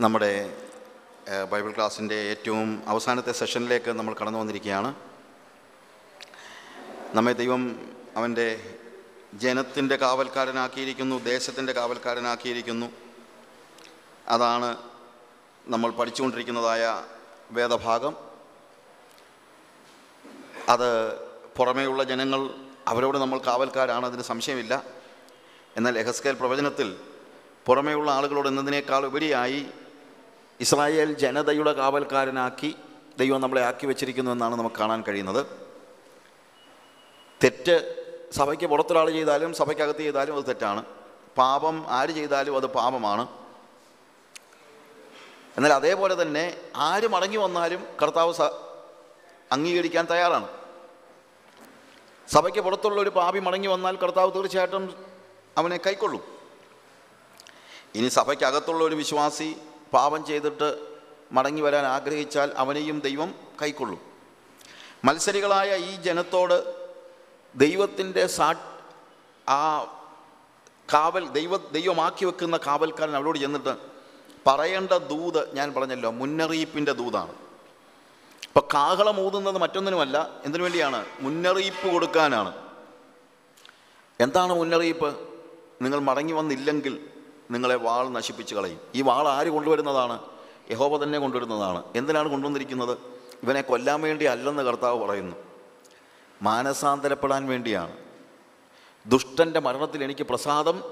നമ്മുടെ ബൈബിൾ ക്ലാസ്സിന്റെ ഏറ്റവും അവസാനത്തെ സെഷനിലേക്ക് നമ്മൾ കടന്നു വന്നിരിക്കുകയാണ്. നമ്മെ ദൈവം അവന്റെ ജനത്തിന്റെ കാവൽക്കാരനാക്കിയിരിക്കുന്നു ദേശത്തിന്റെ കാവൽക്കാരനാക്കിയിരിക്കുന്നു. അതാണ് നമ്മൾ പഠിച്ചുകൊണ്ടിരിക്കുന്നതായ വേദഭാഗം. അത് പുറമേയുള്ള ജനങ്ങൾ അവരോട് നമ്മൾ കാവൽക്കാരാണ് അതിന് സംശയമില്ല. എന്നാൽ എഹസ്കേൽ പ്രവചനത്തിൽ പുറമേയുള്ള ആളുകളോട് എന്നതിനേക്കാൾ ഉപരിയായി ഇസ്രായേൽ ജനതയുടെ കാവൽക്കാരനാക്കി ദൈവം നമ്മളെ ആക്കി വെച്ചിരിക്കുന്നു എന്നാണ് നമുക്ക് കാണാൻ കഴിയുന്നത്. തെറ്റ് സഭയ്ക്ക് പുറത്തൊരാൾ ചെയ്താലും സഭയ്ക്കകത്ത് ചെയ്താലും അത് തെറ്റാണ്. പാപം ആര് ചെയ്താലും അത് പാപമാണ്. എന്നാൽ അതേപോലെ തന്നെ ആര് മടങ്ങി വന്നാലും കർത്താവ് അംഗീകരിക്കാൻ തയ്യാറാണ്. സഭയ്ക്ക് പുറത്തുള്ള ഒരു പാപി മടങ്ങി വന്നാൽ കർത്താവ് തീർച്ചയായിട്ടും അവനെ കൈക്കൊള്ളും. ഇനി സഭയ്ക്കകത്തുള്ള ഒരു വിശ്വാസി പാപം ചെയ്തിട്ട് മടങ്ങി വരാൻ ആഗ്രഹിച്ചാൽ അവനെയും ദൈവം കൈക്കൊള്ളും. മത്സരികളായ ഈ ജനത്തോട് ദൈവത്തിന്റെ സാ ആ കാവൽ ദൈവ ദൈവമാക്കി വെക്കുന്ന കാവൽക്കാരൻ അവരോട് ചെന്നിട്ട് പറയേണ്ട ദൂത് ഞാൻ പറഞ്ഞല്ലോ മുന്നറിയിപ്പിന്റെ ദൂതാണ്. അപ്പോൾ കാഹളം ഊതുന്നത് മറ്റൊന്നിനുമല്ല എന്തിനു വേണ്ടിയാണ്? മുന്നറിയിപ്പ് കൊടുക്കാനാണ്. എന്താണ് മുന്നറിയിപ്പ്? നിങ്ങൾ മടങ്ങി വന്നില്ലെങ്കിൽ നിങ്ങളെ വാൾ നശിപ്പിച്ച് കളയും. ഈ വാൾ ആര് കൊണ്ടുവരുന്നതാണ്? യഹോബ തന്നെ കൊണ്ടുവരുന്നതാണ്. എന്തിനാണ് കൊണ്ടുവന്നിരിക്കുന്നത്? ഇവനെ കൊല്ലാൻ വേണ്ടി അല്ലെന്ന് കർത്താവ് പറയുന്നു. മാനസാന്തരപ്പെടാൻ വേണ്ടിയാണ്. ദുഷ്ടന്റെ മരണത്തിൽ എനിക്ക് പ്രസാദം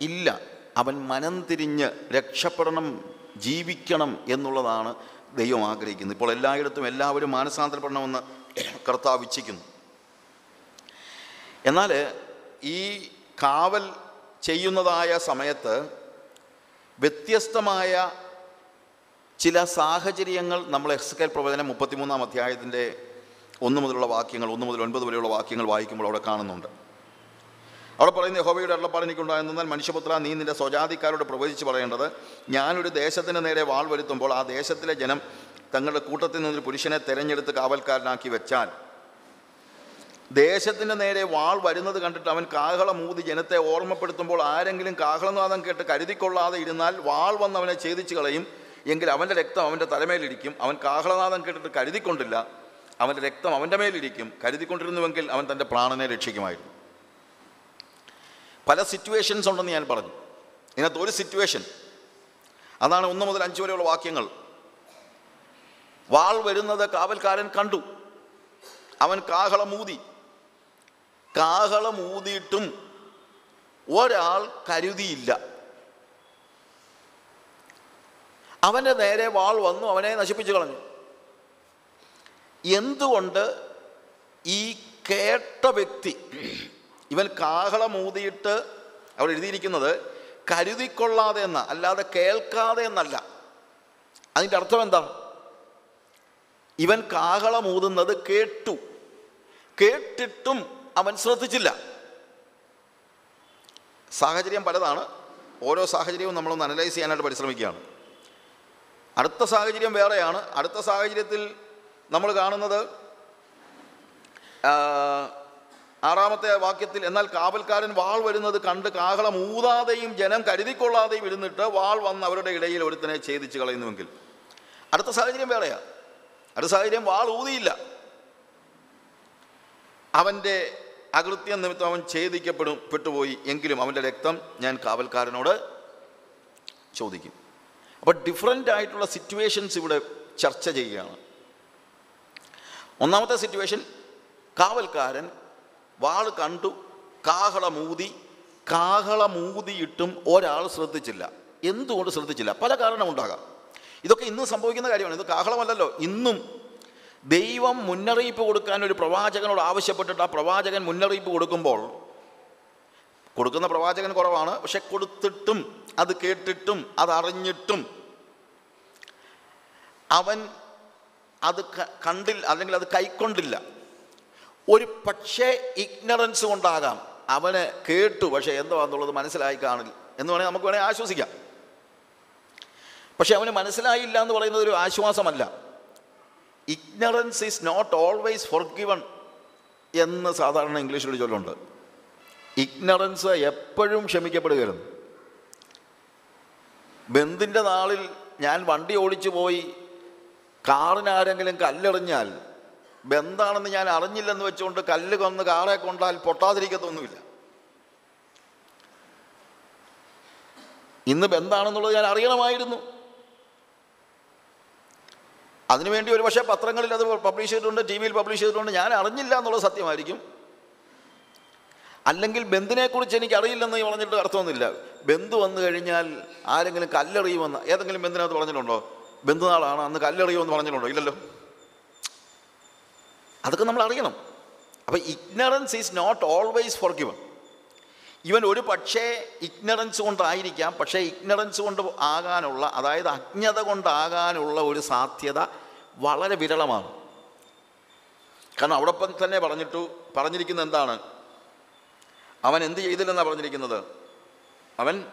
ഇല്ല. അവൻ മനം തിരിഞ്ഞ് രക്ഷപ്പെടണം ജീവിക്കണം എന്നുള്ളതാണ് ദൈവം ആഗ്രഹിക്കുന്നത്. ഇപ്പോൾ എല്ലായിടത്തും എല്ലാവരും മാനസാന്തരപ്പെടണമെന്ന് കർത്താവ് ഇച്ഛിക്കുന്നു. എന്നാൽ ഈ കാവൽ ചെയ്യുന്നതായ സമയത്ത് വ്യത്യസ്തമായ ചില സാഹചര്യങ്ങൾ നമ്മൾ എക്സ്കൽ പ്രവചനം മുപ്പത്തിമൂന്നാം അധ്യായത്തിന്റെ ഒന്ന് മുതലുള്ള വാക്യങ്ങൾ ഒന്ന് മുതൽ ഒൻപത് വരെയുള്ള വാക്യങ്ങൾ വായിക്കുമ്പോൾ അവിടെ കാണുന്നുണ്ട്. അവിടെ പറയുന്ന യഹോവയുടെ അള്ളപ്പാട് എനിക്കുണ്ടായിരുന്നാൽ മനുഷ്യപുത്ര നീ നിന്റെ സ്വജാതിക്കാരോട് പ്രവചിച്ച് പറയേണ്ടത് ഞാനൊരു ദേശത്തിന് നേരെ വാൾ വരുത്തുമ്പോൾ ആ ദേശത്തിലെ ജനം തങ്ങളുടെ കൂട്ടത്തിൽ നിന്നൊരു പുരുഷനെ തിരഞ്ഞെടുത്ത് കാവൽക്കാരനാക്കി വെച്ചാൽ ദേശത്തിന്റെ നേരെ വാൾ വരുന്നത് കണ്ടിട്ട് അവൻ കാഹളമൂതി ജനത്തെ ഓർമ്മപ്പെടുത്തുമ്പോൾ ആരെങ്കിലും കാഹളനാദം കേട്ട് കരുതിക്കൊള്ളാതെ ഇരുന്നാൽ വാൾ വന്ന് അവനെ ഛേദിച്ച് കളയും. എങ്കിൽ അവന്റെ രക്തം അവന്റെ തലമേലിരിക്കും. അവൻ കാഹളനാദം കേട്ടിട്ട് കരുതിക്കൊണ്ടില്ല. അവന്റെ രക്തം അവന്റെ മേലിരിക്കും. കരുതിക്കൊണ്ടിരുന്നുവെങ്കിൽ അവൻ തന്റെ പ്രാണനെ രക്ഷിക്കുമായിരുന്നു. പല സിറ്റുവേഷൻസ് ഉണ്ടെന്ന് ഞാൻ പറഞ്ഞു. ഇതിനകത്ത് ഒരു സിറ്റുവേഷൻ അതാണ് ഒന്ന് മുതൽ അഞ്ച് വരെയുള്ള വാക്യങ്ങൾ. വാൾ വരുന്നത് കാവൽക്കാരൻ കണ്ടു. അവൻ കാഹളമൂതി. കാഹളമൂതിയിട്ടും ഒരാൾ കരുതിയില്ല. അവന്റെ നേരെ വാൾ വന്നു അവനെ നശിപ്പിച്ചു കളഞ്ഞു. എന്തുകൊണ്ട് ഈ കേട്ട വ്യക്തി ഇവൻ കാഹളമൂതിയിട്ട് അവിടെ എഴുതിയിരിക്കുന്നത് കരുതിക്കൊള്ളാതെ എന്ന അല്ലാതെ കേൾക്കാതെ എന്നല്ല. അതിന്റെ അർത്ഥം എന്താ? ഇവൻ കാഹളമൂതുന്നത് കേട്ടു. കേട്ടിട്ടും അവൻ ശ്രദ്ധിച്ചില്ല. സാഹചര്യം പലതാണ്. ഓരോ സാഹചര്യവും നമ്മളൊന്ന് അനലൈസ് ചെയ്യാനായിട്ട് പരിശ്രമിക്കുകയാണ്. അടുത്ത സാഹചര്യം വേറെയാണ്. അടുത്ത സാഹചര്യത്തിൽ നമ്മൾ കാണുന്നത് ആറാമത്തെ വാക്യത്തിൽ എന്നാൽ കാവൽക്കാരൻ വാൾ വരുന്നത് കണ്ട് കാഹളം ഊതാതെയും ജനം കരുതിക്കൊള്ളാതെയും ഇരുന്നിട്ട് വാൾ വന്ന് അവരുടെ ഇടയിൽ ഒരുത്തനെ ഛേദിച്ച് കളയുന്നുവെങ്കിൽ. അടുത്ത സാഹചര്യം വേറെയാ. അടുത്ത സാഹചര്യം വാൾ ഊതിയില്ല. അവന്റെ അകൃത്യം നിമിത്തം അവൻ ഛേദിക്കപ്പെടും പെട്ടുപോയി. എങ്കിലും അവന്റെ രക്തം ഞാൻ കാവൽക്കാരനോട് ചോദിക്കും. അപ്പോൾ ഡിഫറെന്റ് ആയിട്ടുള്ള സിറ്റുവേഷൻസ് ഇവിടെ ചർച്ച ചെയ്യുകയാണ്. ഒന്നാമത്തെ സിറ്റുവേഷൻ കാവൽക്കാരൻ വാൾ കണ്ടു കാഹളമൂതി കാഹളമൂതിയിട്ടും ഒരാൾ ശ്രദ്ധിച്ചില്ല. എന്തുകൊണ്ട് ശ്രദ്ധിച്ചില്ല? പല കാരണമുണ്ടാകാം. ഇതൊക്കെ ഇന്നും സംഭവിക്കുന്ന കാര്യമാണ്. ഇത് കാഹളമല്ലല്ലോ. ഇന്നും ദൈവം മുന്നറിയിപ്പ് കൊടുക്കാൻ ഒരു പ്രവാചകനോട് ആവശ്യപ്പെട്ടിട്ട് ആ പ്രവാചകൻ മുന്നറിയിപ്പ് കൊടുക്കുമ്പോൾ കൊടുക്കുന്ന പ്രവാചകൻ കുറവാണ് പക്ഷെ കൊടുത്തിട്ടും അത് കേട്ടിട്ടും അതറിഞ്ഞിട്ടും അവൻ അത് കണ്ടില്ല അല്ലെങ്കിൽ അത് കൈക്കൊണ്ടില്ല. ഒരു പക്ഷേ ഇഗ്നറൻസ് കൊണ്ടാകാം. അവന് കേട്ടു പക്ഷേ എന്തോ എന്നുള്ളത് മനസ്സിലായി കാണില്ല എന്ന് വേണമെങ്കിൽ നമുക്ക് വേണമെങ്കിൽ ആശ്വസിക്കാം. പക്ഷെ അവന് മനസ്സിലായില്ല എന്ന് പറയുന്നത് ഒരു ആശ്വാസമല്ല. Ignorance is not always forgiven എന്ന് സാധാരണ ഇംഗ്ലീഷിൽ ചൊല്ലുണ്ട്. ഇഗ്നറൻസ് എപ്പോഴും ക്ഷമിക്കപ്പെടുകയായിരുന്നു ബന്ധിന്റെ നാളിൽ ഞാൻ വണ്ടി ഓടിച്ചു പോയി കാറിനാരെങ്കിലും കല്ലെറിഞ്ഞാൽ ബന്ധാണെന്ന് ഞാൻ അറിഞ്ഞില്ലെന്ന് വെച്ചുകൊണ്ട് കല്ല് കൊന്ന് കാറെ കൊണ്ടാൽ പൊട്ടാതിരിക്കത്തൊന്നുമില്ല. ഇന്ന് ബന്ധാണെന്നുള്ളത് ഞാൻ അറിയണമായിരുന്നു. അതിനുവേണ്ടി ഒരു പക്ഷേ പത്രങ്ങളിൽ അത് പബ്ലിഷ് ചെയ്തിട്ടുണ്ട് ടി വിയിൽ പബ്ലിഷ് ചെയ്തിട്ടുണ്ട്. ഞാൻ അറിഞ്ഞില്ല എന്നുള്ളത് സത്യമായിരിക്കും. അല്ലെങ്കിൽ ബന്ധിനെക്കുറിച്ച് എനിക്ക് അറിയില്ലെന്ന് പറഞ്ഞിട്ട് അർത്ഥമൊന്നുമില്ല. ബന്ധു വന്നു കഴിഞ്ഞാൽ ആരെങ്കിലും കല്ലെറിയുമെന്ന് ഏതെങ്കിലും ബന്ധിനകത്ത് പറഞ്ഞിട്ടുണ്ടോ? ബന്ധുനാളാണ് അന്ന് കല്ലെറിയുമെന്ന് പറഞ്ഞിട്ടുണ്ടോ? ഇല്ലല്ലോ. അതൊക്കെ നമ്മൾ അറിയണം. അപ്പം ignorance is not always forgiven ഇവൻ ഒരു പക്ഷേ ഇഗ്നറൻസ് കൊണ്ടായിരിക്കാം പക്ഷേ ഇഗ്നറൻസ് കൊണ്ട് ആകാനുള്ള അതായത് അജ്ഞത കൊണ്ടാകാനുള്ള ഒരു സാധ്യത വളരെ വിരളമാണ്. കാരണം അവിടെ ഇപ്പം തന്നെ പറഞ്ഞിട്ടു പറഞ്ഞിരിക്കുന്നത് എന്താണ്? അവൻ എന്ത് ചെയ്തില്ലെന്നാണ് പറഞ്ഞിരിക്കുന്നത്? അവൻ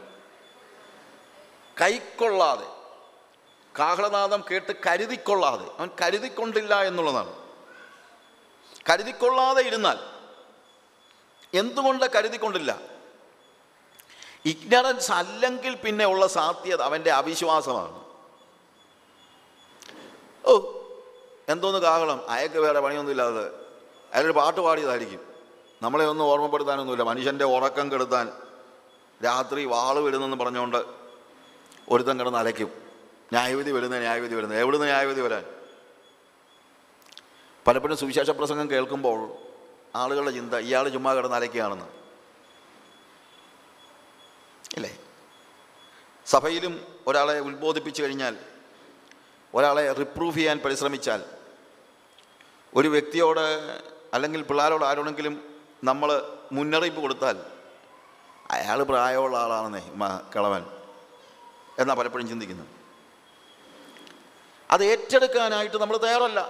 കൈക്കൊള്ളാതെ കാഹളനാദം കേട്ട് കരുതിക്കൊള്ളാതെ അവൻ കരുതിക്കൊണ്ടില്ല എന്നുള്ളതാണ്. കരുതിക്കൊള്ളാതെ ഇരുന്നാൽ എന്തുകൊണ്ട് കരുതിക്കൊണ്ടില്ല? ഇഗ്നറൻസ് അല്ലെങ്കിൽ പിന്നെ ഉള്ള സാധ്യത അവന്റെ അവിശ്വാസമാണ്. ഓ എന്തോന്ന് കാഹളം? അയക്ക് വേറെ പണിയൊന്നുമില്ലാതെ. അയാളൊരു പാട്ട് പാടിയതായിരിക്കും. നമ്മളെ ഒന്നും ഓർമ്മപ്പെടുത്താനൊന്നുമില്ല. മനുഷ്യന്റെ ഉറക്കം കെടുത്താൻ രാത്രി വാൾ വരുന്നെന്ന് പറഞ്ഞുകൊണ്ട് ഒരുത്തൻ കിടന്ന് അലയ്ക്കും. ന്യായവിധി വരുന്ന ന്യായവിധി വരുന്നത് എവിടുന്ന് ന്യായവിധി വരാൻ? പലപ്പോഴും സുവിശേഷ പ്രസംഗം കേൾക്കുമ്പോൾ ആളുകളുടെ ചിന്ത ഇയാൾ ചുമ്മാ കിടന്ന് അലയ്ക്കുകയാണെന്ന്. സഭയിലും ഒരാളെ ഉത്ബോധിപ്പിച്ചു കഴിഞ്ഞാൽ ഒരാളെ റിപ്രൂവ് ചെയ്യാൻ പരിശ്രമിച്ചാൽ ഒരു വ്യക്തിയോട് അല്ലെങ്കിൽ പിള്ളേരോട് ആരോടെങ്കിലും നമ്മൾ മുന്നറിയിപ്പ് കൊടുത്താൽ അയാൾ പ്രായമുള്ള ആളാണെന്നേ കിളവൻ എന്നാ പലപ്പോഴും ചിന്തിക്കുന്നത് അത് ഏറ്റെടുക്കാനായിട്ട് നമ്മൾ തയ്യാറല്ല.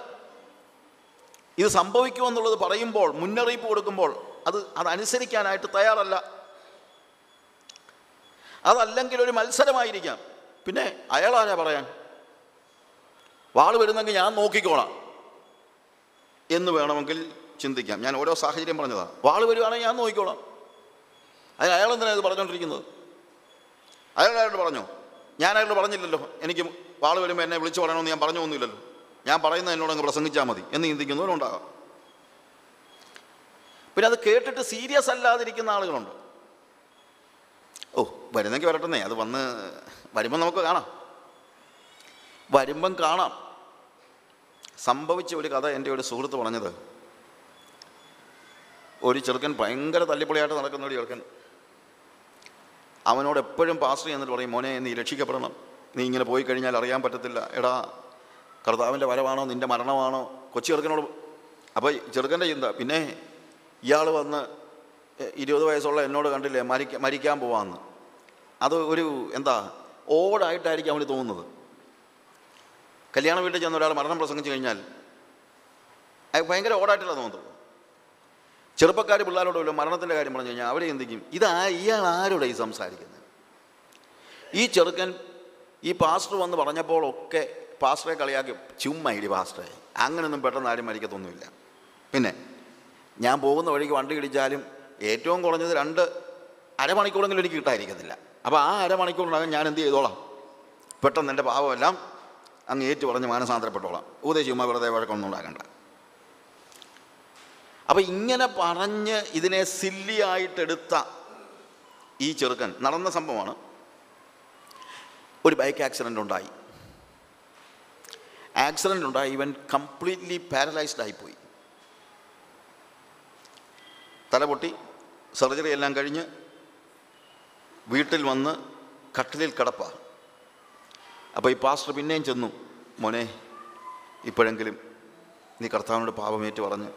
ഇത് സംഭവിക്കുമെന്നുള്ളത് പറയുമ്പോൾ മുന്നറിയിപ്പ് കൊടുക്കുമ്പോൾ അത് അതനുസരിക്കാനായിട്ട് തയ്യാറല്ല. അതല്ലെങ്കിൽ ഒരു മത്സരമായിരിക്കാം. പിന്നെ അയാളാരാ പറയാൻ? വാൾ വരുന്നെങ്കിൽ ഞാൻ നോക്കിക്കോളാം എന്ന് വേണമെങ്കിൽ ചിന്തിക്കാം. ഞാൻ ഓരോ സാഹചര്യം പറഞ്ഞതാണ് വാൾ വരുവാണെങ്കിൽ ഞാൻ നോക്കിക്കോളാം. അതിന് അയാൾ എന്തിനാണ് ഇത് പറഞ്ഞുകൊണ്ടിരിക്കുന്നത്? അയാൾ അയാളോട് പറഞ്ഞു? ഞാൻ അയാളോട് പറഞ്ഞില്ലല്ലോ. എനിക്ക് വാൾ വരുമ്പോൾ എന്നെ വിളിച്ചു പറയണമെന്ന് ഞാൻ പറഞ്ഞൊന്നുമില്ലല്ലോ ഞാൻ പറയുന്നത് എന്നോട് അങ്ങ് പ്രസംഗിച്ചാൽ മതി. എന്ന് ചിന്തിക്കുന്നവരുണ്ടാകാം. പിന്നെ അത് കേട്ടിട്ട് സീരിയസ് അല്ലാതിരിക്കുന്ന ആളുകളുണ്ട്. ഓ വരുന്നെങ്കിൽ വരട്ടെന്നേ. അത് വന്ന് വരുമ്പം നമുക്ക് കാണാം. വരുമ്പം കാണാം. സംഭവിച്ച ഒരു കഥ എന്റെ ഒരു സുഹൃത്ത് പറഞ്ഞത്. ഒരു ചെറുക്കൻ ഭയങ്കര തല്ലിപ്പൊളിയായിട്ട് നടക്കുന്ന ഒരു ചെറുക്കൻ. അവനോട് എപ്പോഴും പാസ്റ്റർ എന്നിട്ട് പറയും മോനെ നീ രക്ഷിക്കപ്പെടണം. നീ ഇങ്ങനെ പോയി കഴിഞ്ഞാൽ അറിയാൻ പറ്റത്തില്ല. എടാ കർത്താവിന്റെ വരവാണോ? നിന്റെ മരണമാണോ? കൊച്ചു ചെറുക്കനോട് അപ്പോൾ ചെറുക്കന്റെ ചിന്ത പിന്നെ ഇയാൾ വന്ന് ഇരുപത് വയസ്സുള്ള എന്നോട് കണ്ടില്ലേ മരിക്ക മരിക്കാൻ പോവാന്ന്. അത് ഒരു എന്താ ഓടായിട്ടായിരിക്കും അവന് തോന്നുന്നത്. കല്യാണ വീട്ടിൽ ചെന്ന ഒരാൾ മരണം പ്രസംഗിച്ചു കഴിഞ്ഞാൽ അയാൾ ഭയങ്കര ഓടായിട്ടില്ല തോന്നുന്നത് ചെറുപ്പക്കാർ പിള്ളേരോട് വല്ല മരണത്തിന്റെ കാര്യം പറഞ്ഞു കഴിഞ്ഞാൽ അവരെ എന്തിക്കും ഇതാ ഇയാൾ ആരോടെ ഈ സംസാരിക്കുന്നത്? ഈ ചെറുക്കൻ ഈ പാസ്റ്റർ വന്ന് പറഞ്ഞപ്പോഴൊക്കെ പാസ്റ്ററെ കളിയാക്കി ചുമ്മാ ഇടി പാസ്റ്ററെ അങ്ങനെയൊന്നും പെട്ടെന്ന് ആരും മരിക്കത്തൊന്നുമില്ല. പിന്നെ ഞാൻ പോകുന്ന വഴിക്ക് വണ്ടി ഇടിച്ചാലും ഏറ്റവും കുറഞ്ഞത് രണ്ട് അരമണിക്കൂറെങ്കിലും എനിക്ക് കിട്ടാതിരിക്കത്തില്ല. അപ്പോൾ ആ അരമണിക്കൂറിനകം ഞാൻ എന്ത് ചെയ്തോളാം? പെട്ടെന്ന് എന്റെ പാവമെല്ലാം അങ്ങ് ഏറ്റു പറഞ്ഞ് മാനസാന്തരപ്പെട്ടോളാം. ഉപദേശിക്കുമ്പോൾ വെറുതെ വഴക്കൊന്നും ഉണ്ടാകണ്ട അപ്പോൾ ഇങ്ങനെ പറഞ്ഞ് ഇതിനെ സില്ലിയായിട്ടെടുത്ത ഈ ചെറുക്കൻ നടന്ന സംഭവമാണ്. ഒരു ബൈക്ക് ആക്സിഡന്റ് ഉണ്ടായി. ആക്സിഡന്റ് ഉണ്ടായി ഇവൻ കംപ്ലീറ്റ്ലി പാരലൈസ്ഡ് ആയിപ്പോയി. തലപൊട്ടി സർജറി എല്ലാം കഴിഞ്ഞ് വീട്ടിൽ വന്ന് കട്ടിലിൽ കിടപ്പ. അപ്പോൾ ഈ പാസ്റ്റർ പിന്നെയും ചെന്നു മോനെ ഇപ്പോഴെങ്കിലും നീ കർത്താവിനോട് പാപമേറ്റ് പറഞ്ഞ്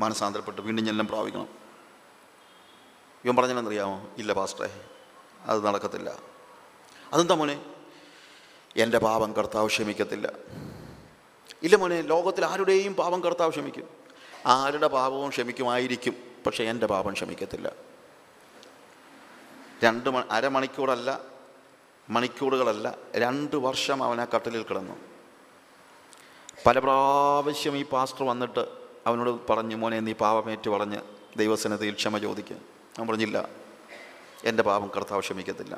മാനസാന്തരപ്പെട്ട് വീണ്ടും ഞെല്ലാം പ്രാപിക്കണം. ഇവൻ പറഞ്ഞെന്നറിയാമോ ഇല്ല പാസ്റ്ററെ അത് നടക്കത്തില്ല. അതെന്താ മോനെ? എന്റെ പാപം കർത്താവ് ക്ഷമിക്കത്തില്ല. ഇല്ല മോനെ ലോകത്തിൽ ആരുടെയും പാപം കർത്താവ് ക്ഷമിക്കും. ആരുടെ പാപവും ക്ഷമിക്കുമായിരിക്കും. പക്ഷേ എന്റെ പാപം ക്ഷമിക്കത്തില്ല. രണ്ട് മണി അരമണിക്കൂറല്ല മണിക്കൂറുകളല്ല രണ്ട് വർഷം അവൻ ആ കട്ടിലിൽ കിടന്നു. പല പ്രാവശ്യം ഈ പാസ്റ്റർ വന്നിട്ട് അവനോട് പറഞ്ഞു മോനെ നീ പാപമേറ്റ് പറഞ്ഞ് ദൈവസനത്തിൽ ക്ഷമ ചോദിക്കുക അവൻ പറഞ്ഞില്ല എന്റെ പാപം കർത്താവ് ക്ഷമിക്കത്തില്ല.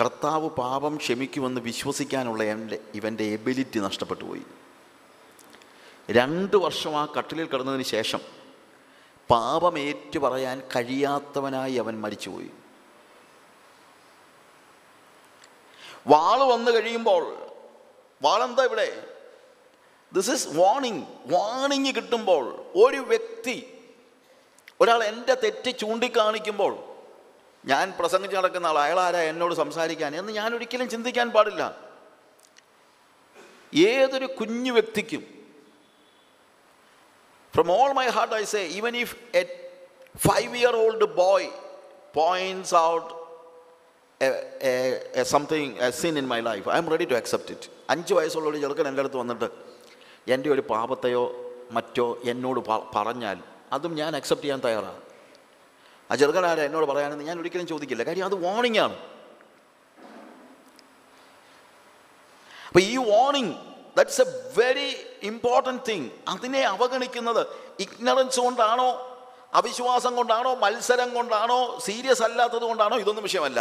കർത്താവ് പാപം ക്ഷമിക്കുമെന്ന് വിശ്വസിക്കാനുള്ള എന്റെ ഇവന്റെ എബിലിറ്റി നഷ്ടപ്പെട്ടു പോയി രണ്ട് വർഷം ആ കട്ടിലിൽ കിടന്നതിന് ശേഷം പാപം ഏറ്റു പറയാൻ കഴിയാത്തവനായി അവൻ മരിച്ചുപോയി. വാൾ വന്നു കഴിയുമ്പോൾ വാളെന്താ ഇവിടെ? ദിസ് ഇസ് വാണിംഗ് വാണിംഗ് കിട്ടുമ്പോൾ ഒരു വ്യക്തി ഒരാൾ എന്റെ തെറ്റ് ചൂണ്ടിക്കാണിക്കുമ്പോൾ ഞാൻ പ്രസംഗിച്ച് നടക്കുന്ന ആൾ അയാളാരാ എന്നോട് സംസാരിക്കാൻ? എന്ന് ഞാൻ ഒരിക്കലും ചിന്തിക്കാൻ പാടില്ല. ഏതൊരു കുഞ്ഞു വ്യക്തിക്കും from all my heart I say even if a five year old boy points out something a sin in my life I am ready to accept it അഞ്ച് വയസ്സുള്ള ഒരു ചെറുക്കൻ എന്റെ അടുത്ത് വന്നിട്ട് എന്റെ ഒരു പാപത്തെയോ മറ്റോ എന്നോട് പറഞ്ഞാൽ അതും ഞാൻ അക്സെപ്റ്റ് ചെയ്യാൻ തയ്യാറാണ്. ആ ചെറുക്കനാരെ എന്നോട് പറയാനെന്ന് ഞാൻ ഒരിക്കലും ചോദിക്കില്ല. കാര്യം അത് വാണിംഗ് ആണ്. അപ്പം ഈ warning that's a very important thing അതിനെ അവഗണിക്കുന്നത് ഇഗ്നറൻസ് കൊണ്ടാണോ അവിശ്വാസം കൊണ്ടാണോ മത്സരം കൊണ്ടാണോ സീരിയസ് അല്ലാത്തത് കൊണ്ടാണോ ഇതൊന്നും വിഷയമല്ല.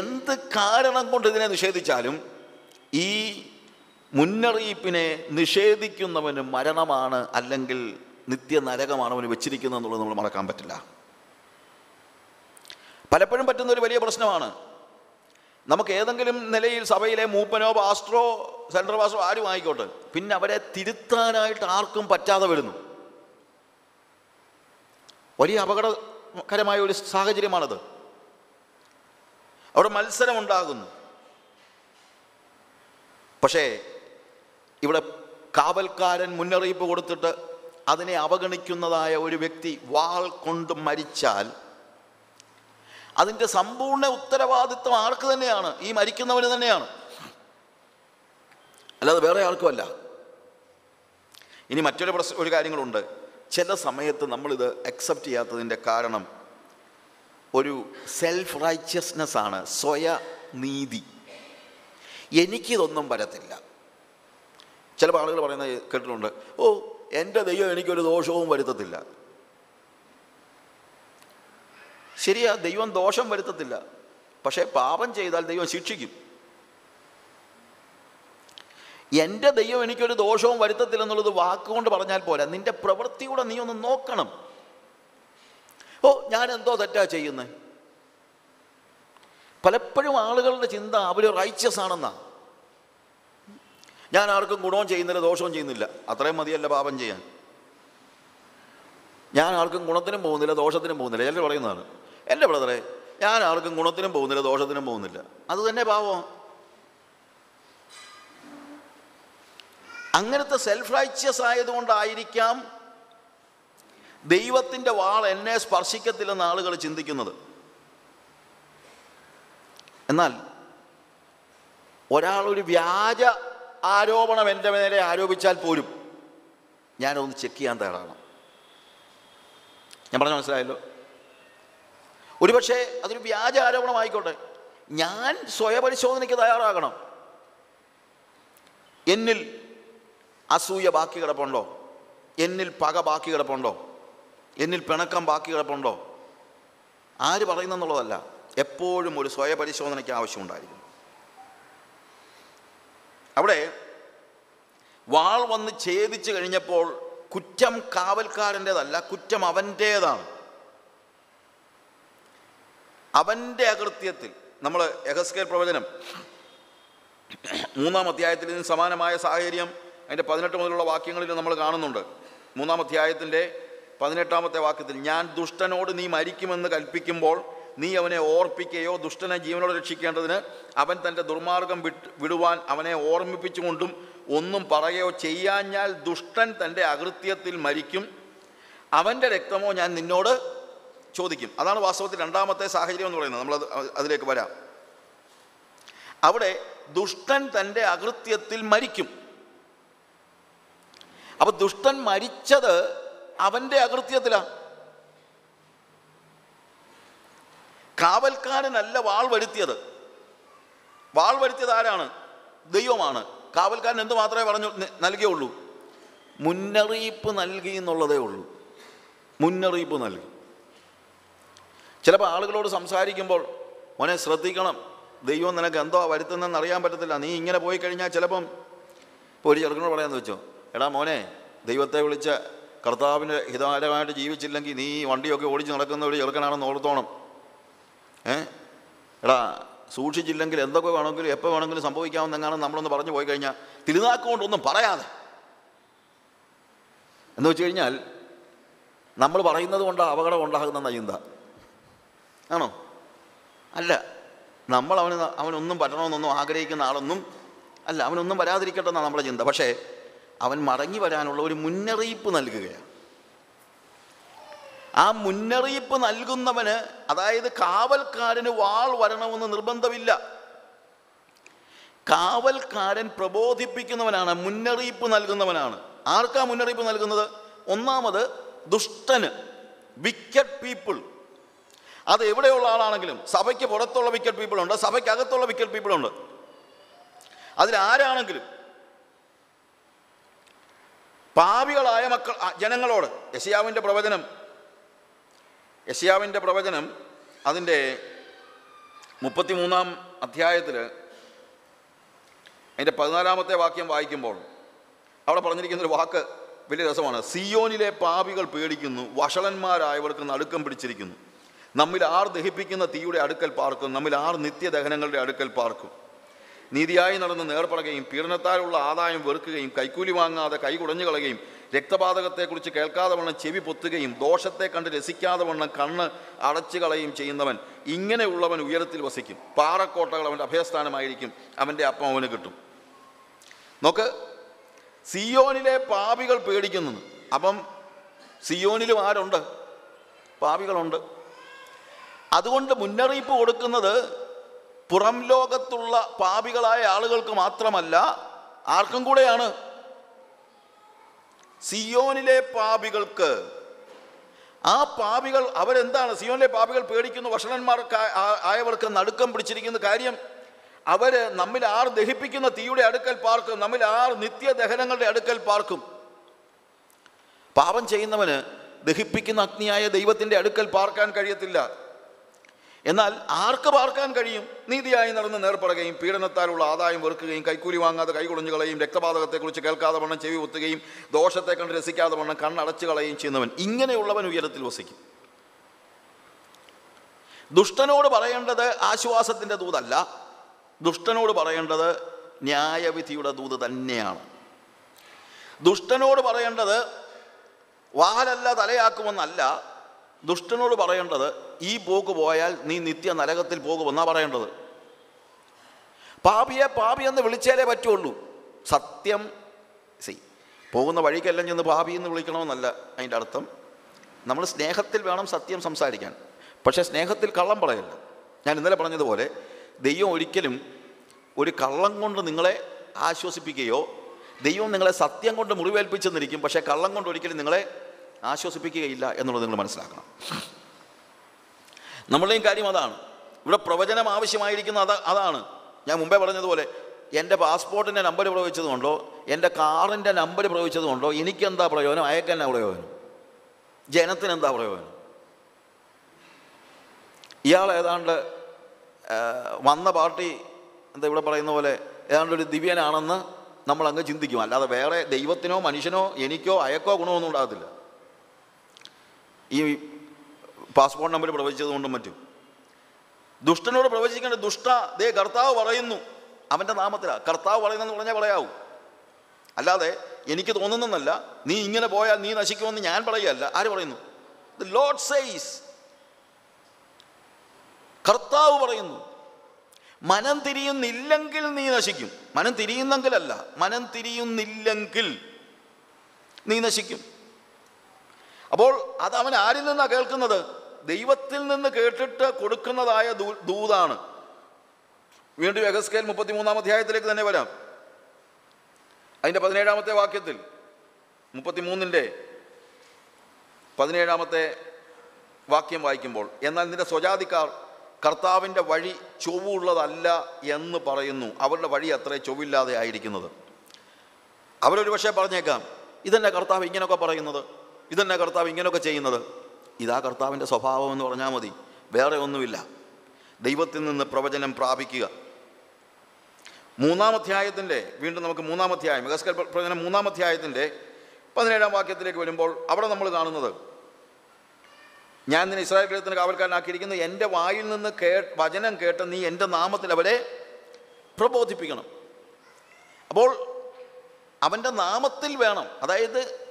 എന്ത് കാരണം കൊണ്ട് ഇതിനെ നിഷേധിച്ചാലും ഈ മുന്നറിയിപ്പിനെ നിഷേധിക്കുന്നവന് മരണമാണ് അല്ലെങ്കിൽ നിത്യനരകമാണ് അവന് വെച്ചിരിക്കുന്നത് എന്നുള്ളത് നമ്മൾ മറക്കാൻ പറ്റില്ല. പലപ്പോഴും പറ്റുന്ന ഒരു വലിയ പ്രശ്നമാണ്. നമുക്ക് ഏതെങ്കിലും നിലയിൽ സഭയിലെ മൂപ്പനോ പാസ്റ്ററോ സെൻട്രൽ പാസ്റ്ററോ ആരും ആയിക്കോട്ടെ. പിന്നെ അവരെ തിരുത്താനായിട്ട് ആർക്കും പറ്റാതെ വരുന്നു. വലിയ അപകടകരമായ ഒരു സാഹചര്യമാണത്. അവിടെ മത്സരമുണ്ടാകുന്നു. പക്ഷേ ഇവിടെ കാവൽക്കാരൻ മുന്നറിയിപ്പ് കൊടുത്തിട്ട് അതിനെ അവഗണിക്കുന്നതായ ഒരു വ്യക്തി വാൾ കൊണ്ട് മരിച്ചാൽ അതിന്റെ സമ്പൂർണ ഉത്തരവാദിത്വം ആർക്ക് തന്നെയാണ്? ഈ മരിക്കുന്നവന് തന്നെയാണ്. അല്ലാതെ വേറെ ആർക്കുമല്ല ഇനി മറ്റൊരു പ്രശ്ന ഒരു കാര്യങ്ങളുണ്ട്. ചില സമയത്ത് നമ്മളിത് അക്സെപ്റ്റ് ചെയ്യാത്തതിന്റെ കാരണം ഒരു സെൽഫ് റൈച്ചസ്നെസ് ആണ് സ്വയ നീതി എനിക്കിതൊന്നും വരത്തില്ല. ചില ആളുകൾ പറയുന്നത് കേട്ടിട്ടുണ്ട് ഓ എന്റെ ദൈവം എനിക്കൊരു ദോഷവും വരുത്തത്തില്ല. ശരിയാ ദൈവം ദോഷം വരുത്തത്തില്ല. പക്ഷേ പാപം ചെയ്താൽ ദൈവം ശിക്ഷിക്കും. എന്റെ ദൈവം എനിക്കൊരു ദോഷവും വരുത്തത്തില്ല എന്നുള്ളത് വാക്കുകൊണ്ട് പറഞ്ഞാൽ പോരാ. നിന്റെ പ്രവൃത്തിയുടെ നീ ഒന്ന് നോക്കണം. ഓ ഞാൻ എന്തോ തെറ്റാ ചെയ്യുന്നത് പലപ്പോഴും ആളുകളുടെ ചിന്ത അവർ റൈച്ചസ് ആണെന്നാ. ഞാൻ ആർക്കും ഗുണവും ചെയ്യുന്നില്ല ദോഷവും ചെയ്യുന്നില്ല. അത്രയും മതിയല്ല പാപം ചെയ്യാൻ. ഞാൻ ആർക്കും ഗുണത്തിനും പോകുന്നില്ല ദോഷത്തിനും പോകുന്നില്ല. ചിലർ പറയുന്നതാണ് എന്റെ ബ്രദറെ ഞാൻ ആർക്കും ഗുണത്തിനും പോകുന്നില്ല ദോഷത്തിനും പോകുന്നില്ല. അത് തന്നെ പാവം. അങ്ങനത്തെ സെൽഫ് റൈച്ചിയസ് ആയതുകൊണ്ടായിരിക്കാം ദൈവത്തിന്റെ വാൾ എന്നെ സ്പർശിക്കത്തില്ലെന്ന് ആളുകൾ ചിന്തിക്കുന്നത്. എന്നാൽ ഒരാളൊരു ഒരു വ്യാജ ആരോപണം എന്റെ നേരെ ആരോപിച്ചാൽ പോലും ഞാനൊന്ന് ചെക്ക് ചെയ്യാൻ തയ്യാറാണ് ഞാൻ പറഞ്ഞ മനസ്സിലായല്ലോ? ഒരുപക്ഷെ അതൊരു വ്യാജ ആരോപണമായിക്കോട്ടെ ഞാൻ സ്വയപരിശോധനയ്ക്ക് തയ്യാറാകണം. എന്നിൽ അസൂയ ബാക്കി കിടപ്പുണ്ടോ? എന്നിൽ പക ബാക്കി കിടപ്പുണ്ടോ? എന്നിൽ പിണക്കം ബാക്കി കിടപ്പുണ്ടോ? ആര് പറയുന്നെന്നുള്ളതല്ല. എപ്പോഴും ഒരു സ്വയപരിശോധനയ്ക്ക് ആവശ്യമുണ്ടായിരിക്കും അവിടെ വാൾ വന്ന് ഛേദിച്ചു കഴിഞ്ഞപ്പോൾ കുറ്റം കാവൽക്കാരന്റെതല്ല കുറ്റം അവന്റേതാണ്. അവന്റെ അകൃത്യത്തിൽ നമ്മൾ എഹസ്കേൽ പ്രവചനം മൂന്നാം അധ്യായത്തിൽ ഇതിന് സമാനമായ സാഹചര്യം അതിന്റെ പതിനെട്ട് മുതലുള്ള വാക്യങ്ങളിൽ നമ്മൾ കാണുന്നുണ്ട്. മൂന്നാം അധ്യായത്തിന്റെ പതിനെട്ടാമത്തെ വാക്യത്തിൽ ഞാൻ ദുഷ്ടനോട് നീ മരിക്കുമെന്ന് കൽപ്പിക്കുമ്പോൾ നീ അവനെ ഓർപ്പിക്കുകയോ ദുഷ്ടനെ ജീവനോട് രക്ഷിക്കേണ്ടതിന് അവൻ തന്റെ ദുർമാർഗം വിട്ട് വിടുവാൻ അവനെ ഓർമ്മിപ്പിച്ചുകൊണ്ടും ഒന്നും പറയുകയോ ചെയ്യാഞ്ഞാൽ ദുഷ്ടൻ തന്റെ അകൃത്യത്തിൽ മരിക്കും. അവന്റെ രക്തമോ ഞാൻ നിന്നോട് ചോദിക്കും. അതാണ് വാസ്തവത്തിൽ രണ്ടാമത്തെ സാഹചര്യം എന്ന് പറയുന്നത്. നമ്മൾ അതിലേക്ക് വരാം. അവിടെ ദുഷ്ടൻ തന്റെ അകൃത്യത്തിൽ മരിക്കും. അപ്പൊ ദുഷ്ടൻ മരിച്ചത് അവന്റെ അകൃത്യത്തിലാണ് കാവൽക്കാരനല്ല വാൾ വരുത്തിയത്. വാൾ വരുത്തിയത് ആരാണ്? ദൈവമാണ്. കാവൽക്കാരൻ എന്ത് മാത്രമേ പറഞ്ഞു നൽകിയുള്ളൂ? മുന്നറിയിപ്പ് നൽകി എന്നുള്ളതേ ഉള്ളൂ. മുന്നറിയിപ്പ് നൽകി. ചിലപ്പോൾ ആളുകളോട് സംസാരിക്കുമ്പോൾ മോനെ ശ്രദ്ധിക്കണം. ദൈവം നിനക്ക് എന്തോ വരുത്തുന്നതെന്ന് അറിയാൻ പറ്റത്തില്ല. നീ ഇങ്ങനെ പോയി കഴിഞ്ഞാൽ ചിലപ്പം ഇപ്പോൾ ഒരു ചെറുക്കനോട് പറയാമെന്ന് വെച്ചോ എടാ മോനെ ദൈവത്തെ വിളിച്ച കർത്താവിന്റെ ഹിതാരമായിട്ട് ജീവിച്ചില്ലെങ്കിൽ നീ വണ്ടിയൊക്കെ ഓടിച്ച് നടക്കുന്ന ഒരു ചെറുക്കനാണെന്ന് ഓർത്തോണം. ഏ? എടാ സൂക്ഷിച്ചില്ലെങ്കിൽ എന്തൊക്കെ വേണമെങ്കിലും എപ്പോൾ വേണമെങ്കിലും സംഭവിക്കാമെന്നെങ്ങാനും നമ്മളൊന്ന് പറഞ്ഞു പോയി കഴിഞ്ഞാൽ തിരുനാക്കുകൊണ്ടൊന്നും പറയാതെ. എന്ന് വെച്ച് കഴിഞ്ഞാൽ നമ്മൾ പറയുന്നത് കൊണ്ടാണ് അപകടം ഉണ്ടാകുന്ന ചിന്ത. ആണോ? അല്ല. നമ്മൾ അവന് അവനൊന്നും പറ്റണമെന്നൊന്നും ആഗ്രഹിക്കുന്ന ആളൊന്നും അല്ല അവനൊന്നും വരാതിരിക്കട്ടെ എന്നാണ് നമ്മുടെ ചിന്ത. പക്ഷേ അവൻ മടങ്ങി വരാനുള്ള ഒരു മുന്നറിയിപ്പ് നൽകുകയാണ്. ആ മുന്നറിയിപ്പ് നൽകുന്നവന് അതായത് കാവൽക്കാരന് വാൾ വരണമെന്ന് നിർബന്ധമില്ല. കാവൽക്കാരൻ പ്രബോധിപ്പിക്കുന്നവനാണ് മുന്നറിയിപ്പ് നൽകുന്നവനാണ്. ആർക്കാ മുന്നറിയിപ്പ് നൽകുന്നത്? ഒന്നാമത് ദുഷ്ടന് വിക്കറ്റ് പീപ്പിൾ. അത് എവിടെയുള്ള ആളാണെങ്കിലും സഭയ്ക്ക് പുറത്തുള്ള വിക്കറ്റ് പീപ്പിളുണ്ട് സഭയ്ക്കകത്തുള്ള വിക്കറ്റ് പീപ്പിളുണ്ട് അതിലാരാണെങ്കിലും പാവികളായ മക്കൾ ജനങ്ങളോട് യശയാവിന്റെ പ്രവചനം യശയാവിന്റെ പ്രവചനം അതിന്റെ മുപ്പത്തിമൂന്നാം അധ്യായത്തിൽ അതിന്റെ പതിനാലാമത്തെ വാക്യം വായിക്കുമ്പോൾ അവിടെ പറഞ്ഞിരിക്കുന്നൊരു വാക്ക് വലിയ രസമാണ്. സിയോനിലെ പാവികൾ പേടിക്കുന്നു വഷളന്മാരായവർക്ക് നടുക്കം പിടിച്ചിരിക്കുന്നു. നമ്മിൽ ആർ ദഹിപ്പിക്കുന്ന തീയുടെ അടുക്കൽ പാർക്കും നമ്മിൽ ആർ നിത്യദഹനങ്ങളുടെ അടുക്കൽ പാർക്കും. നീതിയായി നടന്ന് നേർപ്പറകയും പീഡനത്താലുള്ള ആദായം വെറുക്കുകയും കൈക്കൂലി വാങ്ങാതെ കൈ കുടഞ്ഞു കളയുകയും രക്തപാതകത്തെക്കുറിച്ച് കേൾക്കാതെ വണ്ണം ചെവി പൊത്തുകയും ദോഷത്തെ കണ്ട് രസിക്കാതെ വണ്ണം കണ്ണ് അടച്ചു കളയുകയും ചെയ്യുന്നവൻ ഇങ്ങനെയുള്ളവൻ ഉയരത്തിൽ വസിക്കും. പാറക്കോട്ടകൾ അവന്റെ അഭയസ്ഥാനമായിരിക്കും അവന്റെ അപ്പം അവന് കിട്ടും. നോക്ക് സിയോനിലെ പാപികൾ പേടിക്കുന്നു അപ്പം സിയോനിലും ആരുണ്ട്? പാപികളുണ്ട്. അതുകൊണ്ട് മുന്നറിയിപ്പ് കൊടുക്കുന്നത് പുറം ലോകത്തുള്ള പാപികളായ ആളുകൾക്ക് മാത്രമല്ല ആർക്കും കൂടെയാണ്. സിയോനിലെ പാപികൾക്ക് ആ പാപികൾ അവരെന്താണ്? സിയോനിലെ പാപികൾ പേടിക്കുന്നു വഷളന്മാർക്ക് ആയവർക്ക് നടുക്കം പിടിച്ചിരിക്കുന്ന കാര്യം. അവർ നമ്മിൽ ആർ ദഹിപ്പിക്കുന്ന തീയുടെ അടുക്കൽ പാർക്കും നമ്മിൽ ആർ നിത്യദഹനങ്ങളുടെ അടുക്കൽ പാർക്കും. പാപം ചെയ്യുന്നവന് ദഹിപ്പിക്കുന്ന അഗ്നിയായ ദൈവത്തിന്റെ അടുക്കൽ പാർക്കാൻ കഴിയത്തില്ല. എന്നാൽ ആർക്ക് പാർക്കാൻ കഴിയും? നീതിയായി നടന്ന് നേർപ്പറകയും പീഡനത്താലുള്ള ആദായം വെറുക്കുകയും കൈക്കൂലി വാങ്ങാതെ കൈകുളഞ്ഞു കളയും രക്തപാതകത്തെക്കുറിച്ച് കേൾക്കാതെ വണ്ണം ചെവി ഒത്തുകയും ദോഷത്തെ കണ്ട് രസിക്കാതെ വണ്ണം കണ്ണടച്ചു കളയുകയും ചെയ്യുന്നവൻ ഇങ്ങനെയുള്ളവൻ ഉയരത്തിൽ വസിക്കും. ദുഷ്ടനോട് പറയേണ്ടത് ആശ്വാസത്തിന്റെ ദൂതല്ല. ദുഷ്ടനോട് പറയേണ്ടത് ന്യായവിധിയുടെ ദൂത് തന്നെയാണ്. ദുഷ്ടനോട് പറയേണ്ടത് വാലല്ല തലയാക്കുമെന്നല്ല. ദുഷ്ടനോട് പറയേണ്ടത് ഈ പോക്ക് പോയാൽ നീ നിത്യ നരകത്തിൽ പോകുമെന്നാ പറയേണ്ടത്. പാപിയെ പാപി എന്ന് വിളിച്ചാലേ പറ്റുള്ളൂ. സത്യം സി പോകുന്ന വഴിക്കെല്ലാം ചെന്ന് പാപി എന്ന് വിളിക്കണമെന്നല്ല അതിന്റെ അർത്ഥം. നമ്മൾ സ്നേഹത്തിൽ വേണം സത്യം സംസാരിക്കാൻ. പക്ഷേ സ്നേഹത്തിൽ കള്ളം പറയല്ല. ഞാൻ ഇന്നലെ പറഞ്ഞതുപോലെ ദൈവം ഒരിക്കലും ഒരു കള്ളം കൊണ്ട് നിങ്ങളെ ആശ്വസിപ്പിക്കുകയോ ദൈവം നിങ്ങളെ സത്യം കൊണ്ട് മുറിവേൽപ്പിച്ചെന്നിരിക്കും പക്ഷേ കള്ളം കൊണ്ട് ഒരിക്കലും നിങ്ങളെ ആശ്വസിപ്പിക്കുകയില്ല എന്നുള്ളത് നിങ്ങൾ മനസ്സിലാക്കണം. നമ്മളുടെയും കാര്യം അതാണ്. ഇവിടെ പ്രവചനം ആവശ്യമായിരിക്കുന്ന അത് അതാണ്. ഞാൻ മുമ്പേ പറഞ്ഞതുപോലെ എന്റെ പാസ്പോർട്ടിന്റെ നമ്പർ പ്രവഹിച്ചതുകൊണ്ടോ എന്റെ കാറിന്റെ നമ്പർ പ്രവഹിച്ചതുകൊണ്ടോ എനിക്കെന്താ പ്രയോജനം? അയക്കെന്നാ പ്രയോജനം? ജനത്തിന് എന്താ പ്രയോജനം? ഇയാൾ ഏതാണ്ട് വന്ന പാർട്ടി എന്താ ഇവിടെ പറയുന്ന പോലെ ഏതാണ്ട് ഒരു ദിവ്യനാണെന്ന് നമ്മൾ അങ്ങ് ചിന്തിക്കും. അല്ലാതെ വേറെ ദൈവത്തിനോ മനുഷ്യനോ എനിക്കോ അയക്കോ ഗുണമൊന്നും ഉണ്ടാകത്തില്ല. ഈ പാസ്പോർട്ട് നമ്പർ പ്രവചിച്ചതുകൊണ്ടും മറ്റും ദുഷ്ടനോട് പ്രവചിക്കേണ്ട ദുഷ്ട ദേ കർത്താവ് പറയുന്നു. അവന്റെ നാമത്തിലാണ് കർത്താവ് പറയുന്നെന്ന് പറഞ്ഞാൽ പറയാവൂ അല്ലാതെ എനിക്ക് തോന്നുന്നല്ല നീ ഇങ്ങനെ പോയാൽ നീ നശിക്കുമെന്ന് ഞാൻ പറയുകയല്ല. ആര് പറയുന്നു? ദ ലോഡ് സെയ്സ് കർത്താവ് പറയുന്നു മനം തിരിയുന്നില്ലെങ്കിൽ നീ നശിക്കും. മനം തിരിയുന്നെങ്കിലല്ല മനം തിരിയുന്നില്ലെങ്കിൽ നീ നശിക്കും. അപ്പോൾ അത് അവൻ ആരിൽ നിന്നാണ് കേൾക്കുന്നത്? ദൈവത്തിൽ നിന്ന് കേട്ടിട്ട് കൊടുക്കുന്നതായ ദൂതാണ്. വീണ്ടും എഗസ്കേൽ മുപ്പത്തിമൂന്നാം അധ്യായത്തിലേക്ക് തന്നെ വരാം. അതിന്റെ പതിനേഴാമത്തെ വാക്യത്തിൽ മുപ്പത്തിമൂന്നിന്റെ പതിനേഴാമത്തെ വാക്യം വായിക്കുമ്പോൾ എന്നാൽ നിന്റെ സ്വജാതിക്കാർ കർത്താവിന്റെ വഴി ചൊവ്വുള്ളതല്ല എന്ന് പറയുന്നു. അവരുടെ വഴി അത്രേ ചൊവ്വില്ലാതെ ആയിരിക്കുന്നത്. അവരൊരു പക്ഷേ പറഞ്ഞേക്കാം ഇതെന്നെ കർത്താവ് ഇങ്ങനെയൊക്കെ പറയുന്നത്. ഇതെന്നെ കർത്താവ് ഇങ്ങനെയൊക്കെ ചെയ്യുന്നത്. ഇതാ കർത്താവിന്റെ സ്വഭാവം എന്ന് പറഞ്ഞാൽ മതി. വേറെ ഒന്നുമില്ല. ദൈവത്തിൽ നിന്ന് പ്രവചനം പ്രാപിക്കുക. മൂന്നാം അധ്യായത്തിന്റെ വീണ്ടും നമുക്ക് മൂന്നാം അധ്യായം മെഗസ്കൽ പ്രവചനം മൂന്നാം അധ്യായത്തിന്റെ പതിനേഴാം വാക്യത്തിലേക്ക് വരുമ്പോൾ അവിടെ നമ്മൾ കാണുന്നത് ഞാൻ നിന്നെ ഇസ്രായേൽ ഗ്രഹത്തിന് കാവൽക്കാരനാക്കിയിരിക്കുന്നു എന്റെ വായിൽ നിന്ന് കേ വചനം കേട്ട് നീ എന്റെ നാമത്തിൽ അവരെ പ്രബോധിപ്പിക്കണം. അപ്പോൾ അവന്റെ നാമത്തിൽ വേണം. അതായത്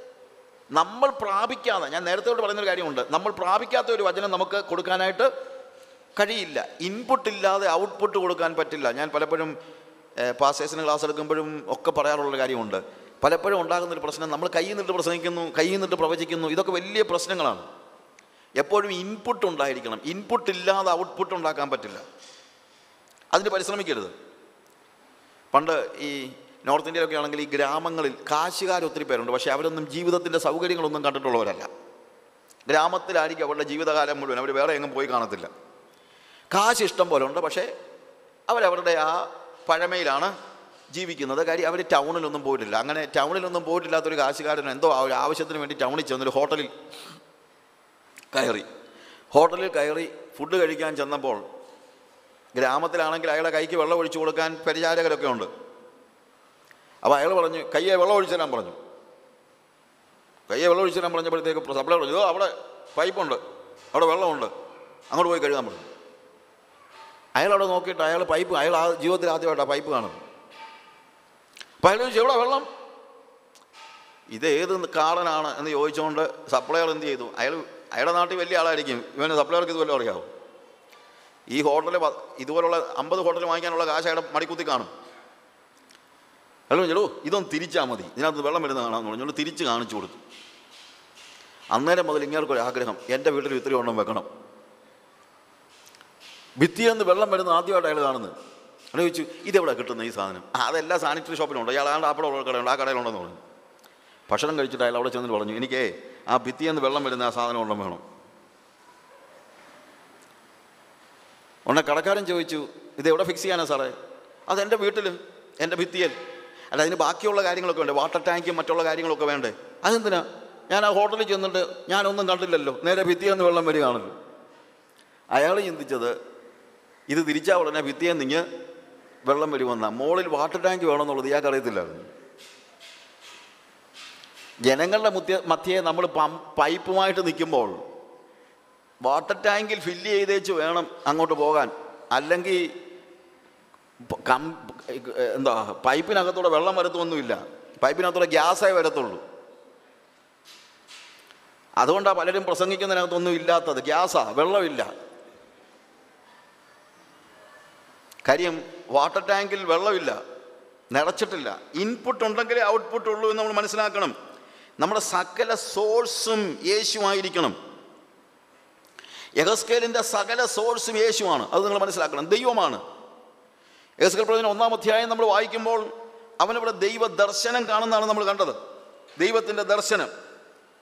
നമ്മൾ പ്രാപിക്കാതെ ഞാൻ നേരത്തെ പറയുന്നൊരു കാര്യമുണ്ട്. നമ്മൾ പ്രാപിക്കാത്ത ഒരു വചനം നമുക്ക് കൊടുക്കാനായിട്ട് കഴിയില്ല. ഇൻപുട്ട് ഇല്ലാതെ ഔട്ട്പുട്ട് കൊടുക്കാൻ പറ്റില്ല. ഞാൻ പലപ്പോഴും പാസേഴ്സിന് ക്ലാസ് എടുക്കുമ്പോഴും ഒക്കെ പറയാറുള്ള കാര്യമുണ്ട്. പലപ്പോഴും ഉണ്ടാകുന്നൊരു പ്രശ്നം നമ്മൾ കയ്യിൽ നിന്നിട്ട് പ്രസംഗിക്കുന്നു കയ്യിൽ നിന്നിട്ട് പ്രവചിക്കുന്നു ഇതൊക്കെ വലിയ പ്രശ്നങ്ങളാണ്. എപ്പോഴും ഇൻപുട്ട് ഉണ്ടായിരിക്കണം. ഇൻപുട്ട് ഇല്ലാതെ ഔട്ട്പുട്ട് ഉണ്ടാക്കാൻ പറ്റില്ല. അതിന് പരിശ്രമിക്കരുത്. പണ്ട് ഈ നോർത്ത് ഇന്ത്യയിലൊക്കെ ആണെങ്കിൽ ഈ ഗ്രാമങ്ങളിൽ കാശുകാർ ഒത്തിരി പേരുണ്ട്. പക്ഷേ അവരൊന്നും ജീവിതത്തിന്റെ സൗകര്യങ്ങളൊന്നും കണ്ടിട്ടുള്ളവരല്ല. ഗ്രാമത്തിലായിരിക്കും അവരുടെ ജീവിതകാലം മുഴുവൻ. അവർ വേറെ എങ്ങും പോയി കാണത്തില്ല. കാശ് ഇഷ്ടം പോലെ ഉണ്ട്. പക്ഷേ അവരവരുടെ ആ പഴമയിലാണ് ജീവിക്കുന്നത്. കാര്യം അവർ ടൗണിലൊന്നും പോയിട്ടില്ല. അങ്ങനെ ടൗണിലൊന്നും പോയിട്ടില്ലാത്തൊരു കാശുകാരൻ എന്തോ ആ ഒരു ആവശ്യത്തിന് വേണ്ടി ടൗണിൽ ചെന്നൊരു ഹോട്ടലിൽ കയറി. ഹോട്ടലിൽ കയറി ഫുഡ് കഴിക്കാൻ ചെന്നപ്പോൾ ഗ്രാമത്തിലാണെങ്കിൽ അയാളെ കൈക്ക് വെള്ളം ഒഴിച്ചു കൊടുക്കാൻ പരിചാരകരൊക്കെ ഉണ്ട്. അപ്പോൾ അയാൾ പറഞ്ഞു കയ്യെ വെള്ളം ഒഴിച്ചു തരാൻ പറഞ്ഞു. കയ്യെ വെള്ളം ഒഴിച്ചു തരാൻ പറഞ്ഞപ്പോഴത്തേക്ക് സപ്ലൈ പറഞ്ഞു "ഓ, അവിടെ പൈപ്പുണ്ട് അവിടെ വെള്ളമുണ്ട് അങ്ങോട്ട് പോയി കഴുകാൻ പറഞ്ഞു. അയാൾ അവിടെ നോക്കിയിട്ട് അയാൾ പൈപ്പ് അയാൾ ആ ജീവിതത്തിൽ ആദ്യമായിട്ടാണ് പൈപ്പ് കാണുന്നത്. അപ്പോൾ അയാൾ ചോദിച്ചു എവിടെ വെള്ളം? ഇത് ഏത് കാളനാണ് എന്ന് ചോദിച്ചുകൊണ്ട് സപ്ലയർ എന്ത് ചെയ്തു? അയാൾ അയാളുടെ നാട്ടിൽ വലിയ ആളായിരിക്കും. ഇവന് സപ്ലയർക്ക് ഇത് വല്ലതും അറിയാവും? ഈ ഹോട്ടലിൽ ഇതുപോലുള്ള അമ്പത് ഹോട്ടൽ വാങ്ങിക്കാനുള്ള കാശ് അയാളുടെ മടിക്കുത്തി കാണും. അയാൾ പറഞ്ഞോ ഇതൊന്ന് തിരിച്ചാൽ മതി. ഇതിനകത്ത് വെള്ളം വരുന്ന കാണാമെന്ന് പറഞ്ഞുകൊണ്ട് തിരിച്ച് കാണിച്ചു കൊടുത്തു. അന്നേരം മുതൽ ഇങ്ങേർക്കൊരു ആഗ്രഹം. എന്റെ വീട്ടിൽ ഇത്രയും എണ്ണം വെക്കണം. ഭിത്തിയിൽ നിന്ന് വെള്ളം വരുന്ന ആദ്യമായിട്ട് അയാൾ കാണുന്നത്. അയാൾ ചോദിച്ചു ഇതെവിടെ കിട്ടുന്ന ഈ സാധനം? അതെല്ലാം സാനിറ്ററി ഷോപ്പിലുണ്ടോ. അയാൾ ആ അവിടെ ഉള്ള കടയുണ്ട്. ആ കടയിലുണ്ടെന്ന് പറഞ്ഞു. ഭക്ഷണം കഴിച്ചിട്ട് അയാൾ അവിടെ ചെന്നിട്ട് പറഞ്ഞു എനിക്ക് ആ ഭിത്തിയിൽ നിന്ന് വെള്ളം വരുന്ന ആ സാധനം ഉണ്ടെന്ന് വേണം. ഉടനെ കടക്കാരൻ ചോദിച്ചു ഇത് എവിടെ ഫിക്സ് ചെയ്യാനാണ് സാറേ? അത് എന്റെ വീട്ടിൽ എന്റെ ഭിത്തിയിൽ. അല്ല അതിന് ബാക്കിയുള്ള കാര്യങ്ങളൊക്കെ വേണ്ടേ? വാട്ടർ ടാങ്കും മറ്റുള്ള കാര്യങ്ങളൊക്കെ വേണ്ടേ? അതെന്തിനാ? ഞാൻ ആ ഹോട്ടലിൽ ചെന്നിട്ട് ഞാനൊന്നും കണ്ടില്ലല്ലോ. നേരെ ഭിത്തിയെന്ന് വെള്ളം വരികയാണല്ലോ. അയാൾ ചിന്തിച്ചത് ഇത് തിരിച്ചാൽ ഉടനെ ഭിത്തിയെ നിന്ന് വെള്ളം വരുമെന്ന. മോളിൽ വാട്ടർ ടാങ്ക് വേണമെന്നുള്ളത് ഇയാൾക്ക് അറിയത്തില്ലായിരുന്നു. ജനങ്ങളുടെ മുത്യ മധ്യേ നമ്മൾ പൈപ്പുമായിട്ട് നിൽക്കുമ്പോൾ വാട്ടർ ടാങ്കിൽ ഫില്ല് ചെയ്തേച്ച് വേണം അങ്ങോട്ട് പോകാൻ. അല്ലെങ്കിൽ കം എന്താ പൈപ്പിനകത്തൂടെ വെള്ളം വരത്തൊന്നുമില്ല പൈപ്പിനകത്തൂടെ ഗ്യാസേ വരത്തുള്ളൂ. അതുകൊണ്ടാണ് പലരും പ്രസംഗിക്കുന്നതിനകത്തൊന്നും ഇല്ലാത്തത്. ഗ്യാസാ വെള്ളമില്ല. കാര്യം വാട്ടർ ടാങ്കിൽ വെള്ളമില്ല. നിറച്ചിട്ടില്ല. ഇൻപുട്ട് ഉണ്ടെങ്കിലേ ഔട്ട്പുട്ട് ഉള്ളൂ എന്ന് നമ്മൾ മനസ്സിലാക്കണം. നമ്മുടെ സകല സോഴ്സും യേശുവായിരിക്കണം. യഹസ്കേലിന്റെ സകല സോഴ്സും യേശുവാണ്. അത് നിങ്ങൾ മനസ്സിലാക്കണം. ദൈവമാണ്. യഹസ്കേൽ പ്രവചനം ഒന്നാം അധ്യായം നമ്മൾ വായിക്കുമ്പോൾ അവനവിടെ ദൈവ ദർശനം കാണുന്നതാണ് നമ്മൾ കണ്ടത്. ദൈവത്തിന്റെ ദർശനം.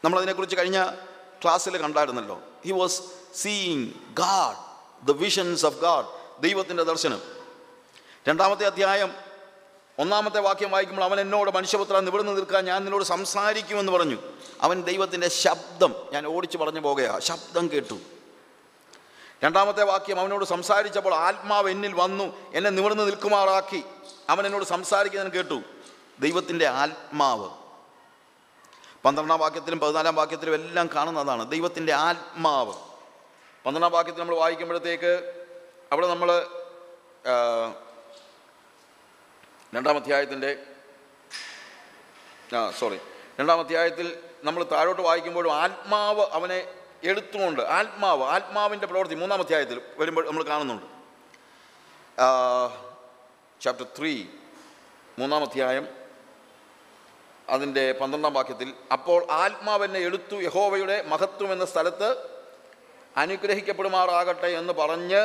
നമ്മളതിനെക്കുറിച്ച് കഴിഞ്ഞ ക്ലാസ്സിൽ കണ്ടായിരുന്നല്ലോ. He was seeing God the visions of God ദൈവത്തിന്റെ ദർശനം. രണ്ടാമത്തെ അധ്യായം ഒന്നാമത്തെ വാക്യം വായിക്കുമ്പോൾ അവൻ എന്നോട് മനുഷ്യപുത്ര നിവിടുന്ന് നിൽക്കാൻ ഞാൻ നിന്നോട് സംസാരിക്കുമെന്ന് പറഞ്ഞു. അവൻ ദൈവത്തിന്റെ ശബ്ദം ഞാൻ ഓടിച്ചു പറഞ്ഞു പോകുകയാണ് ശബ്ദം കേട്ടു. രണ്ടാമത്തെ വാക്യം അവനോട് സംസാരിച്ചപ്പോൾ ആത്മാവ് എന്നിൽ വന്നു എന്നെ നിവർന്ന് നിൽക്കുമാറാക്കി. അവൻ എന്നോട് സംസാരിക്കുന്നതിന് കേട്ടു ദൈവത്തിന്റെ ആത്മാവ്. പന്ത്രണ്ടാം വാക്യത്തിലും പതിനാലാം വാക്യത്തിലും എല്ലാം കാണുന്നതാണ് ദൈവത്തിന്റെ ആത്മാവ്. പന്ത്രണ്ടാം വാക്യത്തിൽ നമ്മൾ വായിക്കുമ്പോഴത്തേക്ക് അവിടെ നമ്മൾ രണ്ടാം അധ്യായത്തിന്റെ ആ സോറി രണ്ടാം അധ്യായത്തിൽ നമ്മൾ താഴോട്ട് വായിക്കുമ്പോഴും ആത്മാവ് അവനെ എടുത്തുകൊണ്ട് ആത്മാവ് ആത്മാവിന്റെ പ്രവൃത്തി മൂന്നാം അധ്യായത്തിൽ വരുമ്പോൾ നമ്മൾ കാണുന്നുണ്ട്. ചാപ്റ്റർ ത്രീ മൂന്നാം അധ്യായം അതിന്റെ പന്ത്രണ്ടാം വാക്യത്തിൽ അപ്പോൾ ആത്മാവെന്നെ എടുത്തു യഹോവയുടെ മഹത്വം എന്ന സ്ഥലത്ത് അനുഗ്രഹിക്കപ്പെടുമാറാകട്ടെ എന്ന് പറഞ്ഞ്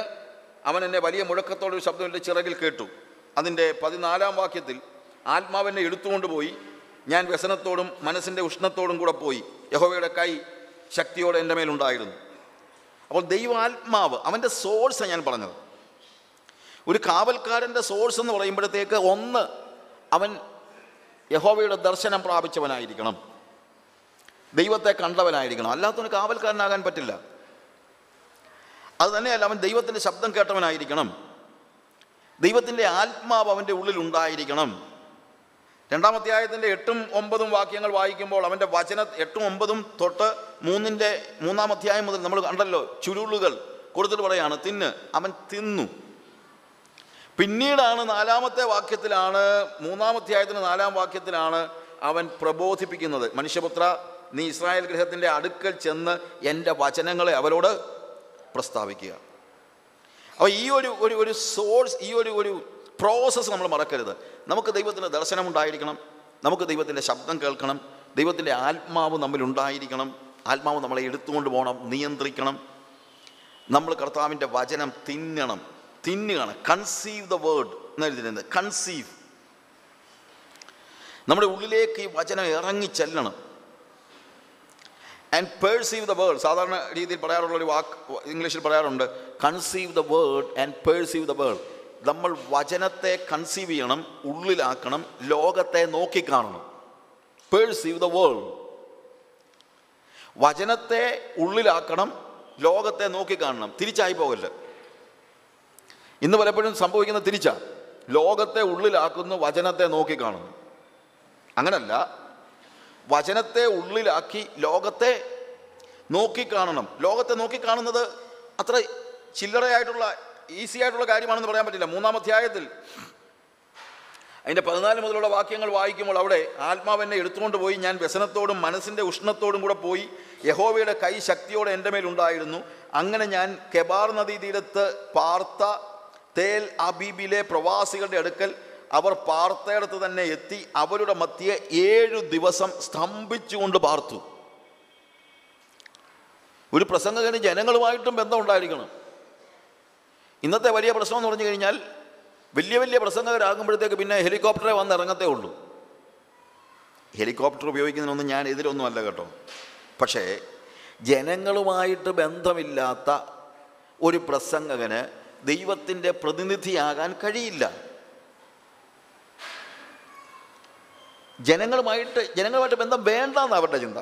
അവൻ എന്നെ വലിയ മുഴക്കത്തോടെ ഒരു ശബ്ദം എന്റെ ചിറകിൽ കേട്ടു. അതിന്റെ പതിനാലാം വാക്യത്തിൽ ആത്മാവെന്നെ എടുത്തുകൊണ്ട് പോയി. ഞാൻ വ്യസനത്തോടും മനസ്സിന്റെ ഉഷ്ണത്തോടും കൂടെ പോയി. യഹോവയുടെ കൈ ശക്തിയോടെ എന്റെ മേലുണ്ടായിരുന്നു അപ്പോൾ ദൈവാത്മാവ് അവന്റെ സോഴ്സാണ് ഞാൻ പറഞ്ഞത്. ഒരു കാവൽക്കാരന്റെ സോഴ്സ് എന്ന് പറയുമ്പോഴത്തേക്ക് ഒന്ന് അവൻ യഹോവയുടെ ദർശനം പ്രാപിച്ചവനായിരിക്കണം. ദൈവത്തെ കണ്ടവനായിരിക്കണം. അല്ലാത്തവന് കാവൽക്കാരനാകാൻ പറ്റില്ല. അത് തന്നെയല്ല അവൻ ദൈവത്തിന്റെ ശബ്ദം കേട്ടവനായിരിക്കണം. ദൈവത്തിന്റെ ആത്മാവ് അവന്റെ ഉള്ളിൽ ഉണ്ടായിരിക്കണം. രണ്ടാം അധ്യായത്തിന്റെ എട്ടും ഒമ്പതും വാക്യങ്ങൾ വായിക്കുമ്പോൾ അവന്റെ വചന എട്ടും ഒമ്പതും തൊട്ട് മൂന്നിന്റെ മൂന്നാം അധ്യായം മുതൽ നമ്മൾ കണ്ടല്ലോ ചുരുളുകൾ. കൊടുത്തിട്ട് പറയാണ് തിന്ന്. അവൻ തിന്നു. പിന്നീടാണ് നാലാമത്തെ വാക്യത്തിലാണ് മൂന്നാം അധ്യായത്തിന് നാലാം വാക്യത്തിലാണ് അവൻ പ്രബോധിപ്പിക്കുന്നത്. മനുഷ്യപുത്ര നീ ഇസ്രായേൽ ഗൃഹത്തിന്റെ അടുക്കൽ ചെന്ന് എന്റെ വചനങ്ങളെ അവരോട് പ്രസ്താവിക്കുക. അപ്പോൾ ഈ ഒരു ഒരു സോഴ്സ് ഈ ഒരു ഒരു പ്രോസസ്സ് നമ്മൾ മറക്കരുത്. നമുക്ക് ദൈവത്തിന്റെ ദർശനം ഉണ്ടായിരിക്കണം. നമുക്ക് ദൈവത്തിന്റെ ശബ്ദം കേൾക്കണം. ദൈവത്തിന്റെ ആത്മാവ് നമ്മിലുണ്ടായിരിക്കണം ആത്മാവ് നമ്മളെ എടുത്തുകൊണ്ട് പോകണം നിയന്ത്രിക്കണം. നമ്മൾ കർത്താവിന്റെ വചനം തിന്നണം. തിന്നുകയാണ്. കൺസീവ് ദ വേർഡ് എന്ന് എഴുതിയിരുന്നത് കൺസീവ് നമ്മുടെ ഉള്ളിലേക്ക് ഈ വചനം ഇറങ്ങി ചെല്ലണം. ആൻഡ് പേഴ്സീവ് ദ വേർഡ് സാധാരണ രീതിയിൽ പറയാറുള്ള ഒരു വാക്ക് ഇംഗ്ലീഷിൽ പറയാറുണ്ട് conceive the word and perceive the word നമ്മൾ വചനത്തെ കൺസീവ് ചെയ്യണം ഉള്ളിലാക്കണം ലോകത്തെ നോക്കിക്കാണണം. പേഴ്സീവ് ദ വേൾഡ് വചനത്തെ ഉള്ളിലാക്കണം ലോകത്തെ നോക്കിക്കാണണം. തിരിച്ചായി പോകല്ല. ഇന്ന് പലപ്പോഴും സംഭവിക്കുന്ന തിരിച്ചാ. ലോകത്തെ ഉള്ളിലാക്കുന്നു വചനത്തെ നോക്കിക്കാണുന്നു. അങ്ങനല്ല. വചനത്തെ ഉള്ളിലാക്കി ലോകത്തെ നോക്കിക്കാണണം. ലോകത്തെ നോക്കിക്കാണുന്നത് അത്ര ചില്ലറയായിട്ടുള്ള ഈസി ആയിട്ടുള്ള കാര്യമാണെന്ന് പറയാൻ പറ്റില്ല. മൂന്നാം അധ്യായത്തിൽ അതിന്റെ പതിനാല് മുതലുള്ള വാക്യങ്ങൾ വായിക്കുമ്പോൾ അവിടെ ആത്മാവെന്നെ എടുത്തുകൊണ്ട് പോയി. ഞാൻ വ്യസനത്തോടും മനസ്സിന്റെ ഉഷ്ണത്തോടും കൂടെ പോയി. യഹോവയുടെ കൈ ശക്തിയോടെ എന്റെ മേലുണ്ടായിരുന്നു അങ്ങനെ ഞാൻ കെബാർ നദീ തീരത്ത് പാർത്ത തേൽ അബീബിലെ പ്രവാസികളുടെ അടുക്കൽ അവർ പാർത്തയിടത്ത് തന്നെ എത്തി അവരുടെ മധ്യേ ഏഴു ദിവസം സ്തംഭിച്ചുകൊണ്ട് പാർത്തു. ഒരു പ്രസംഗകന് ജനങ്ങളുമായിട്ടും ബന്ധമുണ്ടായിരിക്കണം ഇന്നത്തെ വലിയ പ്രശ്നം എന്ന് പറഞ്ഞു കഴിഞ്ഞാൽ വലിയ വലിയ പ്രസംഗകരാകുമ്പോഴത്തേക്ക് പിന്നെ ഹെലികോപ്റ്ററെ വന്ന് ഇറങ്ങത്തേ ഉള്ളൂ. ഹെലികോപ്റ്റർ ഉപയോഗിക്കുന്നതിനൊന്നും ഞാൻ എതിരൊന്നുമല്ല കേട്ടോ. പക്ഷേ ജനങ്ങളുമായിട്ട് ബന്ധമില്ലാത്ത ഒരു പ്രസംഗകന് ദൈവത്തിന്റെ പ്രതിനിധിയാകാൻ കഴിയില്ല. ജനങ്ങളുമായിട്ട് ജനങ്ങളുമായിട്ട് ബന്ധം വേണ്ടെന്ന് അവരുടെ ചിന്ത.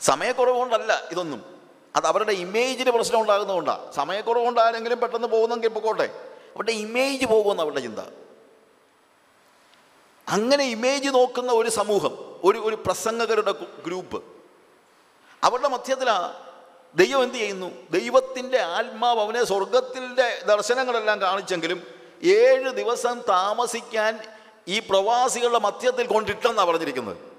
സമയക്കുറവുകൊണ്ടല്ല ഇതൊന്നും. അത് അവരുടെ ഇമേജിന് പ്രശ്നം ഉണ്ടാകുന്നതുകൊണ്ടാണ് സമയക്കുറവ് കൊണ്ട് പെട്ടെന്ന് പോകുന്നെങ്കിൽ പൊക്കോട്ടെ അവരുടെ ഇമേജ് പോകുമെന്ന് അവരുടെ ചിന്ത. അങ്ങനെ ഇമേജ് നോക്കുന്ന ഒരു സമൂഹം ഒരു ഒരു പ്രസംഗകരുടെ ഗ്രൂപ്പ് അവരുടെ മധ്യത്തിലാണ് ദൈവം എന്ത് ചെയ്യുന്നു? ദൈവത്തിന്റെ ആത്മാവ് അവനെ സ്വർഗത്തിന്റെ ദർശനങ്ങളെല്ലാം കാണിച്ചെങ്കിലും ഏഴ് ദിവസം താമസിക്കാൻ ഈ പ്രവാസികളുടെ മധ്യത്തിൽ കൊണ്ടിട്ടെന്നാണ് പറഞ്ഞിരിക്കുന്നത്.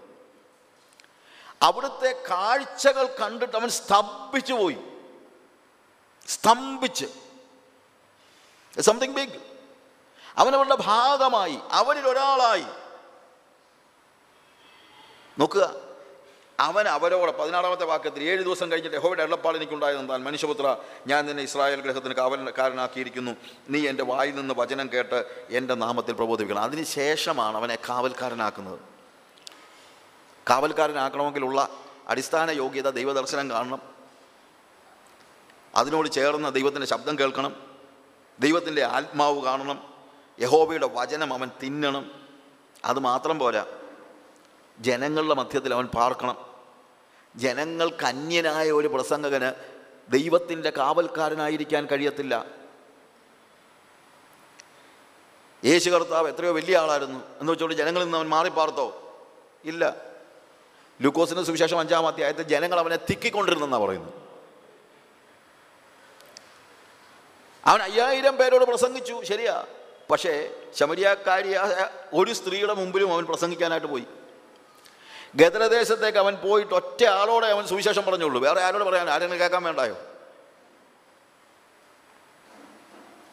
അവിടുത്തെ കാഴ്ചകൾ കണ്ടിട്ട് അവൻ സ്തംഭിച്ചു പോയി. സ്തംഭിച്ച്. സംതിങ് ബിഗ് അവനവരുടെ ഭാഗമായി അവനിൽ ഒരാളായി. നോക്കുക. അവൻ അവരോട് പതിനാറാമത്തെ വാക്യത്തിൽ ഏഴ് ദിവസം കഴിഞ്ഞിട്ട് യഹോവയുടെ എള്ളപ്പാട് എനിക്കുണ്ടായതെന്താൽ മനുഷ്യപുത്ര ഞാൻ നിന്നെ ഇസ്രായേൽ ഗ്രഹത്തിന് കാവൽക്കാരനാക്കിയിരിക്കുന്നു. നീ എന്റെ വായിൽ നിന്ന് വചനം കേട്ട് എന്റെ നാമത്തിൽ പ്രബോധിപ്പിക്കണം. അതിന് ശേഷമാണ് അവനെ കാവൽക്കാരനാക്കുന്നത്. കാവൽക്കാരനാക്കണമെങ്കിലുള്ള അടിസ്ഥാന യോഗ്യത ദൈവദർശനം കാണണം. അതിനോട് ചേർന്ന ദൈവത്തിന്റെ ശബ്ദം കേൾക്കണം. ദൈവത്തിന്റെ ആത്മാവ് കാണണം. യഹോബയുടെ വചനം അവൻ തിന്നണം. അതുമാത്രം പോരാ. ജനങ്ങളുടെ മധ്യത്തിൽ അവൻ പാർക്കണം. ജനങ്ങൾക്ക് അന്യനായ ഒരു പ്രസംഗകന് ദൈവത്തിന്റെ കാവൽക്കാരനായിരിക്കാൻ കഴിയത്തില്ല. യേശു കർത്താവ് എത്രയോ വലിയ ആളായിരുന്നു. എന്ന് വെച്ചുകൊണ്ട് ജനങ്ങളിൽ നിന്ന് അവൻ മാറിപ്പാർത്തോ? ഇല്ല. ലൂക്കോസിന്റെ സുവിശേഷം അഞ്ചാം അധ്യായത്തെ ജനങ്ങൾ അവനെ തിക്കിക്കൊണ്ടിരുന്നെന്നാണ് പറയുന്നത്. അവൻ അയ്യായിരം പേരോട് പ്രസംഗിച്ചു ശരിയാ. പക്ഷേ ശമരിയാക്കാരിയായ ഒരു സ്ത്രീയുടെ മുമ്പിലും അവൻ പ്രസംഗിക്കാനായിട്ട് പോയി. ഗദ്രദേശത്തേക്ക് അവൻ പോയിട്ട് ഒറ്റ ആളോടെ അവൻ സുവിശേഷം പറഞ്ഞുള്ളൂ. വേറെ ആരോട് പറയാൻ ആരെങ്കിലും കേൾക്കാൻ വേണ്ടായോ?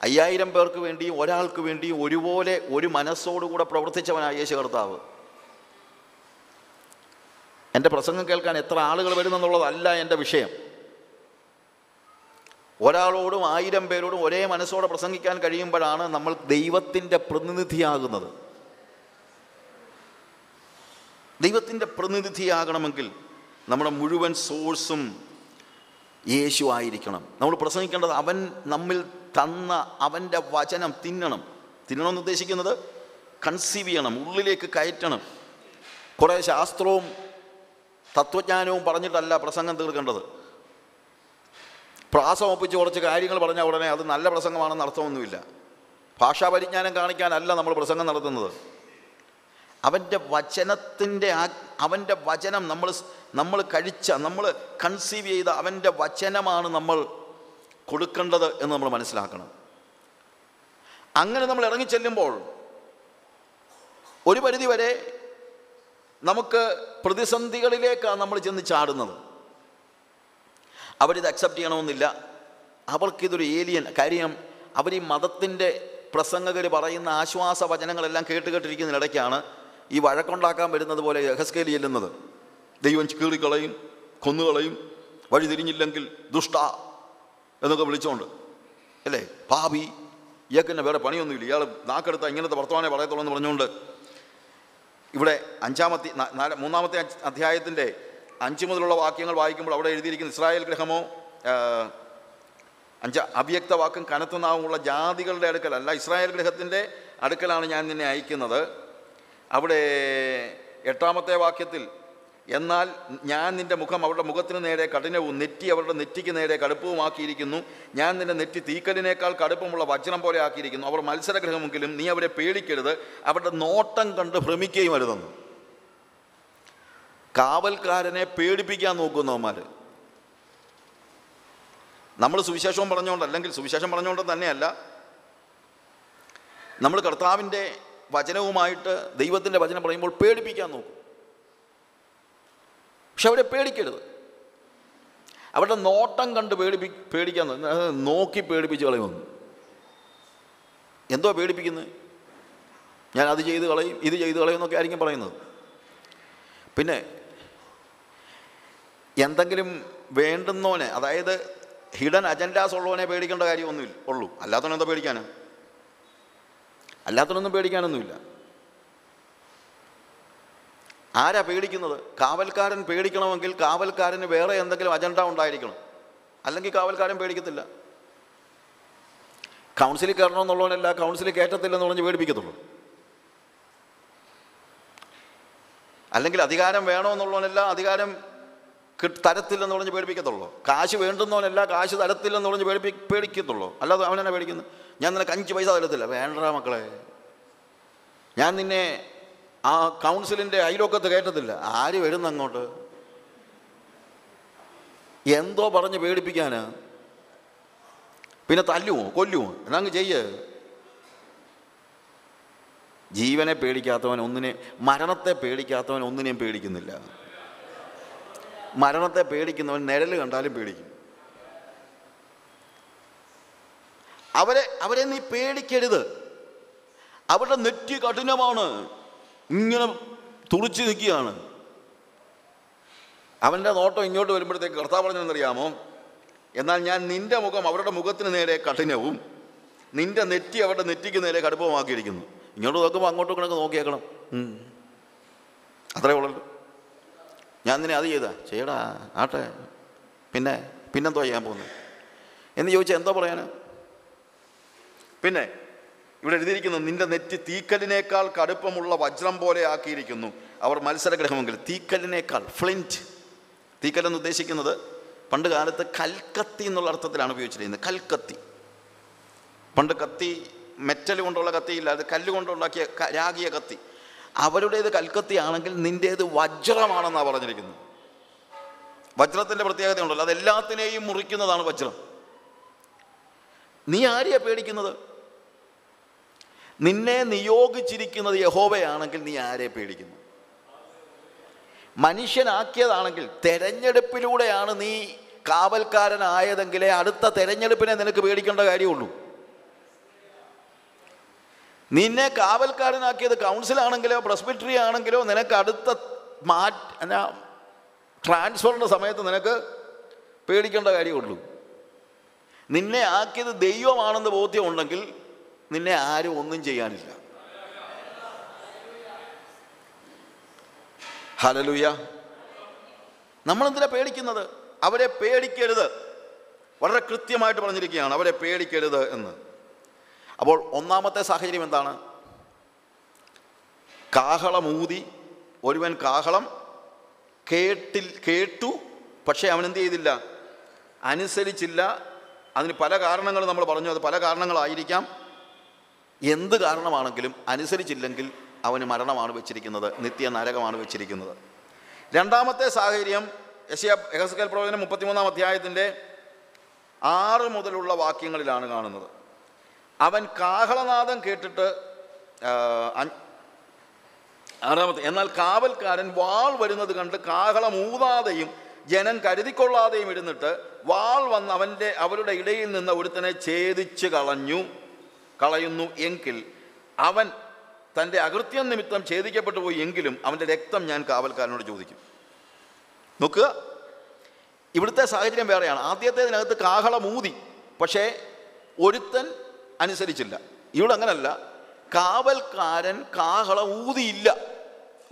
അയ്യായിരം പേർക്ക് വേണ്ടിയും ഒരാൾക്ക് വേണ്ടിയും ഒരുപോലെ ഒരു മനസ്സോടുകൂടെ പ്രവർത്തിച്ചവനായ യേശു കർത്താവ്. എന്റെ പ്രസംഗം കേൾക്കാൻ എത്ര ആളുകൾ വരുമെന്നുള്ളതല്ല എന്റെ വിഷയം. ഒരാളോടും ആയിരം പേരോടും ഒരേ മനസ്സോടെ പ്രസംഗിക്കാൻ കഴിയുമ്പോഴാണ് നമ്മൾ ദൈവത്തിന്റെ പ്രതിനിധിയാകുന്നത്. ദൈവത്തിന്റെ പ്രതിനിധിയാകണമെങ്കിൽ നമ്മുടെ മുഴുവൻ സോഴ്സും യേശു ആയിരിക്കണം. നമ്മൾ പ്രസംഗിക്കേണ്ടത് അവൻ നമ്മിൽ തന്ന അവന്റെ വചനം തിന്നണം. തിന്നണമെന്ന് ഉദ്ദേശിക്കുന്നത് കൺസീവ് ചെയ്യണം ഉള്ളിലേക്ക് കയറ്റണം. കുറേ ശാസ്ത്രവും തത്വജ്ഞാനവും പറഞ്ഞിട്ടല്ല പ്രസംഗം തീർക്കേണ്ടത്. പ്രാസം ഒപ്പിച്ച് കുറച്ച് കാര്യങ്ങൾ പറഞ്ഞാൽ ഉടനെ അത് നല്ല പ്രസംഗമാണെന്ന് അർത്ഥമൊന്നുമില്ല. ഭാഷാ പരിജ്ഞാനം കാണിക്കാനല്ല നമ്മൾ പ്രസംഗം നടത്തുന്നത്. അവന്റെ വചനത്തിന്റെ ആ അവന്റെ വചനം നമ്മൾ നമ്മൾ കഴിച്ച നമ്മൾ കൺസീവ് ചെയ്ത അവന്റെ വചനമാണ് നമ്മൾ കൊടുക്കേണ്ടത് എന്ന് നമ്മൾ മനസ്സിലാക്കണം. അങ്ങനെ നമ്മൾ ഇറങ്ങിച്ചെല്ലുമ്പോൾ ഒരു പരിധി വരെ നമുക്ക് പ്രതിസന്ധികളിലേക്കാണ് നമ്മൾ ചെന്ന് ചാടുന്നത്. അവരിത് അക്സെപ്റ്റ് ചെയ്യണമെന്നില്ല. അവർക്കിതൊരു ഏലിയൻ കാര്യം അവർ ഈ മതത്തിന്റെ പ്രസംഗകർ പറയുന്ന ആശ്വാസ വചനങ്ങളെല്ലാം കേട്ട് കേട്ടിരിക്കുന്നതിനിടയ്ക്കാണ് ഈ വഴക്കുണ്ടാക്കാൻ വരുന്നത് പോലെ രഹസ്കേലി ചെല്ലുന്നത്. ദൈവം കീറിക്കളയും കൊന്നുകളയും വഴിതിരിഞ്ഞില്ലെങ്കിൽ ദുഷ്ട എന്നൊക്കെ വിളിച്ചോണ്ട്. അല്ലേ? പാപി ഇയാൾക്കെന്നെ വേറെ പണിയൊന്നുമില്ല. ഇയാൾ നാക്കെടുത്ത് ഇങ്ങനത്തെ വർത്തമാനേ പറയത്തുള്ളൂ എന്ന് പറഞ്ഞുകൊണ്ട് ഇവിടെ അഞ്ചാമത്തെ നാല് മൂന്നാമത്തെ അധ്യായത്തിന്റെ അഞ്ച് മുതലുള്ള വാക്യങ്ങൾ വായിക്കുമ്പോൾ അവിടെ എഴുതിയിരിക്കുന്ന ഇസ്രായേൽ ഗ്രഹമോ അഞ്ച അവ്യക്ത വാക്കും കനത്തുനാവുമുള്ള ജാതികളുടെ അടുക്കലല്ല ഇസ്രായേൽ ഗ്രഹത്തിന്റെ അടുക്കലാണ് ഞാൻ നിന്നെ അയക്കുന്നത്. അവിടെ എട്ടാമത്തെ വാക്യത്തിൽ എന്നാൽ ഞാൻ നിന്റെ മുഖം അവരുടെ മുഖത്തിന് നേരെ കഠിനവും നെറ്റി അവരുടെ നെറ്റിക്ക് നേരെ കടുപ്പവുമാക്കിയിരിക്കുന്നു. ഞാൻ നിന്റെ നെറ്റി തീക്കലിനേക്കാൾ കടുപ്പമുള്ള വജ്രം പോലെ ആക്കിയിരിക്കുന്നു. അവർ മത്സരഗ്രഹമെങ്കിലും നീ അവരെ പേടിക്കരുത്. അവരുടെ നോട്ടം കണ്ട് ഭ്രമിക്കുകയും അരുതെന്ന്. കാവൽക്കാരനെ പേടിപ്പിക്കാൻ നോക്കുന്നവന്മാർ. നമ്മൾ സുവിശേഷവും പറഞ്ഞുകൊണ്ട് അല്ലെങ്കിൽ സുവിശേഷം പറഞ്ഞുകൊണ്ട് തന്നെയല്ല. നമ്മൾ കർത്താവിന്റെ വചനവുമായിട്ട് ദൈവത്തിന്റെ വചനം പറയുമ്പോൾ പേടിപ്പിക്കാൻ നോക്കും. പക്ഷെ അവരെ പേടിക്കരുത്. അവരുടെ നോട്ടം കണ്ട് പേടിപ്പി പേടിക്കാൻ നോക്കി പേടിപ്പിച്ച് കളയുമെന്ന് എന്തോ പേടിപ്പിക്കുന്നത് ഞാൻ അത് ചെയ്ത് കളയും ഇത് ചെയ്ത് കളയും എന്നൊക്കെ ആയിരിക്കും പറയുന്നത്. പിന്നെ എന്തെങ്കിലും വേണ്ടുന്നോനെ അതായത് ഹിഡൻ അജൻഡാസ് ഉള്ളവനെ പേടിക്കേണ്ട കാര്യമൊന്നുമില്ല ഉള്ളൂ. അല്ലാത്തവനെന്താ പേടിക്കാനാണ് അല്ലാത്തവനൊന്നും പേടിക്കാനൊന്നുമില്ല. ആരാ പേടിക്കുന്നത്? കാവൽക്കാരൻ പേടിക്കണമെങ്കിൽ കാവൽക്കാരന് വേറെ എന്തെങ്കിലും അജണ്ട ഉണ്ടായിരിക്കണം. അല്ലെങ്കിൽ കാവൽക്കാരൻ പേടിക്കത്തില്ല. കൗൺസിലിൽ കയറണമെന്നുള്ളവനല്ല കൗൺസിലിൽ കയറ്റത്തില്ലെന്ന് പറഞ്ഞ് പേടിപ്പിക്കത്തുള്ളൂ. അല്ലെങ്കിൽ അധികാരം വേണമെന്നുള്ളവനല്ല അധികാരം തരത്തില്ലെന്ന് പറഞ്ഞ് പേടിപ്പിക്കത്തുള്ളൂ. കാശ് വേണ്ടുന്നവനല്ല കാശ് തരത്തില്ലെന്ന് പറഞ്ഞ് പേടിപ്പി പേടിക്കത്തുള്ളൂ. അല്ലാതെ അവനെന്നെ പേടിക്കുന്നു? ഞാൻ നിനക്ക് അഞ്ച് പൈസ തരത്തില്ല. വേണ്ട മക്കളെ. ഞാൻ നിന്നെ ആ കൗൺസിലിന്റെ അയലോക്കത്ത് കയറ്റത്തില്ല. ആര് വരുന്ന അങ്ങോട്ട്? എന്തോ പറഞ്ഞ് പേടിപ്പിക്കാന്. പിന്നെ തല്ലുമോ കൊല്ലുമോ എന്നങ്ങ് ചെയ്യ്. ജീവനെ പേടിക്കാത്തവൻ ഒന്നിനെ മരണത്തെ പേടിക്കാത്തവൻ ഒന്നിനെയും പേടിക്കുന്നില്ല. മരണത്തെ പേടിക്കുന്നവൻ നിഴൽ കണ്ടാലും പേടിക്കും. അവരെ അവരെ നീ പേടിക്കരുത്. അവരുടെ നെറ്റി കഠിനമാണ്. ഇങ്ങനെ തുറിച്ച് നിൽക്കുകയാണ്. അവന്റെ നോട്ടം ഇങ്ങോട്ട് വരുമ്പോഴത്തേക്ക് കർത്താവ് പറഞ്ഞതെന്നറിയാമോ എന്നാൽ ഞാൻ നിന്റെ മുഖം അവരുടെ മുഖത്തിന് നേരെ കഠിനവും നിന്റെ നെറ്റി അവരുടെ നെറ്റിക്ക് നേരെ കടുപ്പമാക്കിയിരിക്കുന്നു ഇങ്ങോട്ട് നോക്കുമ്പോൾ അങ്ങോട്ടും കണക്ക് നോക്കിയേക്കണം. അത്രേ ഉള്ളല്ലോ. ഞാൻ നിന്നെ അത് ചെയ്താ. ചെയ്യടാ ആട്ടെ. പിന്നെ പിന്നെന്തോ ചെയ്യാൻ പോകുന്നത് എന്ന് ചോദിച്ചാൽ എന്തോ പറയാനാ? പിന്നെ ഇവിടെ എഴുതിയിരിക്കുന്നു നിന്റെ നെറ്റ് തീക്കലിനേക്കാൾ കടുപ്പമുള്ള വജ്രം പോലെ ആക്കിയിരിക്കുന്നു. അവർ മത്സരഗ്രഹമെങ്കിൽ തീക്കലിനേക്കാൾ ഫ്ലിന്റ്. തീക്കലെന്ന് ഉദ്ദേശിക്കുന്നത് പണ്ട് കാലത്ത് കൽക്കത്തി എന്നുള്ള അർത്ഥത്തിലാണ് ഉപയോഗിച്ചിരിക്കുന്നത് കൽക്കത്തി. പണ്ട് കത്തി മെറ്റൽ കൊണ്ടുള്ള കത്തിയില്ല അത് കല്ല് കൊണ്ടുണ്ടാക്കിയ ക- രാഗിയ കത്തി. അവരുടേത് കൽക്കത്തി ആണെങ്കിൽ നിന്റേത് വജ്രമാണെന്നാണ് പറഞ്ഞിരിക്കുന്നത്. വജ്രത്തിന്റെ പ്രത്യേകത ഉണ്ടല്ലോ അതെല്ലാത്തിനെയും മുറിക്കുന്നതാണ് വജ്രം. നീ ആരെയാണ് പേടിക്കുന്നത്? നിന്നെ നിയോഗിച്ചിരിക്കുന്നത് യഹോവയാണെങ്കിൽ നീ ആരെ പേടിക്കുന്നു? മനുഷ്യനാക്കിയതാണെങ്കിൽ തെരഞ്ഞെടുപ്പിലൂടെയാണ് നീ കാവൽക്കാരനായതെങ്കിലേ അടുത്ത തെരഞ്ഞെടുപ്പിനെ നിനക്ക് പേടിക്കേണ്ട കാര്യമുള്ളൂ. നിന്നെ കാവൽക്കാരനാക്കിയത് കൗൺസിലാണെങ്കിലോ പ്രസ്ബിറ്ററി ആണെങ്കിലോ നിനക്ക് അടുത്ത മാറ്റ് ട്രാൻസ്ഫറിന്റെ സമയത്ത് നിനക്ക് പേടിക്കേണ്ട കാര്യമുള്ളൂ. നിന്നെ ആക്കിയത് ദൈവമാണെന്ന് ബോധ്യമുണ്ടെങ്കിൽ നിന്നെ ആരും ഒന്നും ചെയ്യാനില്ല. ഹലലുയ നമ്മളെന്തിനാ പേടിക്കുന്നത്? അവരെ പേടിക്കരുത്. വളരെ കൃത്യമായിട്ട് പറഞ്ഞിരിക്കുകയാണ് അവരെ പേടിക്കരുത് എന്ന്. അപ്പോൾ ഒന്നാമത്തെ സാഹചര്യം എന്താണ്? കാഹളമൂതി ഒരുവൻ കാഹളം കേട്ടിൽ കേട്ടു പക്ഷേ അവൻ എന്ത് ചെയ്തില്ല? അനുസരിച്ചില്ല. അതിന് പല കാരണങ്ങൾ നമ്മൾ പറഞ്ഞു. അത് പല കാരണങ്ങളായിരിക്കാം. എന്ത് കാരണമാണെങ്കിലും അനുസരിച്ചില്ലെങ്കിൽ അവന് മരണമാണ് വെച്ചിരിക്കുന്നത് നിത്യ നരകമാണ് വെച്ചിരിക്കുന്നത്. രണ്ടാമത്തെ സാഹചര്യം യശയ എഹസ്കൽ പ്രവചനം മുപ്പത്തിമൂന്നാം അധ്യായത്തിന്റെ ആറ് മുതലുള്ള വാക്യങ്ങളിലാണ് കാണുന്നത്. അവൻ കാഹളനാദം കേട്ടിട്ട് ആറാമത്തെ എന്നാൽ കാവൽക്കാരൻ വാൾ വരുന്നത് കണ്ട് കാഹളം ഊതാതെയും ജനം കരുതിക്കൊള്ളാതെയും ഇരുന്നിട്ട് വാൾ വന്ന് അവന്റെ അവരുടെ ഇടയിൽ നിന്ന് ഒരുത്തനെ ഛേദിച്ച് കളഞ്ഞു. കളയുന്നു എങ്കിൽ അവൻ തന്റെ അകൃത്യം നിമിത്തം ഛേദിക്കപ്പെട്ടു പോയി എങ്കിലും അവന്റെ രക്തം ഞാൻ കാവൽക്കാരനോട് ചോദിക്കും. നോക്കുക. ഇവിടുത്തെ സാഹചര്യം വേറെയാണ്. കാഹളം ഊതി. പക്ഷേ ഒരുത്തൻ അനുസരിച്ചില്ല. ഇവിടെ അങ്ങനല്ല. കാവൽക്കാരൻ കാഹളം ഊതിയില്ല.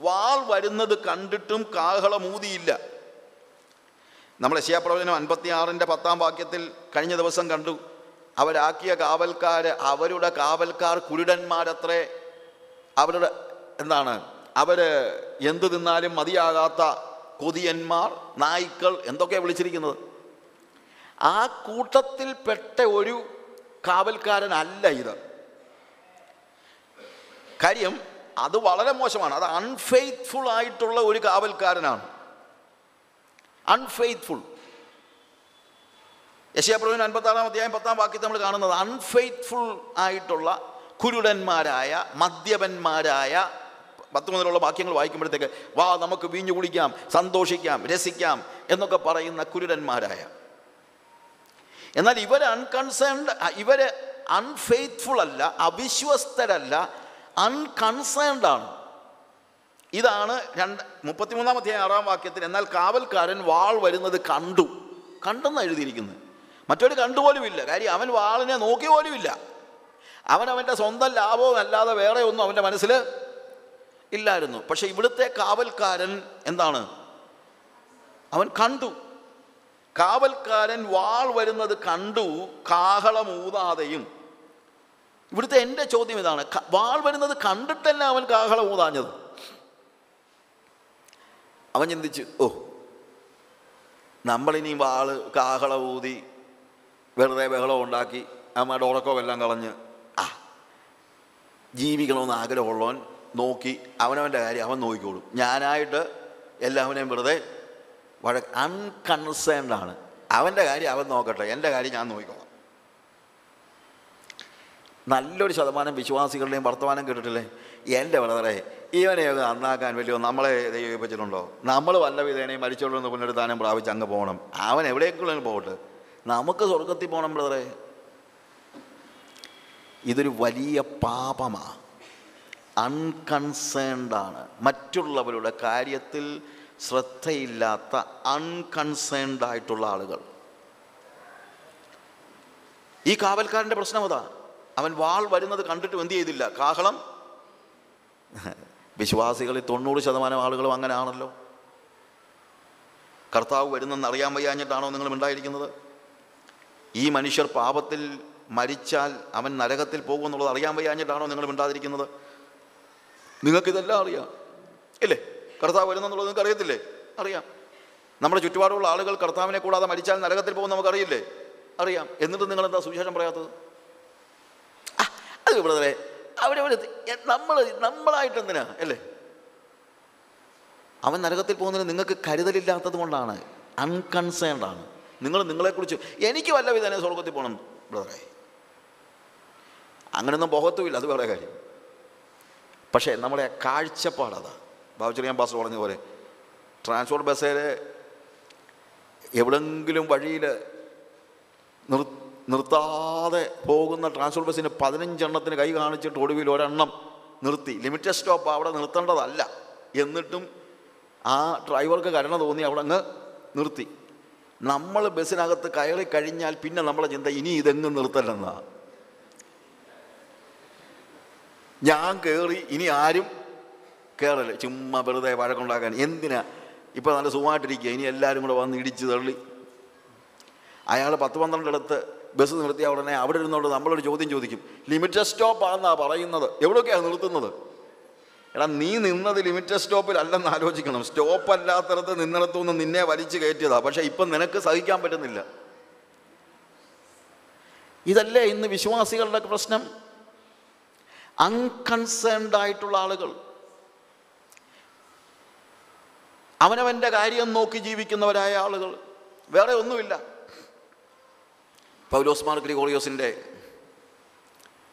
വാൾ വരുന്നത് കണ്ടിട്ടും കാഹളം ഊതിയില്ല. നമ്മൾ യശയാപ്രവചനം അൻപത്തിയാറിന്റെ പത്താം വാക്യത്തിൽ കഴിഞ്ഞ ദിവസം കണ്ടു. അവരാക്കിയ കാവൽക്കാർ അവരുടെ കാവൽക്കാർ കുരുടന്മാരത്രേ. അവരുടെ എന്താണ്? അവർ എന്ത് തിന്നാലും മതിയാകാത്ത കൊതിയന്മാർ നായ്ക്കൾ എന്തൊക്കെയാണ് വിളിച്ചിരിക്കുന്നത്? ആ കൂട്ടത്തിൽപ്പെട്ട ഒരു കാവൽക്കാരനല്ല ഇത്. കാര്യം അത് വളരെ മോശമാണ്. അത് അൺഫെയ്ത്ത്ഫുൾ ആയിട്ടുള്ള ഒരു കാവൽക്കാരനാണ്. അൺഫെയ്ത്ത്ഫുൾ യശയാപ്രവൻ അൻപത്താറാം അധ്യായം പത്താം വാക്യത്തിൽ നമ്മൾ കാണുന്നത് അൺഫെയ്ത്ത്ഫുൾ ആയിട്ടുള്ള കുരുടന്മാരായ മദ്യപന്മാരായ പത്ത് മുതലുള്ള വാക്യങ്ങൾ വായിക്കുമ്പോഴത്തേക്ക് വാ നമുക്ക് വീഞ്ഞു കുടിക്കാം സന്തോഷിക്കാം രസിക്കാം എന്നൊക്കെ പറയുന്ന കുരുടന്മാരായ. എന്നാൽ ഇവർ അൺകൺസേൺഡ് ഇവർ അൺഫെയ്ത്ത്ഫുൾ അല്ല അവിശ്വസ്തരല്ല അൺകൺസേൺഡാണ് ഇതാണ് രണ്ട് മുപ്പത്തിമൂന്നാമത്തെ ആറാം വാക്യത്തിൽ എന്നാൽ കാവൽക്കാരൻ വാൾ വരുന്നത് കണ്ടു. കണ്ടെന്ന് എഴുതിയിരിക്കുന്നത്. മറ്റൊരു കണ്ടുപോലുമില്ല. കാര്യം അവൻ വാളിനെ നോക്കി പോലുമില്ല. അവൻ അവന്റെ സ്വന്തം ലാഭവും അല്ലാതെ വേറെ ഒന്നും അവന്റെ മനസ്സിൽ ഇല്ലായിരുന്നു. പക്ഷെ ഇവിടുത്തെ കാവൽക്കാരൻ എന്താണ്? അവൻ കണ്ടു. കാവൽക്കാരൻ വാൾ വരുന്നത് കണ്ടു കാഹളമൂതാതെയും ഇവിടുത്തെ എന്റെ ചോദ്യം ഇതാണ്. വാൾ വരുന്നത് കണ്ടിട്ടല്ല അവൻ കാഹളം ഊതാഞ്ഞത്? അവൻ ചിന്തിച്ച് ഓ നമ്മളിനി വാൾ കാഹള ഊതി വെറുതെ ബഹളം ഉണ്ടാക്കി അമ്മയുടെ ഉറക്കവും എല്ലാം കളഞ്ഞ്. ആ ജീവിക്കണമെന്ന് ആഗ്രഹമുള്ളവൻ നോക്കി അവനവന്റെ കാര്യം അവൻ നോക്കിക്കോളും. ഞാനായിട്ട് എല്ലാവനെയും വെറുതെ വഴ അൺകൺസേൺഡ് ആണ്. അവന്റെ കാര്യം അവൻ നോക്കട്ടെ. എന്റെ കാര്യം ഞാൻ നോക്കിക്കോളാം. നല്ലൊരു ശതമാനം വിശ്വാസികളുടെയും വർത്തമാനം കേട്ടിട്ടില്ലേ? എന്റെ വളരെ ഇവനെയൊക്കെ നന്നാക്കാൻ വലിയ നമ്മളെ ദൈവിപ്പിച്ചിട്ടുണ്ടോ നമ്മൾ വല്ല വിധേനയും മരിച്ചോളൂ എന്ന് പുനരുദ്ധാനം പ്രാപിച്ച് അങ്ങ് പോകണം. അവൻ എവിടേക്കുള്ള പോകട്ടെ. നമുക്ക് സ്വർഗത്തിൽ പോകണം ബ്രദറെ. ഇതൊരു വലിയ പാപമാണ് അൺകൺസേൺഡ് ആണ്. മറ്റുള്ളവരുടെ കാര്യത്തിൽ ശ്രദ്ധയില്ലാത്ത അൺകൺസേൺഡ് ആയിട്ടുള്ള ആളുകൾ. ഈ കാവൽക്കാരന്റെ പ്രശ്നം അതാ. അവൻ വാൾ വരുന്നത് കണ്ടിട്ട് എന്ത് ചെയ്തില്ല? കാഹളം? വിശ്വാസികളിൽ തൊണ്ണൂറ് ശതമാനം ആളുകളും അങ്ങനെ ആണല്ലോ കർത്താവ് വരുന്നെന്ന് അറിയാൻ വയ്യാഞ്ഞിട്ടാണോ നിങ്ങൾ ഉണ്ടായിരിക്കുന്നത് ഈ മനുഷ്യർ പാപത്തിൽ മരിച്ചാൽ അവൻ നരകത്തിൽ പോകും എന്നുള്ളത് അറിയാൻ വയ്യാഞ്ഞിട്ടാണോ നിങ്ങൾ മിണ്ടാതിരിക്കുന്നത്? നിങ്ങൾക്കിതെല്ലാം അറിയാം. ഇല്ലേ? കർത്താവ് വരുന്നെന്നുള്ളത് നിങ്ങൾക്ക് അറിയത്തില്ലേ? അറിയാം. നമ്മുടെ ചുറ്റുപാടുള്ള ആളുകൾ കർത്താവിനെ കൂടാതെ മരിച്ചാൽ നരകത്തിൽ പോകും നമുക്കറിയില്ലേ? അറിയാം. എന്നിട്ട് നിങ്ങൾ എന്താ സുവിശേഷം പറയാത്തത്? അത് ഇവിടെ അവരവർ നമ്മൾ നമ്മളായിട്ട് എന്തിനാ? അല്ലേ? അവൻ നരകത്തിൽ പോകുന്നതിന് നിങ്ങൾക്ക് കരുതലില്ലാത്തത് കൊണ്ടാണ്. അൺകൺസേൺഡാണ് നിങ്ങൾ നിങ്ങളെക്കുറിച്ച് എനിക്ക് വല്ല വിധേന സ്വർഗത്തിൽ പോകണം ബ്രദറെ അങ്ങനെയൊന്നും ബോഹത്തുമില്ല അത് വേറെ കാര്യം. പക്ഷേ നമ്മുടെ കാഴ്ചപ്പാടതാ ബാബുച്ചറിയാൻ പാസ് പറഞ്ഞ പോലെ ട്രാൻസ്പോർട്ട് ബസ്സേൽ എവിടെങ്കിലും വഴിയിൽ നിർ നിർത്താതെ പോകുന്ന ട്രാൻസ്പോർട്ട് ബസ്സിന് പതിനഞ്ചെണ്ണത്തിന് കൈ കാണിച്ചിട്ട് ഒടുവിൽ ഒരെണ്ണം നിർത്തി. ലിമിറ്റഡ് സ്റ്റോപ്പ് അവിടെ നിർത്തേണ്ടതല്ല. എന്നിട്ടും ആ ഡ്രൈവർക്ക് കരുണ തോന്നി അവിടെ അങ്ങ് നിർത്തി. നമ്മൾ ബസ്സിനകത്ത് കയറി കഴിഞ്ഞാൽ പിന്നെ നമ്മളെ ചിന്ത ഇനി ഇതെങ്ങും നിർത്തലെന്നാ ഞാൻ കയറി ഇനി ആരും കയറല്ലേ ചുമ്മാ വെറുതെ വഴക്കുണ്ടാക്കാൻ. എന്തിനാ? ഇപ്പോൾ നല്ല സുഖമായിട്ടിരിക്കുക. ഇനി എല്ലാവരും കൂടെ വന്ന് ഇടിച്ച് തള്ളി. അയാൾ പത്ത് പന്ത്രണ്ടിടത്ത് ബസ് നിർത്തിയ ഉടനെ അവിടെ ഇരുന്നുകൊണ്ട് നമ്മളൊരു ചോദ്യം ചോദിക്കും. ലിമിറ്റഡ് സ്റ്റോപ്പ് ആണെന്നാണ് പറയുന്നത്. എവിടെയൊക്കെയാണ് നിർത്തുന്നത്? എടാ നീ നിന്നത് ലിമിറ്റഡ് സ്റ്റോപ്പിൽ അല്ലെന്ന് ആലോചിക്കണം. സ്റ്റോപ്പ് അല്ലാത്തടത്ത് നിന്നിടത്തുനിന്ന് നിന്നെ വലിച്ചു കയറ്റിയതാ. പക്ഷേ ഇപ്പം നിനക്ക് സഹിക്കാൻ പറ്റുന്നില്ല. ഇതല്ലേ ഇന്ന് വിശ്വാസികളുടെ പ്രശ്നം? അൺകൺസേൺഡ് ആയിട്ടുള്ള ആളുകൾ. അവനവന്റെ കാര്യം നോക്കി ജീവിക്കുന്നവരായ ആളുകൾ. വേറെ ഒന്നുമില്ല. പൗലോസ്മാർ ഗ്രിഗോറിയോസിന്റെ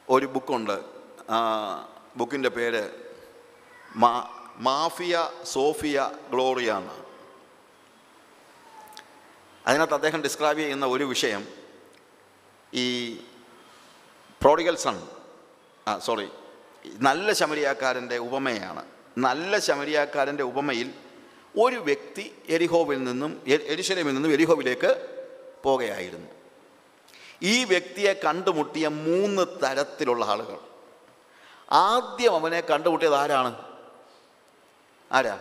ഒരു ബുക്കുണ്ട്. ബുക്കിന്റെ പേര് മാഫിയ സോഫിയ ഗ്ലോറിയ എന്നാണ് അതിനകത്ത് അദ്ദേഹം ഡിസ്ക്രൈബ് ചെയ്യുന്ന ഒരു വിഷയം ഈ പ്രോഡിഗൽ സൺ ആ സോറി നല്ല ശമരിയാക്കാരന്റെ ഉപമയാണ്. നല്ല ശമരിയാക്കാരന്റെ ഉപമയിൽ ഒരു വ്യക്തി എരിഹോവിൽ നിന്നും എരിശലമിൽ നിന്നും എരിഹോവിലേക്ക് പോകുകയായിരുന്നു ഈ വ്യക്തിയെ കണ്ടുമുട്ടിയ മൂന്ന് തരത്തിലുള്ള ആളുകൾ. ആദ്യം അവനെ കണ്ടുമുട്ടിയത് ആരാണ്? ആരാ?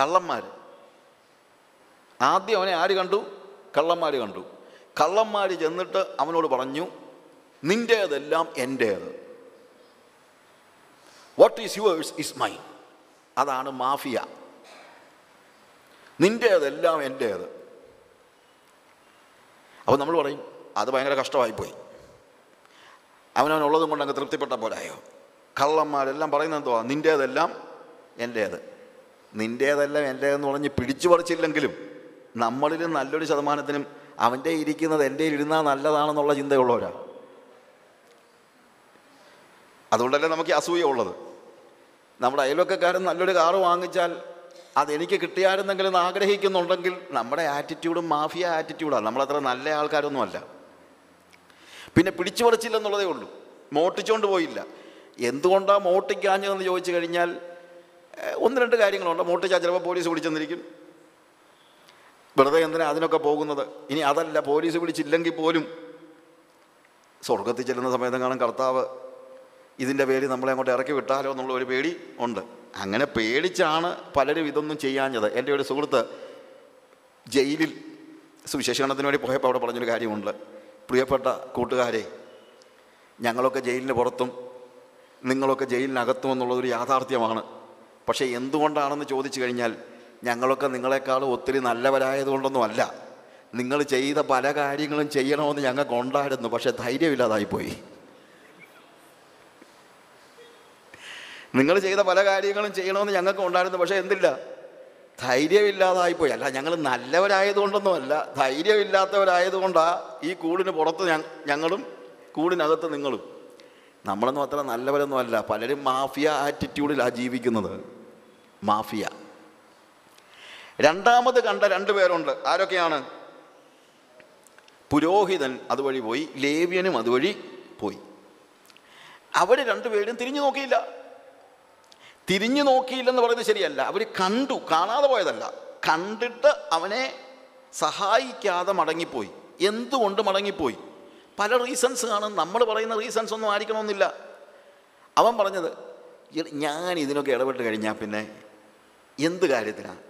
കള്ളന്മാർ ആദ്യം അവനെ ആര് കണ്ടു? കള്ളന്മാർ കണ്ടു. കള്ളന്മാർ ചെന്നിട്ട് അവനോട് പറഞ്ഞു നിന്റേതെല്ലാം എന്റേത് what is yours is mine അതാണ് മാഫിയ. നിന്റേതെല്ലാം എന്റേത് അപ്പോൾ നമ്മൾ പറയും അത് ഭയങ്കര കഷ്ടമായിപ്പോയി. അവനവനുള്ളതും കൊണ്ട് അങ്ങ് തൃപ്തിപ്പെട്ട പോലായോ? കള്ളന്മാരെല്ലാം പറയുന്നത് എന്തുവാ? നിന്റേതെല്ലാം എന്റേത് നിന്റേതെല്ലാം എന്റേതെന്ന് പറഞ്ഞ് പിടിച്ചു പറിച്ചില്ലെങ്കിലും നമ്മളിൽ നല്ലൊരു ശതമാനത്തിനും അവന്റെ ഇരിക്കുന്നത് എന്റെ ഇരുന്നാൽ നല്ലതാണെന്നുള്ള ചിന്തയുള്ളവരാ. അതുകൊണ്ടല്ലേ നമുക്ക് അസൂയ ഉള്ളത്. നമ്മുടെ അയൽവക്കക്കാരൻ നല്ലൊരു കാറ് വാങ്ങിച്ചാൽ അതെനിക്ക് കിട്ടിയായിരുന്നെങ്കിലും ആഗ്രഹിക്കുന്നുണ്ടെങ്കിൽ നമ്മുടെ ആറ്റിറ്റ്യൂഡും മാഫിയ ആറ്റിറ്റ്യൂഡാണ് നമ്മളത്ര നല്ല ആൾക്കാരൊന്നുമല്ല. പിന്നെ പിടിച്ചു പറിച്ചില്ലെന്നുള്ളതേ ഉള്ളൂ. മോട്ടിച്ചുകൊണ്ട് പോയില്ല. എന്തുകൊണ്ടാണ് മോട്ടിക്കാഞ്ഞതെന്ന് ചോദിച്ചു കഴിഞ്ഞാൽ ഒന്ന് രണ്ട് കാര്യങ്ങളുണ്ട്. മോട്ടിച്ചാൽ ചിലപ്പോൾ പോലീസ് പിടിച്ചെന്നിരിക്കും വെറുതെ എന്തിനാ അതിനൊക്കെ പോകുന്നത്? ഇനി അതല്ല പോലീസ് പിടിച്ചില്ലെങ്കിൽ പോലും സ്വർഗത്തിൽ ചെല്ലുന്ന സമയത്ത് കാണും കർത്താവ് ഇതിന്റെ പേര് നമ്മളെ അങ്ങോട്ട് ഇറക്കി വിട്ടാലോ എന്നുള്ള ഒരു പേടി ഉണ്ട്. അങ്ങനെ പേടിച്ചാണ് പലരും ഇതൊന്നും ചെയ്യാഞ്ഞത്. എന്റെ ഒരു സുഹൃത്ത് ജയിലിൽ സുവിശേഷണത്തിന് വേണ്ടി പോയപ്പോൾ അവിടെ പറഞ്ഞൊരു കാര്യമുണ്ട്. പ്രിയപ്പെട്ട കൂട്ടുകാരെ ഞങ്ങളൊക്കെ ജയിലിന് പുറത്തും നിങ്ങളൊക്കെ ജയിലിനകത്തും എന്നുള്ളതൊരു യാഥാർത്ഥ്യമാണ്. പക്ഷേ എന്തുകൊണ്ടാണെന്ന് ചോദിച്ചു കഴിഞ്ഞാൽ ഞങ്ങളൊക്കെ നിങ്ങളെക്കാൾ ഒത്തിരി നല്ലവരായതുകൊണ്ടൊന്നും അല്ല നിങ്ങൾ ചെയ്ത പല കാര്യങ്ങളും ചെയ്യണമെന്ന് ഞങ്ങൾക്ക് ഉണ്ടായിരുന്നു പക്ഷേ ധൈര്യമില്ലാതായിപ്പോയി. നിങ്ങൾ ചെയ്ത പല കാര്യങ്ങളും ചെയ്യണമെന്ന് ഞങ്ങൾക്ക് ഉണ്ടായിരുന്നു പക്ഷേ എന്തില്ല? ധൈര്യമില്ലാതായിപ്പോയി. അല്ല ഞങ്ങൾ നല്ലവരായതുകൊണ്ടൊന്നുമല്ല ധൈര്യമില്ലാത്തവരായതുകൊണ്ടാണ് ഈ കൂടിന് പുറത്ത് ഞങ്ങളും കൂടിനകത്ത് നിങ്ങളും. നമ്മളൊന്നും അത്ര നല്ലവരൊന്നും അല്ല പലരും മാഫിയ ആറ്റിറ്റ്യൂഡിലാണ് ജീവിക്കുന്നത്. മാഫിയ. രണ്ടാമത് കണ്ട രണ്ട് പേരുണ്ട്. ആരൊക്കെയാണ്? പുരോഹിതൻ അതുവഴി പോയി ലേവ്യനും അതുവഴി പോയി. അവർ രണ്ടുപേരും തിരിഞ്ഞു നോക്കിയില്ല. തിരിഞ്ഞു നോക്കിയില്ലെന്ന് പറയുന്നത് ശരിയല്ല. അവർ കണ്ടു കാണാതെ പോയതല്ല. കണ്ടിട്ട് അവനെ സഹായിക്കാതെ മടങ്ങിപ്പോയി. എന്തുകൊണ്ട് മടങ്ങിപ്പോയി? പല റീസൺസ് കാണും നമ്മൾ പറയുന്ന റീസൺസ് ഒന്നും ആയിരിക്കണമെന്നില്ല. അവൻ പറഞ്ഞത് ഞാൻ ഇതിനൊക്കെ ഇടപെട്ട് കഴിഞ്ഞാൽ പിന്നെ എന്ത് കാര്യത്തിനാണ്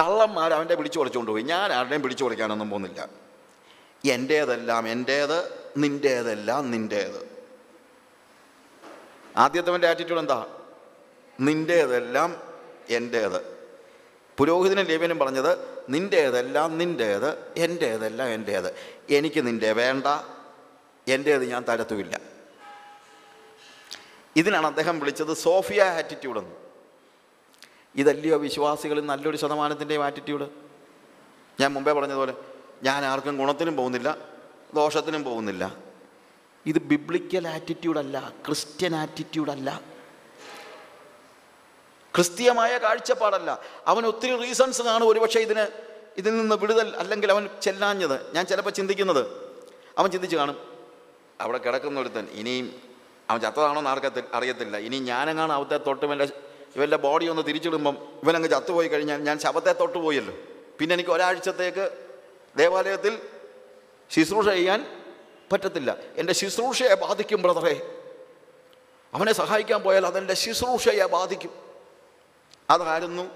കള്ളന്മാർ അവന്റെ പിടിച്ചു പറിച്ചുകൊണ്ട് പോയി. ഞാൻ ആരുടെയും പിടിച്ചു പറിക്കാനൊന്നും പോകുന്നില്ല. എന്റേതെല്ലാം എന്റേത് നിന്റേതെല്ലാം നിന്റേത് ആദ്യത്തവന്റെ ആറ്റിറ്റ്യൂഡ് എന്താ? നിന്റേതെല്ലാം എന്റേത് പുരോഹിതനും ലേവ്യനും പറഞ്ഞത് നിന്റേതെല്ലാം നിന്റേത് എന്റേതെല്ലാം എന്റേത് എനിക്ക് നിന്റെ വേണ്ട എന്റേത് ഞാൻ തരത്തുമില്ല. ഇതിനാണ് അദ്ദേഹം വിളിച്ചത് സോഫിയ ആറ്റിറ്റ്യൂഡ് എന്ന്. ഇതല്ലയോ വിശ്വാസികളിൽ നല്ലൊരു ശതമാനത്തിന്റെയും ആറ്റിറ്റ്യൂഡ് ഞാൻ മുമ്പേ പറഞ്ഞതുപോലെ ഞാൻ ആർക്കും ഗുണത്തിനും പോകുന്നില്ല ദോഷത്തിനും പോകുന്നില്ല. ഇത് ബിബ്ലിക്കൽ ആറ്റിറ്റ്യൂഡല്ല ക്രിസ്ത്യൻ ആറ്റിറ്റ്യൂഡല്ല ക്രിസ്തീയമായ കാഴ്ചപ്പാടല്ല. അവൻ ഒത്തിരി റീസൺസ് കാണും ഒരുപക്ഷെ ഇതിന് ഇതിൽ നിന്ന് വിടുതൽ അല്ലെങ്കിൽ അവൻ ചെല്ലാഞ്ഞത്. ഞാൻ ചിലപ്പോൾ ചിന്തിക്കുന്നത് അവൻ ചിന്തിച്ച് കാണും അവിടെ കിടക്കുന്ന ഒരുത്തൻ ഇനിയും അവൻ ചത്തതാണോന്ന് ആർക്കത്തിൽ അറിയത്തില്ല. ഇനി ഞാനെങ്ങാണ് അവത്തെ തൊട്ട് ഇവന്റെ ബോഡി ഒന്ന് തിരിച്ചിടുമ്പം ഇവനങ്ങ് ചത്തുപോയി കഴിഞ്ഞാൽ ഞാൻ ശവത്തെ തൊട്ട് പോയല്ലോ. പിന്നെ എനിക്ക് ഒരാഴ്ചത്തേക്ക് ദേവാലയത്തിൽ ശുശ്രൂഷ ചെയ്യാൻ പറ്റത്തില്ല. എന്റെ ശുശ്രൂഷയെ ബാധിക്കും ബ്രദറെ അവനെ സഹായിക്കാൻ പോയാൽ അതെന്റെ ശുശ്രൂഷയെ ബാധിക്കും. അതായിരുന്നു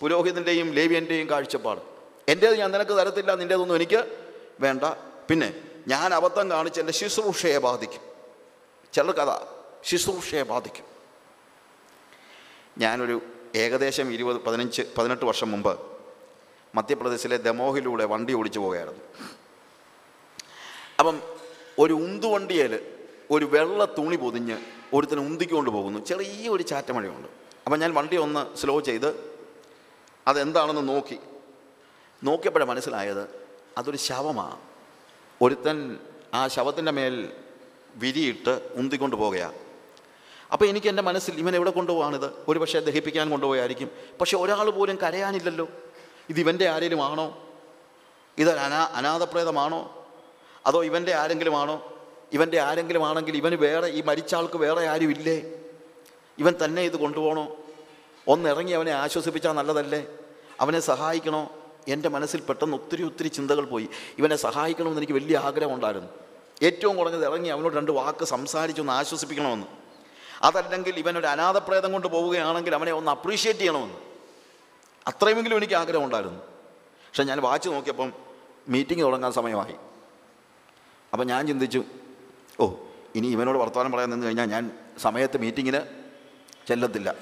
പുരോഹിതന്റെയും ലേവ്യന്റെയും കാഴ്ചപ്പാട്. എന്റേത് ഞാൻ നിനക്ക് തരത്തില്ല നിന്റേതൊന്നും എനിക്ക് വേണ്ട. പിന്നെ ഞാൻ അബദ്ധം കാണിച്ച് എന്റെ ശുശ്രൂഷയെ ബാധിക്കും. ചിലർക്കതാ ശുശ്രൂഷയെ ബാധിക്കും. ഞാനൊരു ഏകദേശം ഇരുപത് പതിനഞ്ച് പതിനെട്ട് വർഷം മുമ്പ് മധ്യപ്രദേശിലെ ദമോഹിലൂടെ വണ്ടി ഓടിച്ചു പോവുകയായിരുന്നു. അപ്പം ഒരു ഉന്തുവണ്ടിയിൽ ഒരു വെള്ള തുണി പൊതിഞ്ഞ് ഒരുത്തിന് ഉന്തിക്കൊണ്ട് പോകുന്നു. ചെറിയ ഒരു ചാറ്റമഴയുണ്ട്. അപ്പം ഞാൻ വണ്ടി ഒന്ന് സ്ലോ ചെയ്ത് അതെന്താണെന്ന് നോക്കി. നോക്കിയപ്പോഴാണ് മനസ്സിലായത് അതൊരു ശവമാണ് ഒരുത്തൻ ആ ശവത്തിന്റെ മേൽ വിരിയിട്ട് ഉന്തിക്കൊണ്ട് പോകുകയാണ് അപ്പോൾ എനിക്ക് എന്റെ മനസ്സിൽ ഇവൻ എവിടെ കൊണ്ടുപോകാണിത് ഒരു പക്ഷേ ദഹിപ്പിക്കാൻ കൊണ്ടുപോയായിരിക്കും. പക്ഷേ ഒരാൾ പോലും കരയാനില്ലല്ലോ. ഇത് ഇവന്റെ ആരെങ്കിലും ആണോ ഇതൊരു അനാ അനാഥപ്രേതമാണോ? അതോ ഇവന്റെ ആരെങ്കിലും ആണോ ഇവന്റെ ആരെങ്കിലും ആണെങ്കിൽ ഇവന് വേറെ ഈ മരിച്ച ആൾക്ക് വേറെ ആരും ഇല്ലേ ഇവൻ തന്നെ ഇത് കൊണ്ടുപോകണോ? ഒന്നിറങ്ങി അവനെ ആശ്വസിപ്പിച്ചാൽ നല്ലതല്ലേ? അവനെ സഹായിക്കണോ? എന്റെ മനസ്സിൽ പെട്ടെന്ന് ഒത്തിരി ഒത്തിരി ചിന്തകൾ പോയി. ഇവനെ സഹായിക്കണമെന്ന് എനിക്ക് വലിയ ആഗ്രഹമുണ്ടായിരുന്നു. ഏറ്റവും കുറഞ്ഞത് ഇറങ്ങി അവനോട് രണ്ട് വാക്ക് സംസാരിച്ചൊന്ന് ആശ്വസിപ്പിക്കണമെന്ന്. അതല്ലെങ്കിൽ ഇവനൊരു അനാഥപ്രേതം കൊണ്ട് പോവുകയാണെങ്കിൽ അവനെ ഒന്ന് അപ്രീഷിയേറ്റ് ചെയ്യണമെന്ന്. അത്രയുമെങ്കിലും എനിക്ക് ആഗ്രഹം ഉണ്ടായിരുന്നു. പക്ഷെ ഞാൻ വാച്ച് നോക്കിയപ്പം മീറ്റിംഗ് തുടങ്ങാൻ സമയമായി. അപ്പം ഞാൻ ചിന്തിച്ചു ഓ ഇനി ഇവനോട് വർത്തമാനം പറയാൻ നിന്ന് കഴിഞ്ഞാൽ ഞാൻ സമയത്ത് മീറ്റിങ്ങിന് ചെല്ലത്തില്ല.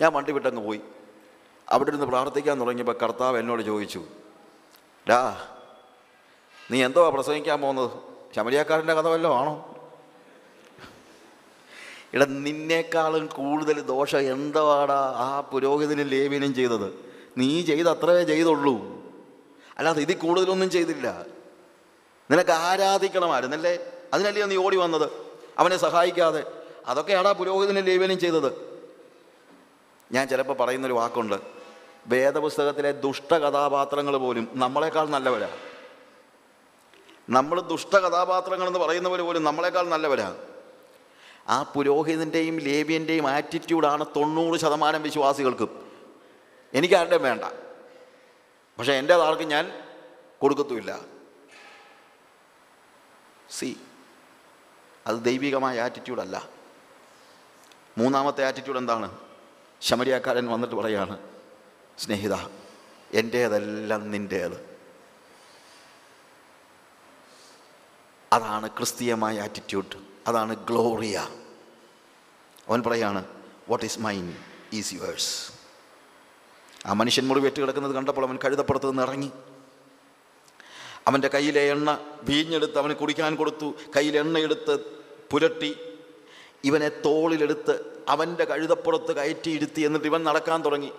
ഞാൻ വണ്ടി വിട്ടങ്ങ് പോയി. അവിടെ ഇരുന്ന് പ്രാർത്ഥിക്കാൻ തുടങ്ങിയപ്പോൾ കർത്താവ് എന്നോട് ചോദിച്ചു ഡാ നീ എന്തോ പ്രസംഗിക്കാൻ പോകുന്നത്? ശമരിയാക്കാരന്റെ കഥ വല്ലതും ആണോ? ഇട നിന്നേക്കാളും കൂടുതൽ ദോഷം എന്തുവാടാ ആ പുരോഹിതനും ലേവിനും ചെയ്തത്? നീ ചെയ്ത് അത്രേ ചെയ്തുള്ളൂ. അല്ലാതെ ഇതിൽ കൂടുതലൊന്നും ചെയ്തില്ല. നിനക്ക് ആരാധിക്കണമായിരുന്നല്ലേ അതിനല്ലേ നീ ഓടി വന്നത്? അവനെ സഹായിക്കാതെ. അതൊക്കെയാടാ പുരോഹിതനും ലേവിനും ചെയ്തത്. ഞാൻ ചിലപ്പോൾ പറയുന്നൊരു വാക്കുണ്ട്. വേദപുസ്തകത്തിലെ ദുഷ്ടകഥാപാത്രങ്ങൾ പോലും നമ്മളെക്കാൾ നല്ലവരാ. നമ്മൾ ദുഷ്ടകഥാപാത്രങ്ങളെന്ന് പറയുന്നവർ പോലും നമ്മളെക്കാൾ നല്ലവരാ. ആ പുരോഹിതന്റെയും ലേബിയന്റെയും ആറ്റിറ്റ്യൂഡാണ് തൊണ്ണൂറ് ശതമാനം വിശ്വാസികൾക്കും. എനിക്കാരുടെയും വേണ്ട. പക്ഷേ എന്റെ ആൾക്ക് ഞാൻ കൊടുക്കത്തുമില്ല. സി അത് ദൈവികമായ ആറ്റിറ്റ്യൂഡല്ല മൂന്നാമത്തെ ആറ്റിറ്റ്യൂഡ് എന്താണ്? ശമരിയാക്കാരൻ വന്നിട്ട് പറയാണ് സ്നേഹിത എന്റേതെല്ലാം നിന്റേത് അതാണ് ക്രിസ്തീയമായ ആറ്റിറ്റ്യൂഡ് അതാണ് ഗ്ലോറിയ. അവൻ പറയാണ് what is mine is yours ആ മനുഷ്യൻ മുറിവേറ്റ് കിടക്കുന്നത് കണ്ടപ്പോൾ അവൻ കഴുതപ്പുറത്ത് നിന്ന് ഇറങ്ങി. അവന്റെ കയ്യിലെ എണ്ണ വീഞ്ഞെടുത്ത് അവന് കുടിക്കാൻ കൊടുത്തു. കയ്യിൽ എണ്ണയെടുത്ത് പുരട്ടി. ഇവനെ തോളിലെടുത്ത് അവന്റെ കഴുതപ്പുറത്ത് കയറ്റിയിരുത്തി എന്നിട്ട് ഇവൻ നടക്കാൻ തുടങ്ങി.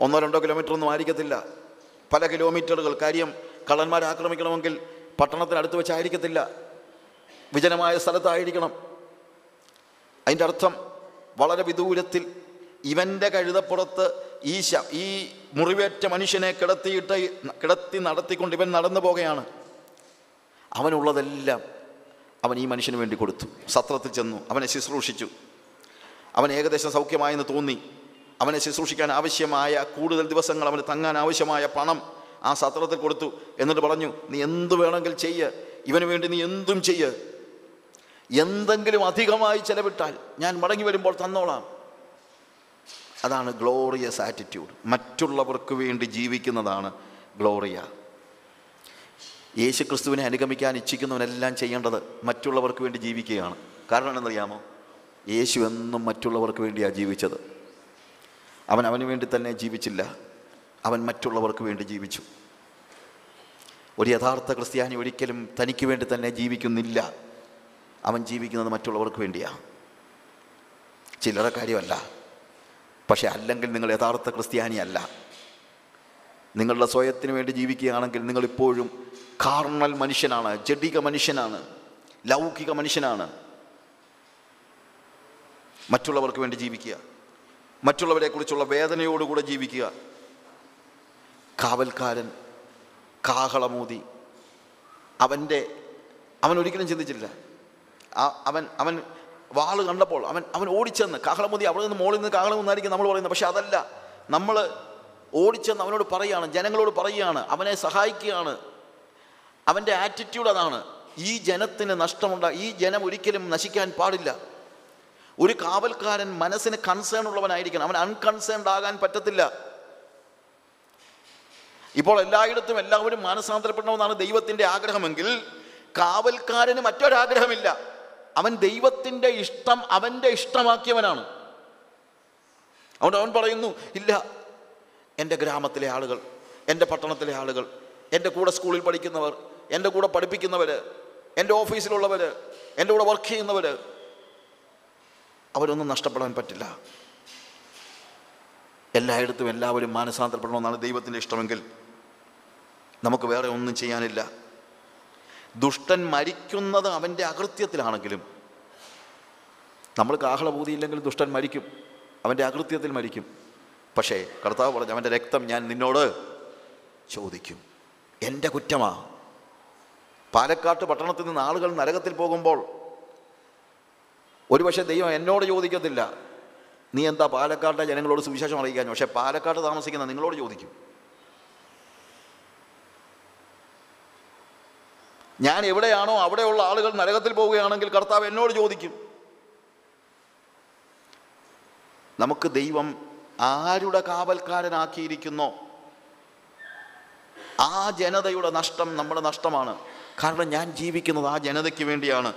ഒന്നോ രണ്ടോ കിലോമീറ്റർ ഒന്നും ആയിരിക്കത്തില്ല. പല കിലോമീറ്ററുകൾ കാര്യം കള്ളന്മാരെ ആക്രമിക്കണമെങ്കിൽ പട്ടണത്തിനടുത്ത് വെച്ചായിരിക്കത്തില്ല. വിജനമായ സ്ഥലത്തായിരിക്കണം. അതിന്റെ അർത്ഥം വളരെ വിദൂരത്തിൽ ഇവന്റെ കഴുതപ്പുറത്ത് ഈ ശ ഈ മുറിവേറ്റ മനുഷ്യനെ കിടത്തിയിട്ട് കിടത്തി നടത്തിക്കൊണ്ട് ഇവൻ നടന്നു പോകുകയാണ് അവനുള്ളതെല്ലാം അവൻ ഈ മനുഷ്യന് വേണ്ടി കൊടുത്തു. സത്രത്തിൽ ചെന്നു അവനെ ശുശ്രൂഷിച്ചു. അവൻ ഏകദേശം സൗഖ്യമായെന്ന് തോന്നി. അവനെ ശുശ്രൂഷിക്കാൻ ആവശ്യമായ കൂടുതൽ ദിവസങ്ങൾ അവന് തങ്ങാൻ ആവശ്യമായ പണം ആ സത്രത്തിൽ കൊടുത്തു. എന്നിട്ട് പറഞ്ഞു നീ എന്ത് വേണമെങ്കിൽ ചെയ്യ്. ഇവന് വേണ്ടി നീ എന്തും ചെയ്യ്. എന്തെങ്കിലും അധികമായി ചെലവിട്ടാൽ ഞാൻ മടങ്ങി വരുമ്പോൾ തന്നോളാം. അതാണ് ഗ്ലോറിയസ് ആറ്റിറ്റ്യൂഡ് മറ്റുള്ളവർക്ക് വേണ്ടി ജീവിക്കുന്നതാണ് ഗ്ലോറിയ യേശുക്രിസ്തുവിനെ അനുഗമിക്കാൻ ഇച്ഛിക്കുന്നവനെല്ലാം ചെയ്യേണ്ടത് മറ്റുള്ളവർക്ക് വേണ്ടി ജീവിക്കുകയാണ്. കാരണം എന്നറിയാമോ യേശു എന്നും മറ്റുള്ളവർക്ക് വേണ്ടിയാണ് ജീവിച്ചത്. അവൻ അവന് വേണ്ടി തന്നെ ജീവിച്ചില്ല. അവൻ മറ്റുള്ളവർക്ക് വേണ്ടി ജീവിച്ചു. ഒരു യഥാർത്ഥ ക്രിസ്ത്യാനി ഒരിക്കലും തനിക്ക് വേണ്ടി തന്നെ ജീവിക്കുന്നില്ല. അവൻ ജീവിക്കുന്നത് മറ്റുള്ളവർക്ക് വേണ്ടിയാണ് ചില്ലറ കാര്യമല്ല. പക്ഷെ അല്ലെങ്കിൽ നിങ്ങൾ യഥാർത്ഥ ക്രിസ്ത്യാനിയല്ല. നിങ്ങളുടെ സ്വയത്തിന് വേണ്ടി ജീവിക്കുകയാണെങ്കിൽ നിങ്ങളിപ്പോഴും കാർണൽ മനുഷ്യനാണ് ജഡിക മനുഷ്യനാണ് ലൗകിക മനുഷ്യനാണ്. മറ്റുള്ളവർക്ക് വേണ്ടി ജീവിക്കുക. മറ്റുള്ളവരെക്കുറിച്ചുള്ള വേദനയോടുകൂടെ ജീവിക്കുക. കാവൽക്കാരൻ കാഹളമൂതി അവന്റെ അവൻ ഒരിക്കലും അവൻ അവൻ വാൾ കണ്ടപ്പോൾ അവൻ അവൻ ഓടിച്ചെന്ന്. കാഹളമൂതി അവിടെ നിന്ന് മോളിൽ നിന്ന് കാഹളം ഒന്നായിരിക്കും നമ്മൾ പറയുന്നത്. പക്ഷെ അതല്ല. നമ്മൾ ഓടിച്ചെന്ന് അവനോട് പറയുകയാണ് ജനങ്ങളോട് പറയുകയാണ് അവനെ സഹായിക്കുകയാണ്. അവന്റെ ആറ്റിറ്റ്യൂഡ് അതാണ്. ഈ ജനത്തിന് നഷ്ടമുണ്ട ഈ ജനം ഒരിക്കലും നശിക്കാൻ പാടില്ല. ഒരു കാവൽക്കാരൻ മനസ്സിന് കൺസേൺ ഉള്ളവനായിരിക്കണം. അവൻ അൺകൺസേൺഡ് ആകാൻ പറ്റത്തില്ല. ഇപ്പോൾ എല്ലായിടത്തും എല്ലാവരും മാനസാന്തരപ്പെടണമെന്നാണ് ദൈവത്തിന്റെ ആഗ്രഹമെങ്കിൽ കാവൽക്കാരന് മറ്റൊരാഗ്രഹമില്ല. അവൻ ദൈവത്തിന്റെ ഇഷ്ടം അവന്റെ ഇഷ്ടമാക്കിയവനാണ്. അതുകൊണ്ട് അവൻ പറയുന്നു ഇല്ല എന്റെ ഗ്രാമത്തിലെ ആളുകൾ എന്റെ പട്ടണത്തിലെ ആളുകൾ എന്റെ കൂടെ സ്കൂളിൽ പഠിക്കുന്നവർ എന്റെ കൂടെ പഠിപ്പിക്കുന്നവർ എന്റെ ഓഫീസിലുള്ളവർ എന്റെ കൂടെ വർക്ക് ചെയ്യുന്നവർ അവരൊന്നും നഷ്ടപ്പെടാൻ പറ്റില്ല. എല്ലായിടത്തും എല്ലാവരും മാനസാന്തരപ്പെടണമെന്നാണ് ദൈവത്തിന്റെ ഇഷ്ടമെങ്കിൽ നമുക്ക് വേറെ ഒന്നും ചെയ്യാനില്ല. ദുഷ്ടൻ മരിക്കുന്നത് അവന്റെ അകൃത്യത്തിലാണെങ്കിലും നമ്മൾ കാഹളഭൂതിയില്ലെങ്കിൽ ദുഷ്ടൻ മരിക്കും. അവന്റെ അകൃത്യത്തിൽ മരിക്കും. പക്ഷേ കർത്താവ് പറഞ്ഞു അവന്റെ രക്തം ഞാൻ നിന്നോട് ചോദിക്കും. എന്റെ കുറ്റമാ. പാലക്കാട്ട് പട്ടണത്തിൽ നിന്ന് ആളുകൾ നരകത്തിൽ പോകുമ്പോൾ ഒരുപക്ഷെ ദൈവം എന്നോട് ചോദിക്കത്തില്ല. നീ എന്താ പാലക്കാട്ടെ ജനങ്ങളോട് സുവിശേഷം അറിയിക്കാൻ പക്ഷേ പാലക്കാട് താമസിക്കുന്ന നിങ്ങളോട് ചോദിക്കും. ഞാൻ എവിടെയാണോ അവിടെയുള്ള ആളുകൾ നരകത്തിൽ പോവുകയാണെങ്കിൽ കർത്താവ് എന്നോട് ചോദിക്കും. നമുക്ക് ദൈവം ആരുടെ കാവൽക്കാരനാക്കിയിരിക്കുന്നു? ആ ജനതയുടെ നഷ്ടം നമ്മുടെ നഷ്ടമാണ്. കാരണം ഞാൻ ജീവിക്കുന്നത് ആ ജനതയ്ക്ക് വേണ്ടിയാണ്.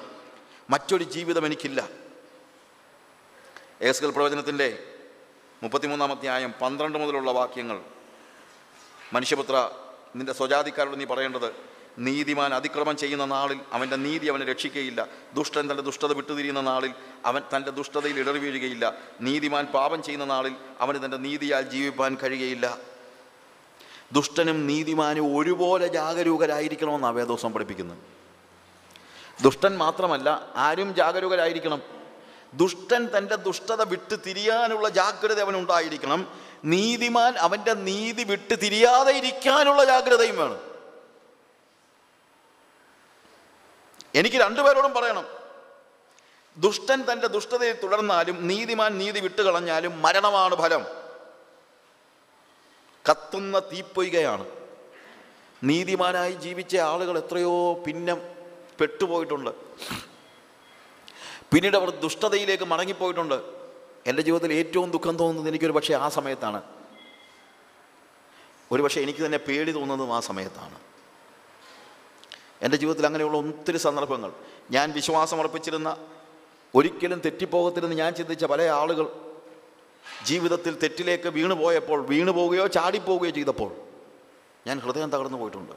മറ്റൊരു ജീവിതം എനിക്കില്ല. ഏസ്കൽ പ്രവചനത്തിന്റെ മുപ്പത്തിമൂന്നാം അധ്യായം പന്ത്രണ്ട് മുതലുള്ള വാക്യങ്ങൾ. മനുഷ്യപുത്ര നിന്റെ സ്വജാതിക്കാരോട് നീ പറയേണ്ടത് നീതിമാൻ അതിക്രമം ചെയ്യുന്ന നാളിൽ അവന്റെ നീതി അവനെ രക്ഷിക്കുകയില്ല ദുഷ്ടൻ തന്റെ ദുഷ്ടത വിട്ടുതിരിയുന്ന നാളിൽ അവൻ തന്റെ ദുഷ്ടതയിൽ ഇടറി വീഴുകയില്ല. നീതിമാൻ പാപം ചെയ്യുന്ന നാളിൽ അവന് തന്റെ നീതിയാൽ ജീവിപ്പാൻ കഴിയുകയില്ല ദുഷ്ടനും നീതിമാനും ഒരുപോലെ ജാഗരൂകരായിരിക്കണമെന്നാണ് വേദോസം പഠിപ്പിക്കുന്നു ദുഷ്ടൻ മാത്രമല്ല ആരും ജാഗരൂകരായിരിക്കണം. ദുഷ്ടൻ തന്റെ ദുഷ്ടത വിട്ട് തിരിയാനുള്ള ജാഗ്രത അവനുണ്ടായിരിക്കണം നീതിമാൻ അവന്റെ നീതി വിട്ട് തിരിയാതെ ഇരിക്കാനുള്ള ജാഗ്രതയും വേണം. എനിക്ക് രണ്ടുപേരോടും പറയണം. ദുഷ്ടൻ തന്റെ ദുഷ്ടതയെ തുടർന്നാലും നീതിമാൻ നീതി വിട്ടുകളഞ്ഞാലും മരണമാണ് ഫലം. കത്തുന്ന തീപ്പൊയ്കയാണ്. നീതിമാനായി ജീവിച്ച ആളുകൾ എത്രയോ പിന്നെ പെട്ടുപോയിട്ടുണ്ട്. പിന്നീട് അവർ ദുഷ്ടതയിലേക്ക് മടങ്ങിപ്പോയിട്ടുണ്ട്. എന്റെ ജീവിതത്തിൽ ഏറ്റവും ദുഃഖം തോന്നുന്നത് എനിക്കൊരു പക്ഷേ ആ സമയത്താണ്. ഒരു പക്ഷേ എനിക്ക് തന്നെ പേടി തോന്നുന്നതും ആ സമയത്താണ്. എന്റെ ജീവിതത്തിൽ അങ്ങനെയുള്ള ഒത്തിരി സന്ദർഭങ്ങൾ. ഞാൻ വിശ്വാസം അർപ്പിച്ചിരുന്ന ഒരിക്കലും തെറ്റിപ്പോകത്തില്ലെന്ന് ഞാൻ ചിന്തിച്ച പല ആളുകൾ ജീവിതത്തിൽ തെറ്റിലേക്ക് വീണു പോയപ്പോൾ വീണു പോവുകയോ ചാടിപ്പോവുകയോ ചെയ്തപ്പോൾ ഞാൻ ഹൃദയം തകർന്നു പോയിട്ടുണ്ട്.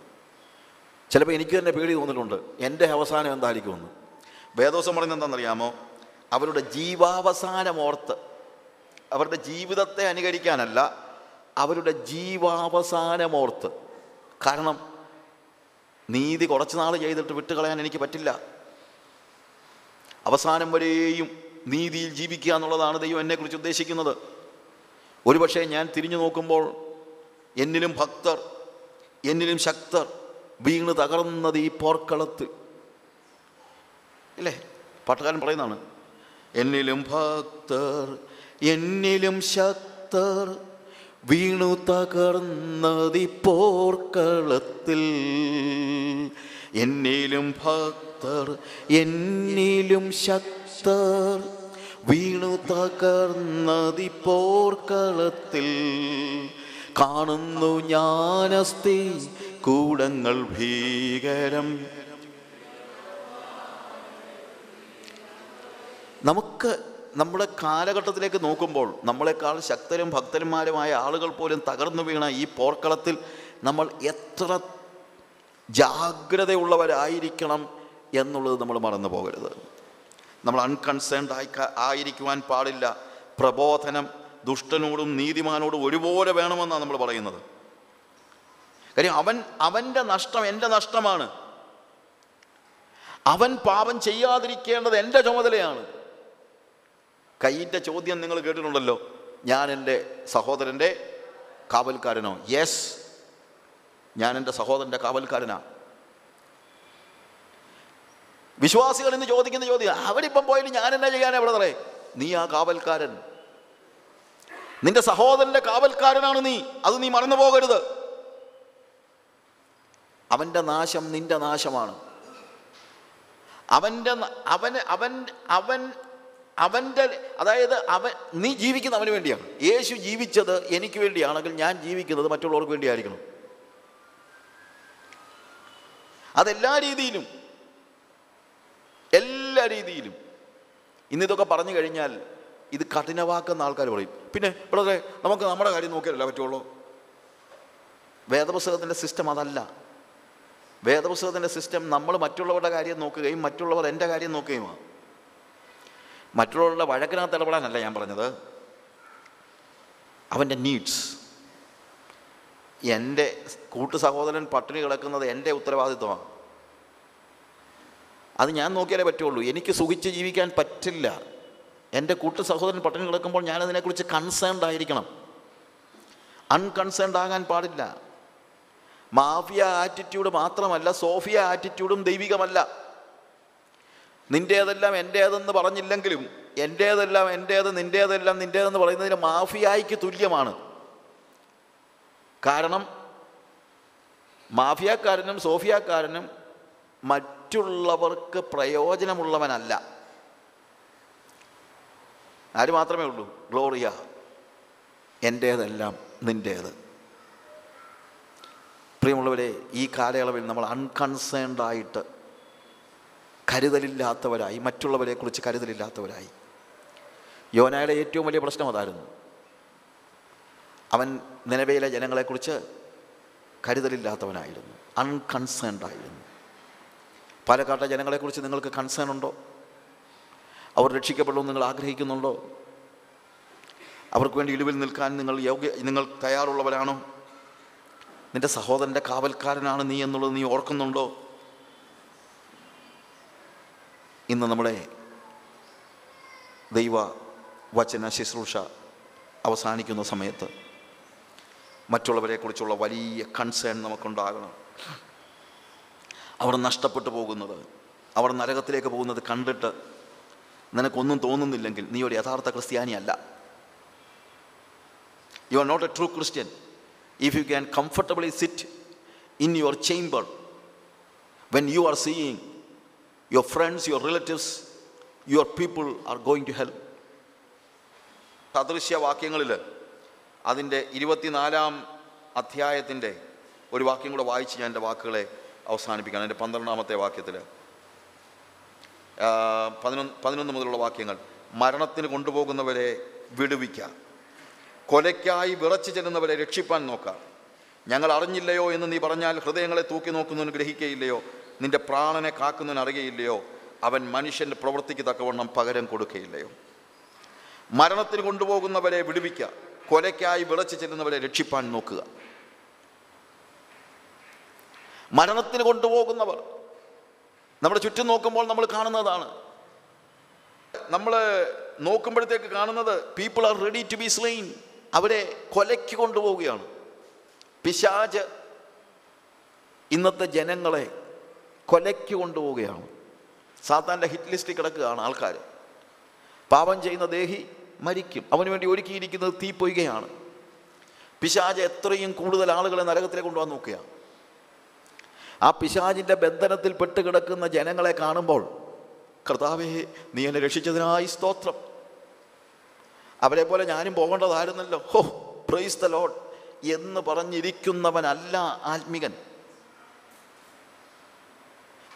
ചിലപ്പോൾ എനിക്ക് തന്നെ പേടി തോന്നിയിട്ടുണ്ട് എന്റെ അവസാനം എന്തായിരിക്കുമെന്ന്. വേദോസം പറയുന്നത് എന്താണെന്നറിയാമോ? അവരുടെ ജീവാവസാനം ഓർത്ത് അവരുടെ ജീവിതത്തെ അനുകരിക്കാനല്ല അവരുടെ ജീവാവസാനമോർത്ത് കാരണം നീതി കുറച്ച് നാൾ ചെയ്തിട്ട് വിട്ടുകളയാൻ എനിക്ക് പറ്റില്ല. അവസാനം വരെയും നീതിയിൽ ജീവിക്കുക എന്നുള്ളതാണ് ദൈവം എന്നെക്കുറിച്ച് ഉദ്ദേശിക്കുന്നത്. ഒരുപക്ഷെ ഞാൻ തിരിഞ്ഞു നോക്കുമ്പോൾ എന്നിലും ഭക്തർ എന്നിലും ശക്തർ വീണ് തകർന്നത് ഈ പോർക്കളത്ത്. ഇല്ലേ? പാട്ടുകാരൻ പറയുന്നതാണ് എന്നിലും ഭക്തർ എന്നിലും ശക്തർ വീണു തകർന്നതിപ്പോർക്കളത്തിൽ എന്നിലും ഭക്തർ എന്നിലും ശക്തർ വീണു തകർന്നതിപ്പോർക്കളത്തിൽ കാണുന്നു ഞാനസ്തി കൂടങ്ങൾ ഭീകരം. നമുക്ക് നമ്മുടെ കാലഘട്ടത്തിലേക്ക് നോക്കുമ്പോൾ നമ്മളെക്കാൾ ശക്തരും ഭക്തന്മാരുമായ ആളുകൾ പോലും തകർന്നു വീണ ഈ പോർക്കളത്തിൽ നമ്മൾ എത്ര ജാഗ്രതയുള്ളവരായിരിക്കണം എന്നുള്ളത് നമ്മൾ മറന്നു പോകരുത്. നമ്മൾ അൺകൺസേൺഡ് ആയി ആയിരിക്കുവാൻ പാടില്ല. പ്രബോധനം ദുഷ്ടനോടും നീതിമാനോടും ഒരുപോലെ വേണമെന്നാണ് നമ്മൾ പറയുന്നത്. കാര്യം അവൻ അവന്റെ നഷ്ടം എന്റെ നഷ്ടമാണ്. അവൻ പാപം ചെയ്യാതിരിക്കേണ്ടത് എന്റെ ചുമതലയാണ്. കയ്യിന്റെ ചോദ്യം നിങ്ങൾ കേട്ടിട്ടുണ്ടല്ലോ. ഞാൻ എന്റെ സഹോദരന്റെ കാവൽക്കാരനോ. യെസ് ഞാൻ എന്റെ സഹോദരന്റെ കാവൽക്കാരനാ. വിശ്വാസികൾ ഇന്ന് ചോദിക്കുന്ന ചോദ്യം അവരിപ്പം പോയിട്ട് ഞാൻ എന്നാ ചെയ്യാനാ ബ്രദറെ നീ ആ കാവൽക്കാരൻ. നിന്റെ സഹോദരന്റെ കാവൽക്കാരനാണ് നീ. അത് നീ മറന്നു പോകരുത്. അവന്റെ നാശം നിന്റെ നാശമാണ്. അവന്റെ അവന് അവൻ അവൻ അവന്റെ അതായത് അവൻ നീ ജീവിക്കുന്ന അവന് വേണ്ടിയാണ്. യേശു ജീവിച്ചത് എനിക്ക് വേണ്ടിയാണെങ്കിൽ ഞാൻ ജീവിക്കുന്നത് മറ്റുള്ളവർക്ക് വേണ്ടിയായിരിക്കണം. അതെല്ലാ രീതിയിലും എല്ലാ രീതിയിലും. ഇന്നിതൊക്കെ പറഞ്ഞു കഴിഞ്ഞാൽ ഇത് കഠിനവാക്കുന്ന ആൾക്കാർ പറയും. പിന്നെ ഇവിടെ നമുക്ക് നമ്മുടെ കാര്യം നോക്കിയല്ല പറ്റുള്ളൂ? വേദപുസ്തകത്തിന്റെ സിസ്റ്റം അതല്ല. വേദപുസ്തകത്തിന്റെ സിസ്റ്റം നമ്മൾ മറ്റുള്ളവരുടെ കാര്യം നോക്കുകയും മറ്റുള്ളവർ എന്റെ കാര്യം നോക്കുകയുമാണ്. മറ്റുള്ളവരുടെ വഴക്കിനകത്ത് ഇടപെടാനല്ല ഞാൻ പറഞ്ഞത്. അവന്റെ നീഡ്സ് എന്റെ കൂട്ടു സഹോദരൻ പട്ടിണി കിടക്കുന്നത് എന്റെ ഉത്തരവാദിത്വമാണ്. അത് ഞാൻ നോക്കിയാലേ പറ്റുള്ളൂ. എനിക്ക് സുഖിച്ച് ജീവിക്കാൻ പറ്റില്ല. എന്റെ കൂട്ടു സഹോദരൻ പട്ടിണി കിടക്കുമ്പോൾ ഞാനതിനെക്കുറിച്ച് കൺസേൺഡ് ആയിരിക്കണം. അൺകൺസേൺഡ് ആകാൻ പാടില്ല. മാഫിയ ആറ്റിറ്റ്യൂഡ് മാത്രമല്ല സോഫിയ ആറ്റിറ്റ്യൂഡും ദൈവികമല്ല. നിന്റേതെല്ലാം എന്റേതെന്ന് പറഞ്ഞില്ലെങ്കിലും എന്റേതെല്ലാം എന്റേത് നിന്റേതെല്ലാം നിന്റേതെന്ന് പറയുന്നതിന് മാഫിയായിക്ക് തുല്യമാണ്. കാരണം മാഫിയക്കാരനും സോഫിയാക്കാരനും മറ്റുള്ളവർക്ക് പ്രയോജനമുള്ളവനല്ല. ആര് മാത്രമേ ഉള്ളൂ? ഗ്ലോറിയ. എന്റേതെല്ലാം നിന്റേത് പ്രിയമുള്ളവരെ ഈ കാലയളവിൽ നമ്മൾ അൺകൺസേൺഡ് ആയിട്ട് കരുതലില്ലാത്തവരായി മറ്റുള്ളവരെക്കുറിച്ച് കരുതലില്ലാത്തവരായി. യോനായുടെ ഏറ്റവും വലിയ പ്രശ്നം അതായിരുന്നു. അവൻ നിലവിലെ ജനങ്ങളെക്കുറിച്ച് കരുതലില്ലാത്തവനായിരുന്നു അൺകൺസേൺഡ് ആയിരുന്നു. പാലക്കാട്ടെ ജനങ്ങളെക്കുറിച്ച് നിങ്ങൾക്ക് കൺസേൺ ഉണ്ടോ? അവർ രക്ഷിക്കപ്പെടുമെന്ന് നിങ്ങൾ ആഗ്രഹിക്കുന്നുണ്ടോ? അവർക്ക് വേണ്ടി ഇടിവിൽ നിൽക്കാൻ നിങ്ങൾ യോഗ്യ നിങ്ങൾ തയ്യാറുള്ളവരാണോ? നിന്റെ സഹോദരന്റെ കാവൽക്കാരനാണ് നീ എന്നുള്ളത് നീ ഓർക്കുന്നുണ്ടോ? ഇന്ന് നമ്മുടെ ദൈവ വചന ശുശ്രൂഷ അവസാനിക്കുന്ന സമയത്ത് മറ്റുള്ളവരെക്കുറിച്ചുള്ള വലിയ കൺസേൺ നമുക്കുണ്ടാകണം. അവർ നഷ്ടപ്പെട്ടു പോകുന്നത് അവർ നരകത്തിലേക്ക് പോകുന്നത് കണ്ടിട്ട് നിനക്കൊന്നും തോന്നുന്നില്ലെങ്കിൽ നീ ഒരു യഥാർത്ഥ ക്രിസ്ത്യാനിയല്ല. You are not a true Christian if you can comfortably sit in your chamber when you are seeing your friends your relatives your people are going to help സദൃശ്യവാക്യങ്ങളിൽ അതിന്റെ ഇരുപത്തിനാലാം അധ്യായത്തിന്റെ ഒരു വാക്യം കൂടെ വായിച്ച് ഞാൻ എന്റെ വാക്കുകളെ അവസാനിപ്പിക്കുകയാണ് എന്റെ പന്ത്രണ്ടാമത്തെ വാക്യത്തിൽ പതിനൊന്ന് പതിനൊന്ന് മുതലുള്ള വാക്യങ്ങൾ. മരണത്തിന് കൊണ്ടുപോകുന്നവരെ വിടുവിക്കുക കൊലയ്ക്കായി വിറച്ചു ചെല്ലുന്നവരെ രക്ഷിപ്പാൻ നോക്കാം. ഞങ്ങൾ അറിഞ്ഞില്ലയോ എന്ന് നീ പറഞ്ഞാൽ ഹൃദയങ്ങളെ തൂക്കി നോക്കുന്നവന് ഗ്രഹിക്കുകയില്ലയോ നിന്റെ പ്രാണനെ കാക്കുന്നതിന് അറിയുകയില്ലയോ അവൻ മനുഷ്യന്റെ പ്രവൃത്തിക്ക് തക്കവണ്ണം പകരം കൊടുക്കുകയില്ലയോ മരണത്തിന് കൊണ്ടുപോകുന്നവരെ വിടുവിക്കുക കൊലയ്ക്കായി വിളച്ചു ചെല്ലുന്നവരെ രക്ഷിപ്പാൻ നോക്കുക. മരണത്തിന് കൊണ്ടുപോകുന്നവർ നമ്മുടെ ചുറ്റും നോക്കുമ്പോൾ നമ്മൾ കാണുന്നതാണ്. നമ്മൾ നോക്കുമ്പോഴത്തേക്ക് കാണുന്നത് people are ready to be slain അവരെ കൊലയ്ക്ക് കൊണ്ടുപോവുകയാണ്. പിശാജ് ഇന്നത്തെ ജനങ്ങളെ കൊലയ്ക്ക് കൊണ്ടുപോവുകയാണ്. സാത്താന്റെ ഹിറ്റ് ലിസ്റ്റിൽ കിടക്കുകയാണ് ആൾക്കാർ പാപം ചെയ്യുന്ന ദേഹി മരിക്കും. അവന് വേണ്ടി ഒരുക്കിയിരിക്കുന്നത് തീപ്പൊയ്കയാണ് പിശാജ് എത്രയും കൂടുതൽ ആളുകളെ നരകത്തിലേക്ക് കൊണ്ടുപോകാൻ നോക്കുകയാണ്. ആ പിശാജിന്റെ ബന്ധനത്തിൽ പെട്ട് കിടക്കുന്ന ജനങ്ങളെ കാണുമ്പോൾ കർത്താവേ നീ എന്നെ രക്ഷിച്ചതിനായി സ്തോത്രം. അവരെ പോലെ ഞാനും പോകേണ്ടതായിരുന്നല്ലോ. ഹോ പ്രൈസ് ദ ലോഡ് എന്ന് പറഞ്ഞിരിക്കുന്നവനല്ല ആത്മികൻ.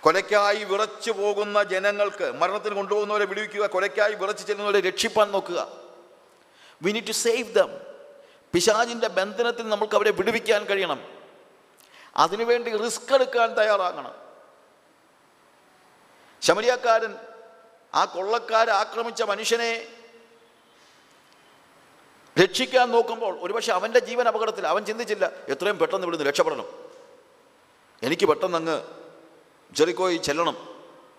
കൊലയ്ക്കായി വിറച്ചു പോകുന്ന ജനങ്ങൾക്ക് മരണത്തിന് കൊണ്ടുപോകുന്നവരെ വിടുവിക്കുക കൊലയ്ക്കായി വിറച്ചു ചെല്ലുന്നവരെ രക്ഷിപ്പാൻ നോക്കുക. We need to save them പിശാജിന്റെ ബന്ധനത്തിൽ നമുക്ക് അവരെ വിടുവിക്കാൻ കഴിയണം. അതിനുവേണ്ടി റിസ്ക് എടുക്കാൻ തയ്യാറാകണം. ശമരിയാക്കാരൻ ആ കൊള്ളക്കാരെ ആക്രമിച്ച മനുഷ്യനെ രക്ഷിക്കാൻ നോക്കുമ്പോൾ ഒരുപക്ഷെ അവന്റെ ജീവൻ അപകടത്തിൽ അവൻ ചിന്തിച്ചില്ല എത്രയും പെട്ടെന്ന് ഇവിടുന്ന് രക്ഷപ്പെടണം. എനിക്ക് പെട്ടെന്ന് അങ്ങ് ജെറിക്കോയി ചെല്ലണം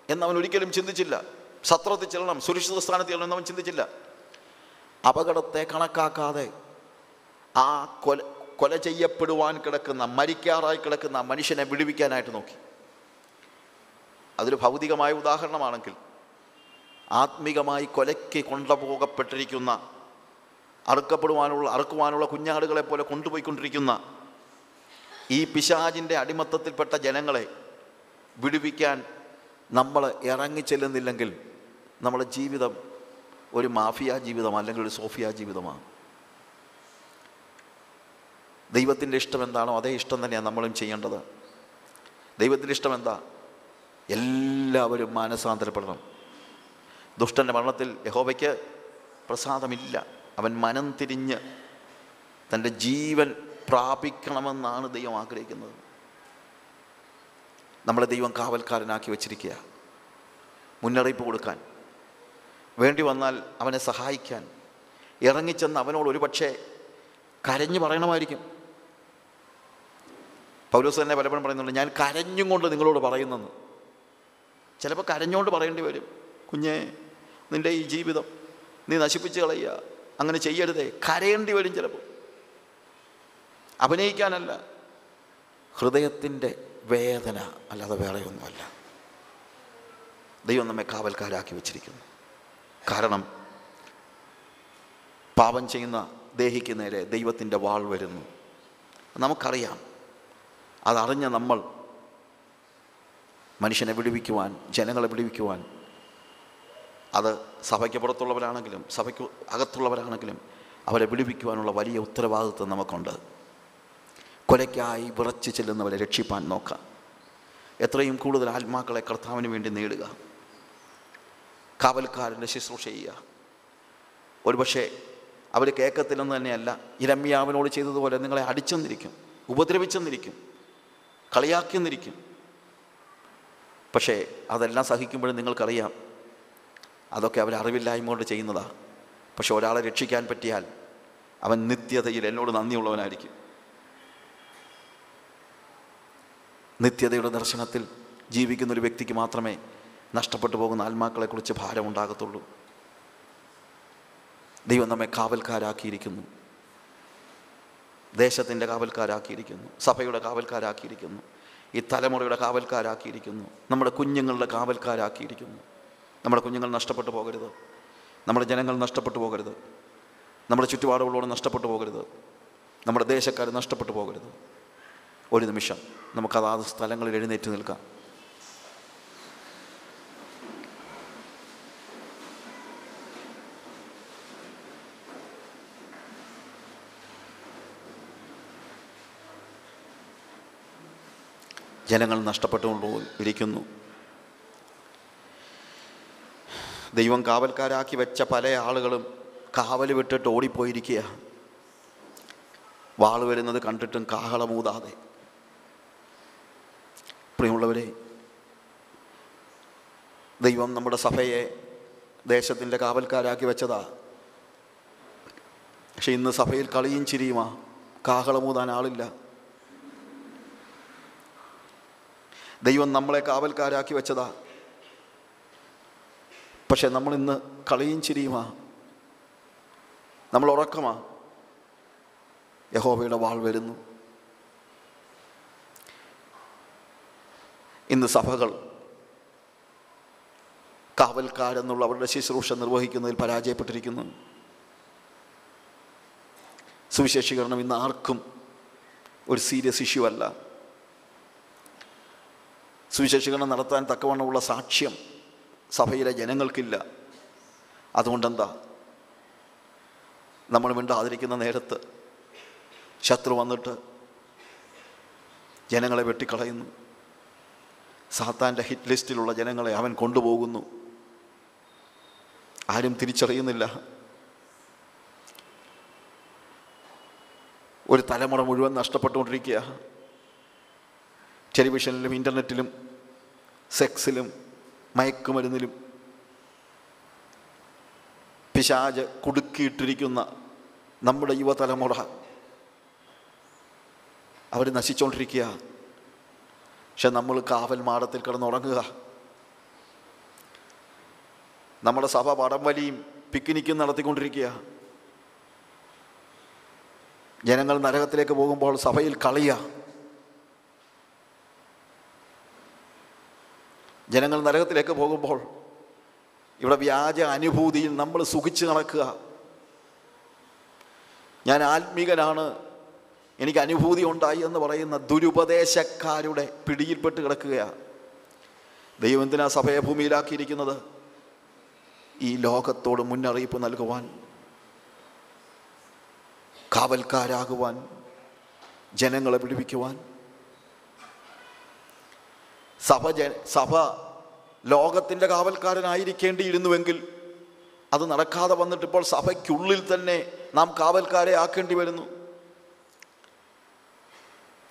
എന്നവൻ ഒരിക്കലും ചിന്തിച്ചില്ല. സത്രത്തിൽ ചെല്ലണം സുരക്ഷിത സ്ഥാനത്ത് ചെല്ലണം എന്നവൻ ചിന്തിച്ചില്ല. അപകടത്തെ കണക്കാക്കാതെ ആ കൊല കൊല ചെയ്യപ്പെടുവാൻ കിടക്കുന്ന മരിക്കാറായി കിടക്കുന്ന മനുഷ്യനെ വിടുവിക്കാനായിട്ട് നോക്കി. അതൊരു ഭൗതികമായ ഉദാഹരണമാണെങ്കിൽ ആത്മീകമായി കൊലയ്ക്ക് കൊണ്ടുപോകപ്പെട്ടിരിക്കുന്ന അറുക്കപ്പെടുവാനുള്ള അറുക്കുവാനുള്ള കുഞ്ഞാടുകളെ പോലെ കൊണ്ടുപോയിക്കൊണ്ടിരിക്കുന്ന ഈ പിശാജിന്റെ അടിമത്തത്തിൽപ്പെട്ട ജനങ്ങളെ വിടുവിക്കാൻ നമ്മൾ ഇറങ്ങി ചെല്ലുന്നില്ലെങ്കിൽ നമ്മുടെ ജീവിതം ഒരു മാഫിയ ജീവിതം അല്ലെങ്കിൽ ഒരു സോഫിയ ജീവിതമാണ് ദൈവത്തിന്റെ ഇഷ്ടം എന്താണോ അതേ ഇഷ്ടം തന്നെയാണ് നമ്മളും ചെയ്യേണ്ടത്. ദൈവത്തിന്റെ ഇഷ്ടം എന്താ? എല്ലാവരും മാനസാന്തരപ്പെടണം. ദുഷ്ടന്റെ മരണത്തിൽ യഹോബയ്ക്ക് പ്രസാദമില്ല. അവൻ മനം തിരിഞ്ഞ് തന്റെ ജീവൻ പ്രാപിക്കണമെന്നാണ് ദൈവം ആഗ്രഹിക്കുന്നത്. നമ്മളെ ദൈവം കാവൽക്കാരനാക്കി വച്ചിരിക്കുക. മുന്നറിയിപ്പ് കൊടുക്കാൻ. വേണ്ടി വന്നാൽ അവനെ സഹായിക്കാൻ. ഇറങ്ങിച്ചെന്ന് അവനോട് ഒരുപക്ഷെ കരഞ്ഞു പറയണമായിരിക്കും. പൗലോസ് തന്നെ പലപ്പോഴും പറയുന്നുണ്ട് ഞാൻ കരഞ്ഞും കൊണ്ട് നിങ്ങളോട് പറയുന്നെന്ന്. ചിലപ്പോൾ കരഞ്ഞുകൊണ്ട് പറയേണ്ടി വരും. കുഞ്ഞേ നിന്റെ ഈ ജീവിതം നീ നശിപ്പിച്ച് കളയുക. അങ്ങനെ ചെയ്യരുതേ. കരയേണ്ടി വരും ചിലപ്പോൾ അഭിനയിക്കാനല്ല. ഹൃദയത്തിന്റെ വേദന അല്ലാതെ വേറെ ഒന്നുമല്ല. ദൈവം നമ്മെ കാവൽക്കാരാക്കി വെച്ചിരിക്കുന്നു. കാരണം പാപം ചെയ്യുന്ന ദേഹിക്ക് നേരെ ദൈവത്തിന്റെ വാൾ വരുന്നു. നമുക്കറിയാം. അതറിഞ്ഞ നമ്മൾ മനുഷ്യനെ വിടുവിക്കുവാൻ ജനങ്ങളെ വിടുവിക്കുവാൻ അത് സഭയ്ക്ക് പുറത്തുള്ളവരാണെങ്കിലും സഭയ്ക്ക് അകത്തുള്ളവരാണെങ്കിലും അവരെ വിടുവിക്കുവാനുള്ള വലിയ ഉത്തരവാദിത്വം നമുക്കുണ്ട്. കൊലയ്ക്കായി വിറച്ച് ചെല്ലുന്നവരെ രക്ഷിപ്പാൻ നോക്കാം എത്രയും കൂടുതൽ ആത്മാക്കളെ കർത്താവിന് വേണ്ടി നേടുക. കാവൽക്കാരന്റെ ശുശ്രൂഷ ചെയ്യുക. ഒരുപക്ഷെ അവർ കേൾക്കത്തില്ലെന്ന് തന്നെയല്ല ഇരമ്യാവിനോട് ചെയ്തതുപോലെ നിങ്ങളെ അടിച്ചെന്നിരിക്കും ഉപദ്രവിച്ചെന്നിരിക്കും കളിയാക്കിയെന്നിരിക്കും. പക്ഷേ അതെല്ലാം സഹിക്കുമ്പോഴും നിങ്ങൾക്കറിയാം അതൊക്കെ അവർ അറിവില്ലായ്മ കൊണ്ട് ചെയ്യുന്നതാണ് പക്ഷെ ഒരാളെ രക്ഷിക്കാൻ പറ്റിയാൽ അവൻ നിത്യതയിൽ എന്നോട് നന്ദിയുള്ളവനായിരിക്കും. നിത്യതയുടെ ദർശനത്തിൽ ജീവിക്കുന്ന ഒരു വ്യക്തിക്ക് മാത്രമേ നഷ്ടപ്പെട്ടു പോകുന്ന ആത്മാക്കളെക്കുറിച്ച് ഭാരമുണ്ടാകത്തുള്ളൂ ദൈവം നമ്മെ കാവൽക്കാരാക്കിയിരിക്കുന്നു. ദേശത്തിന്റെ കാവൽക്കാരാക്കിയിരിക്കുന്നു. സഭയുടെ കാവൽക്കാരാക്കിയിരിക്കുന്നു. ഈ തലമുറയുടെ കാവൽക്കാരാക്കിയിരിക്കുന്നു. നമ്മുടെ കുഞ്ഞുങ്ങളുടെ കാവൽക്കാരാക്കിയിരിക്കുന്നു. നമ്മുടെ കുഞ്ഞുങ്ങൾ നഷ്ടപ്പെട്ടു പോകരുത്. നമ്മുടെ ജനങ്ങൾ നഷ്ടപ്പെട്ടു പോകരുത്. നമ്മുടെ ചുറ്റുപാടുകളോട് നഷ്ടപ്പെട്ടു പോകരുത്. നമ്മുടെ ദേശക്കാർ നഷ്ടപ്പെട്ടു പോകരുത്. ഒരു നിമിഷം. നമുക്ക് അതാത് സ്ഥലങ്ങളിൽ എഴുന്നേറ്റ് നിൽക്കാം. ജനങ്ങൾ നഷ്ടപ്പെട്ടുകൊണ്ട് ഇരിക്കുന്നു ദൈവം കാവൽക്കാരാക്കി വെച്ച പല ആളുകളും കാവൽ വിട്ടിട്ട് ഓടിപ്പോയിരിക്കുക വാൾ വരുന്നത് കണ്ടിട്ടും കാഹളമൂതാതെ. പ്രിയമുള്ളവരെ ദൈവം നമ്മുടെ സഭയെ ദേശത്തിന്റെ കാവൽക്കാരാക്കി വെച്ചതാ. പക്ഷെ ഇന്ന് സഭയിൽ കളിയും ചിരിയുമാ. കാഹളമൂതാൻ ആളില്ല. ദൈവം നമ്മളെ കാവൽക്കാരാക്കി വെച്ചതാ. പക്ഷെ നമ്മൾ ഇന്ന് കളിയും ചിരിയുമാ. നമ്മൾ ഉറക്കമാ. യഹോബയുടെ വാൾ വരുന്നു. ഇന്ന് സഭകൾ കാവൽക്കാരെന്നുള്ള അവരുടെ ശുശ്രൂഷ നിർവഹിക്കുന്നതിൽ പരാജയപ്പെട്ടിരിക്കുന്നു. സുവിശേഷീകരണം ഇന്ന് ആർക്കും ഒരു സീരിയസ് ഇഷ്യൂ അല്ല. സുവിശേഷീകരണം നടത്താൻ തക്കവണ്ണമുള്ള സാക്ഷ്യം സഭയിലെ ജനങ്ങൾക്കില്ല. അതുകൊണ്ടെന്താ? നമ്മൾ മിണ്ടാതിരിക്കുന്ന നേരത്ത് ശത്രു വന്നിട്ട് ജനങ്ങളെ വെട്ടിക്കളയുന്നു. സാത്താന്റെ ഹിറ്റ് ലിസ്റ്റിലുള്ള ജനങ്ങളെ അവൻ കൊണ്ടുപോകുന്നു. ആരും തിരിച്ചറിയുന്നില്ല. ഒരു തലമുറ മുഴുവൻ നഷ്ടപ്പെട്ടുകൊണ്ടിരിക്കുക. ടെലിവിഷനിലും ഇന്റർനെറ്റിലും സെക്സിലും മയക്കുമരുന്നിലും പിശാജ് കുടുക്കിയിട്ടിരിക്കുന്ന നമ്മുടെ യുവതലമുറ. അവർ നശിച്ചുകൊണ്ടിരിക്കുക പക്ഷെ നമ്മൾ കാവൽ മാടത്തിൽ കിടന്നുറങ്ങുക. നമ്മുടെ സഭ പടം വലിയും പിക്നിക്കും നടത്തിക്കൊണ്ടിരിക്കുക. ജനങ്ങൾ നരകത്തിലേക്ക് പോകുമ്പോൾ സഭയിൽ കളിയ. ജനങ്ങൾ നരകത്തിലേക്ക് പോകുമ്പോൾ ഇവിടെ വ്യാജ അനുഭൂതിയിൽ നമ്മൾ സുഖിച്ച് നടക്കുക. ഞാൻ ആത്മീകനാണ് എനിക്ക് അനുഭൂതി ഉണ്ടായി എന്ന് പറയുന്ന ദുരുപദേശക്കാരുടെ പിടിയിൽപ്പെട്ട് കിടക്കുകയാണ്. ദൈവം എന്തിനാ സഭയെ ഭൂമിയിലാക്കിയിരിക്കുന്നത്? ഈ ലോകത്തോട് മുന്നറിയിപ്പ് നൽകുവാൻ കാവൽക്കാരാകുവാൻ ജനങ്ങളെ പിടിപ്പിക്കുവാൻ സഭ ജ സഭ ലോകത്തിന്റെ കാവൽക്കാരനായിരിക്കേണ്ടിയിരുന്നുവെങ്കിൽ അത് നടക്കാതെ വന്നിട്ടിപ്പോൾ സഭയ്ക്കുള്ളിൽ തന്നെ നാം കാവൽക്കാരെ ആക്കേണ്ടി വരുന്നു.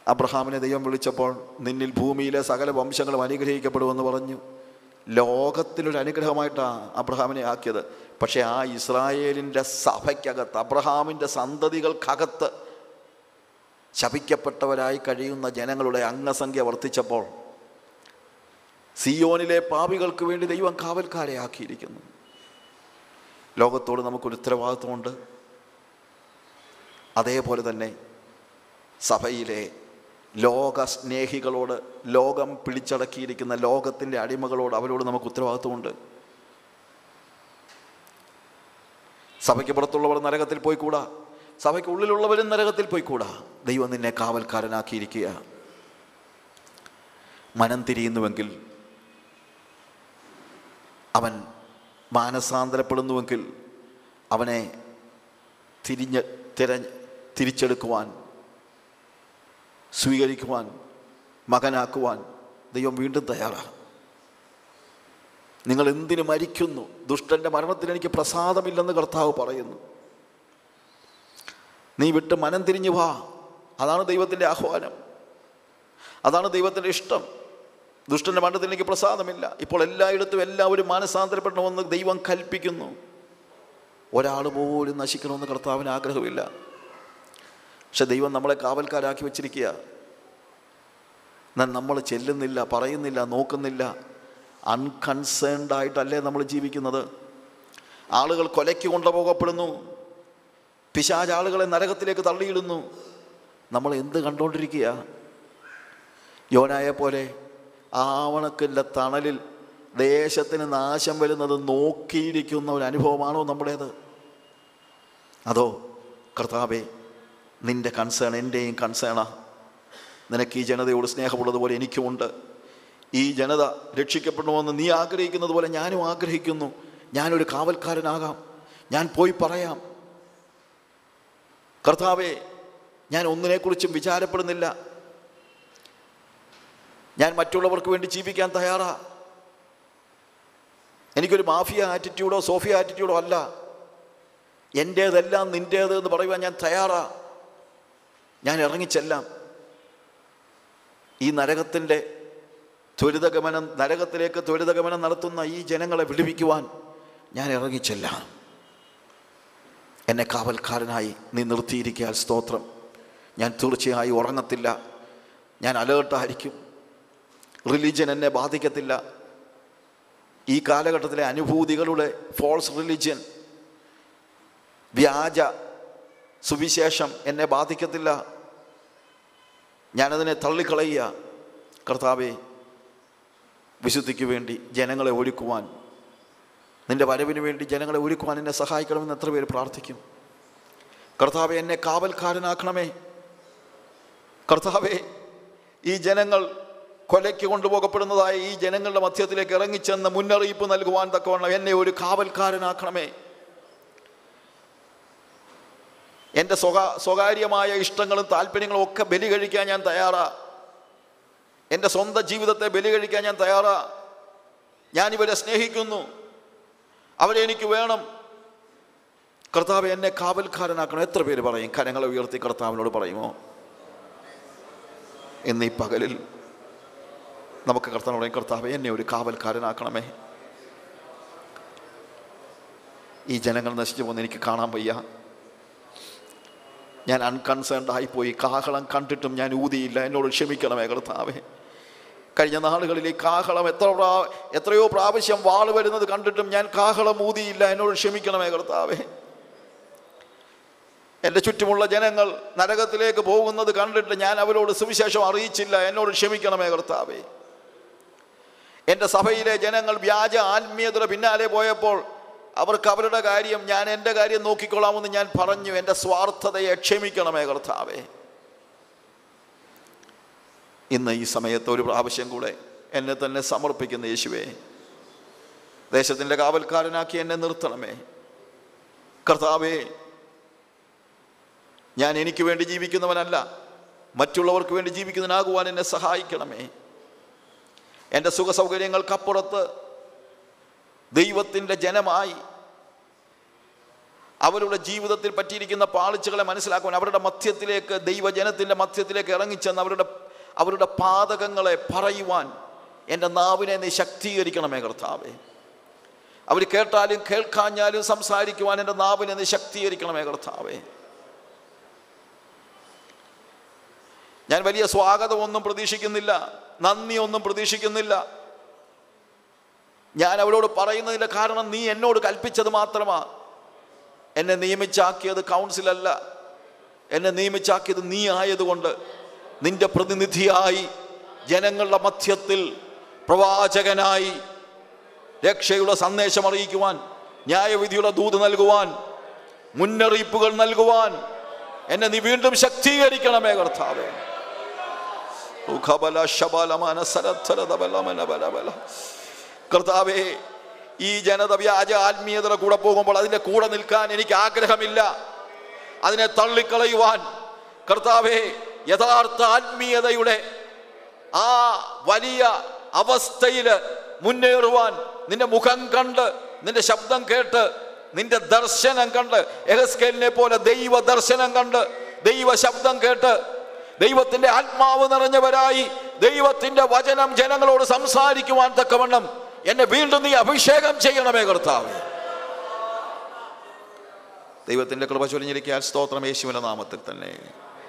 അബ്രഹാമിനെ ദൈവം വിളിച്ചപ്പോൾ നിന്നിൽ ഭൂമിയിലെ സകല വംശങ്ങളും അനുഗ്രഹിക്കപ്പെടുമെന്ന് പറഞ്ഞു. ലോകത്തിലൊരു അനുഗ്രഹമായിട്ടാണ് അബ്രഹാമിനെ ആക്കിയത്. പക്ഷേ ആ ഇസ്രായേലിന്റെ സഭയ്ക്കകത്ത് അബ്രഹാമിന്റെ സന്തതികൾക്കകത്ത് ശപിക്കപ്പെട്ടവരായി കഴിയുന്ന ജനങ്ങളുടെ അംഗസംഖ്യ വർദ്ധിച്ചപ്പോൾ സിയോനിലെ പാപികൾക്ക് വേണ്ടി ദൈവം കാവൽക്കാരെ ആക്കിയിരിക്കുന്നു. ലോകത്തോട് നമുക്കൊരു ഉത്തരവാദിത്വമുണ്ട്. അതേപോലെ തന്നെ സഭയിലെ ലോക സ്നേഹികളോട് ലോകം പിടിച്ചടക്കിയിരിക്കുന്ന ലോകത്തിന്റെ അടിമകളോട് അവരോട് നമുക്ക് ഉത്തരവാദിത്വമുണ്ട്. സഭയ്ക്ക് പുറത്തുള്ളവർ നരകത്തിൽ പോയിക്കൂടാ. സഭയ്ക്ക് ഉള്ളിലുള്ളവരും നരകത്തിൽ പോയിക്കൂടാ. ദൈവം നിന്നെ കാവൽക്കാരനാക്കിയിരിക്കുക. മനം തിരിയുന്നുവെങ്കിൽ അവൻ മാനസാന്തരപ്പെടുന്നുവെങ്കിൽ അവനെ തിരിഞ്ഞ് തിരഞ്ഞ് തിരിച്ചെടുക്കുവാൻ സ്വീകരിക്കുവാൻ മകനാക്കുവാൻ ദൈവം വീണ്ടും തയ്യാറാണ്. നിങ്ങൾ എന്തിനു മരിക്കുന്നു? ദുഷ്ടന്റെ മരണത്തിന് എനിക്ക് പ്രസാദമില്ലെന്ന് കർത്താവ് പറയുന്നു. നീ വിട്ട് മനം തിരിഞ്ഞു വാ. അതാണ് ദൈവത്തിന്റെ ആഹ്വാനം. അതാണ് ദൈവത്തിന്റെ ഇഷ്ടം. ദുഷ്ടന്റെ മരണത്തിന് എനിക്ക് പ്രസാദമില്ല. ഇപ്പോൾ എല്ലായിടത്തും എല്ലാവരും മാനസാന്തരപ്പെടണമെന്ന് ദൈവം കൽപ്പിക്കുന്നു. ഒരാൾ പോലും നശിക്കണമെന്ന് കർത്താവിന് ആഗ്രഹമില്ല. പക്ഷെ ദൈവം നമ്മളെ കാവൽക്കാരാക്കി വെച്ചിരിക്കുക എന്നാൽ നമ്മൾ ചെല്ലുന്നില്ല പറയുന്നില്ല നോക്കുന്നില്ല. അൺകൺസേൺഡ് ആയിട്ടല്ലേ നമ്മൾ ജീവിക്കുന്നത്. ആളുകൾ കൊലയ്ക്ക് കൊണ്ടുപോകപ്പെടുന്നു. പിശാജ് ആളുകളെ നരകത്തിലേക്ക് തള്ളിയിടുന്നു. നമ്മൾ എന്ത് കണ്ടുകൊണ്ടിരിക്കുക യോനായെ പോലെ ആവണക്കിന്റെ തണലിൽ ദേശത്തിന് നാശം വരുന്നത് നോക്കിയിരിക്കുന്ന ഒരു അനുഭവമാണോ നമ്മുടേത്? അതോ കർത്താവേ നിന്റെ കൺസേൺ എന്റെയും കൺസേണാ നിനക്ക് ഈ ജനതയോട് സ്നേഹമുള്ളതുപോലെ എനിക്കുമുണ്ട്. ഈ ജനത രക്ഷിക്കപ്പെടണമെന്ന് നീ ആഗ്രഹിക്കുന്നത് പോലെ ഞാനും ആഗ്രഹിക്കുന്നു. ഞാനൊരു കാവൽക്കാരനാകാം. ഞാൻ പോയി പറയാം. കർത്താവേ ഞാൻ ഒന്നിനെക്കുറിച്ചും വിചാരപ്പെടുന്നില്ല. ഞാൻ മറ്റുള്ളവർക്ക് വേണ്ടി ജീവിക്കാൻ തയ്യാറാ. എനിക്കൊരു മാഫിയ ആറ്റിറ്റ്യൂഡോ സോഫിയ ആറ്റിറ്റ്യൂഡോ അല്ല. എന്റേതെല്ലാം നിന്റേത് എന്ന് പറയുവാൻ ഞാൻ തയ്യാറാ. ഞാൻ ഇറങ്ങിച്ചെല്ലാം ഈ നരകത്തിന്റെ ത്വരിതഗമനം നരകത്തിലേക്ക് ത്വരിതഗമനം നടത്തുന്ന ഈ ജനങ്ങളെ വിടുവിക്കുവാൻ ഞാൻ ഇറങ്ങിച്ചെല്ലാം എന്നെ കാവൽക്കാരനായി നീ നിർത്തിയിരിക്കാൻ സ്തോത്രം. ഞാൻ തീർച്ചയായും ഉറങ്ങത്തില്ല. ഞാൻ അലേർട്ടായിരിക്കും റിലീജിയൻ എന്നെ ബാധിക്കത്തില്ല. ഈ കാലഘട്ടത്തിലെ അനുഭൂതികളുടെ ഫോൾസ് റിലീജിയൻ വ്യാജ സുവിശേഷം എന്നെ ബാധിക്കത്തില്ല. ഞാനതിനെ തള്ളിക്കളയുക. കർത്താവെ വിശുദ്ധിക്ക് വേണ്ടി ജനങ്ങളെ ഒരുക്കുവാൻ നിന്റെ വരവിന് വേണ്ടി ജനങ്ങളെ ഒരുക്കുവാൻ എന്നെ സഹായിക്കണമെന്ന് എത്ര പേര് പ്രാർത്ഥിക്കും. കർത്താവെ എന്നെ കാവൽക്കാരനാക്കണമേ. കർത്താവെ ഈ ജനങ്ങൾ കൊലയ്ക്ക് കൊണ്ടുപോകപ്പെടുന്നതായ ഈ ജനങ്ങളുടെ മധ്യത്തിലേക്ക് ഇറങ്ങിച്ചെന്ന് മുന്നറിയിപ്പ് നൽകുവാൻ തക്കവണ്ണം എന്നെ ഒരു കാവൽക്കാരനാക്കണമേ. എന്റെ സ്വകാ സ്വകാര്യമായ ഇഷ്ടങ്ങളും താല്പര്യങ്ങളും ഒക്കെ ബലി കഴിക്കാൻ ഞാൻ തയ്യാറാ. എന്റെ സ്വന്തം ജീവിതത്തെ ബലി കഴിക്കാൻ ഞാൻ തയ്യാറാ. ഞാനിവരെ സ്നേഹിക്കുന്നു. അവരെ എനിക്ക് വേണം. കർത്താവ് എന്നെ കാവൽക്കാരനാക്കണം. എത്ര പേര് പറയും? കരങ്ങളെ ഉയർത്തി കർത്താവിനോട് പറയുമോ? എന്നീ പകലിൽ നമുക്ക് കർത്താവ് പറയും, കർത്താവ് എന്നെ ഒരു കാവൽക്കാരനാക്കണമേ. ഈ ജനങ്ങൾ നശിച്ചു പോകുന്ന എനിക്ക് കാണാൻ വയ്യ. ഞാൻ അൺകൺസേൺഡ് ആയിപ്പോയി. കാഹളം കണ്ടിട്ടും ഞാൻ ഊതിയില്ല. എന്നോട് ക്ഷമിക്കണമേ കർത്താവേ. കഴിഞ്ഞ നാളുകളിൽ ഈ കാഹളം എത്ര പ്രാ എത്രയോ പ്രാവശ്യം വാൾ വരുന്നത് കണ്ടിട്ടും ഞാൻ കാഹളം ഊതിയില്ല. എന്നോട് ക്ഷമിക്കണമേ കർത്താവേ. എന്റെ ചുറ്റുമുള്ള ജനങ്ങൾ നരകത്തിലേക്ക് പോകുന്നത് കണ്ടിട്ട് ഞാൻ അവരോട് സുവിശേഷം അറിയിച്ചില്ല. എന്നോട് ക്ഷമിക്കണമേ കർത്താവേ. എന്റെ സഭയിലെ ജനങ്ങൾ വ്യാജ ആത്മീയതയുടെ പിന്നാലെ പോയപ്പോൾ അവർക്ക് അവരുടെ കാര്യം ഞാൻ എന്റെ കാര്യം നോക്കിക്കൊള്ളാമെന്ന് ഞാൻ പറഞ്ഞു. എന്റെ സ്വാർത്ഥതയെ ക്ഷമിക്കണമേ കർത്താവേ. ഇന്ന് ഈ സമയത്ത് ഒരു പ്രാവശ്യം കൂടെ എന്നെ തന്നെ സമർപ്പിക്കുന്ന യേശുവേ ദേശത്തിന്റെ കാവൽക്കാരനാക്കി എന്നെ നിർത്തണമേ. കർത്താവേ ഞാൻ എനിക്ക് വേണ്ടി ജീവിക്കുന്നവനല്ല മറ്റുള്ളവർക്ക് വേണ്ടി ജീവിക്കുന്നതിനാകുവാൻ എന്നെ സഹായിക്കണമേ. എന്റെ സുഖ സൗകര്യങ്ങൾക്കപ്പുറത്ത് ദൈവത്തിന്റെ ജനമായി അവരുടെ ജീവിതത്തിൽ പറ്റിയിരിക്കുന്ന പാളിച്ചകളെ മനസ്സിലാക്കുവാൻ അവരുടെ മധ്യത്തിലേക്ക് ദൈവജനത്തിന്റെ മധ്യത്തിലേക്ക് ഇറങ്ങിച്ചെന്ന് അവരുടെ അവരുടെ പാതകങ്ങളെ പറയുവാൻ എന്റെ നാവിനെ നീ ശക്തീകരിക്കണമേ കർത്താവേ. അവർ കേട്ടാലും കേൾക്കാഞ്ഞാലും സംസാരിക്കുവാൻ എന്റെ നാവിനെ നീ ശക്തീകരിക്കണമേ കർത്താവേ. ഞാൻ വലിയ സ്വാഗതമൊന്നും പ്രതീക്ഷിക്കുന്നില്ല നന്ദിയൊന്നും പ്രതീക്ഷിക്കുന്നില്ല. ഞാൻ അവരോട് പറയുന്നതിന്റെ കാരണം നീ എന്നോട് കൽപ്പിച്ചത് മാത്രമാ. എന്നെ നിയമിച്ചാക്കിയത് കൗൺസിലല്ല. എന്നെ നിയമിച്ചാക്കിയത് നീ ആയതുകൊണ്ട് നിന്റെ പ്രതിനിധിയായി ജനങ്ങളുടെ മധ്യത്തിൽ പ്രവാചകനായി രക്ഷയുടെ സന്ദേശം അറിയിക്കുവാൻ ന്യായവിധിയുടെ ദൂത് നൽകുവാൻ മുന്നറിയിപ്പുകൾ നൽകുവാൻ എന്നെ നീ വീണ്ടും ശക്തീകരിക്കണമേ കർത്താവേ. കർത്താവേ ഈ ജനത വ്യാജ ആത്മീയതയുടെ കൂടെ പോകുമ്പോൾ അതിന്റെ കൂടെ നിൽക്കാൻ എനിക്ക് ആഗ്രഹമില്ല. അതിനെ തള്ളിക്കളയുവാൻ കർത്താവേ യഥാർത്ഥ ആത്മീയതയുടെ ആ വലിയ അവസ്ഥയിൽ മുന്നേറുവാൻ നിന്റെ മുഖം കണ്ട് നിന്റെ ശബ്ദം കേട്ട് നിന്റെ ദർശനം കണ്ട് എഹസ്കേലിനെ പോലെ ദൈവ ദർശനം കണ്ട് ദൈവ ശബ്ദം കേട്ട് ദൈവത്തിന്റെ ആത്മാവ് നിറഞ്ഞവരായി ദൈവത്തിന്റെ വചനം ജനങ്ങളോട് സംസാരിക്കുവാൻ തക്കവണ്ണം എന്നെ വീണ്ടും നീ അഭിഷേകം ചെയ്യണമേ കർത്താവ്. ദൈവത്തിന്റെ കൃപ ചൊലിഞ്ഞിരിക്കാൻ സ്തോത്രം യേശുവിന്റെ നാമത്തിൽ തന്നെ.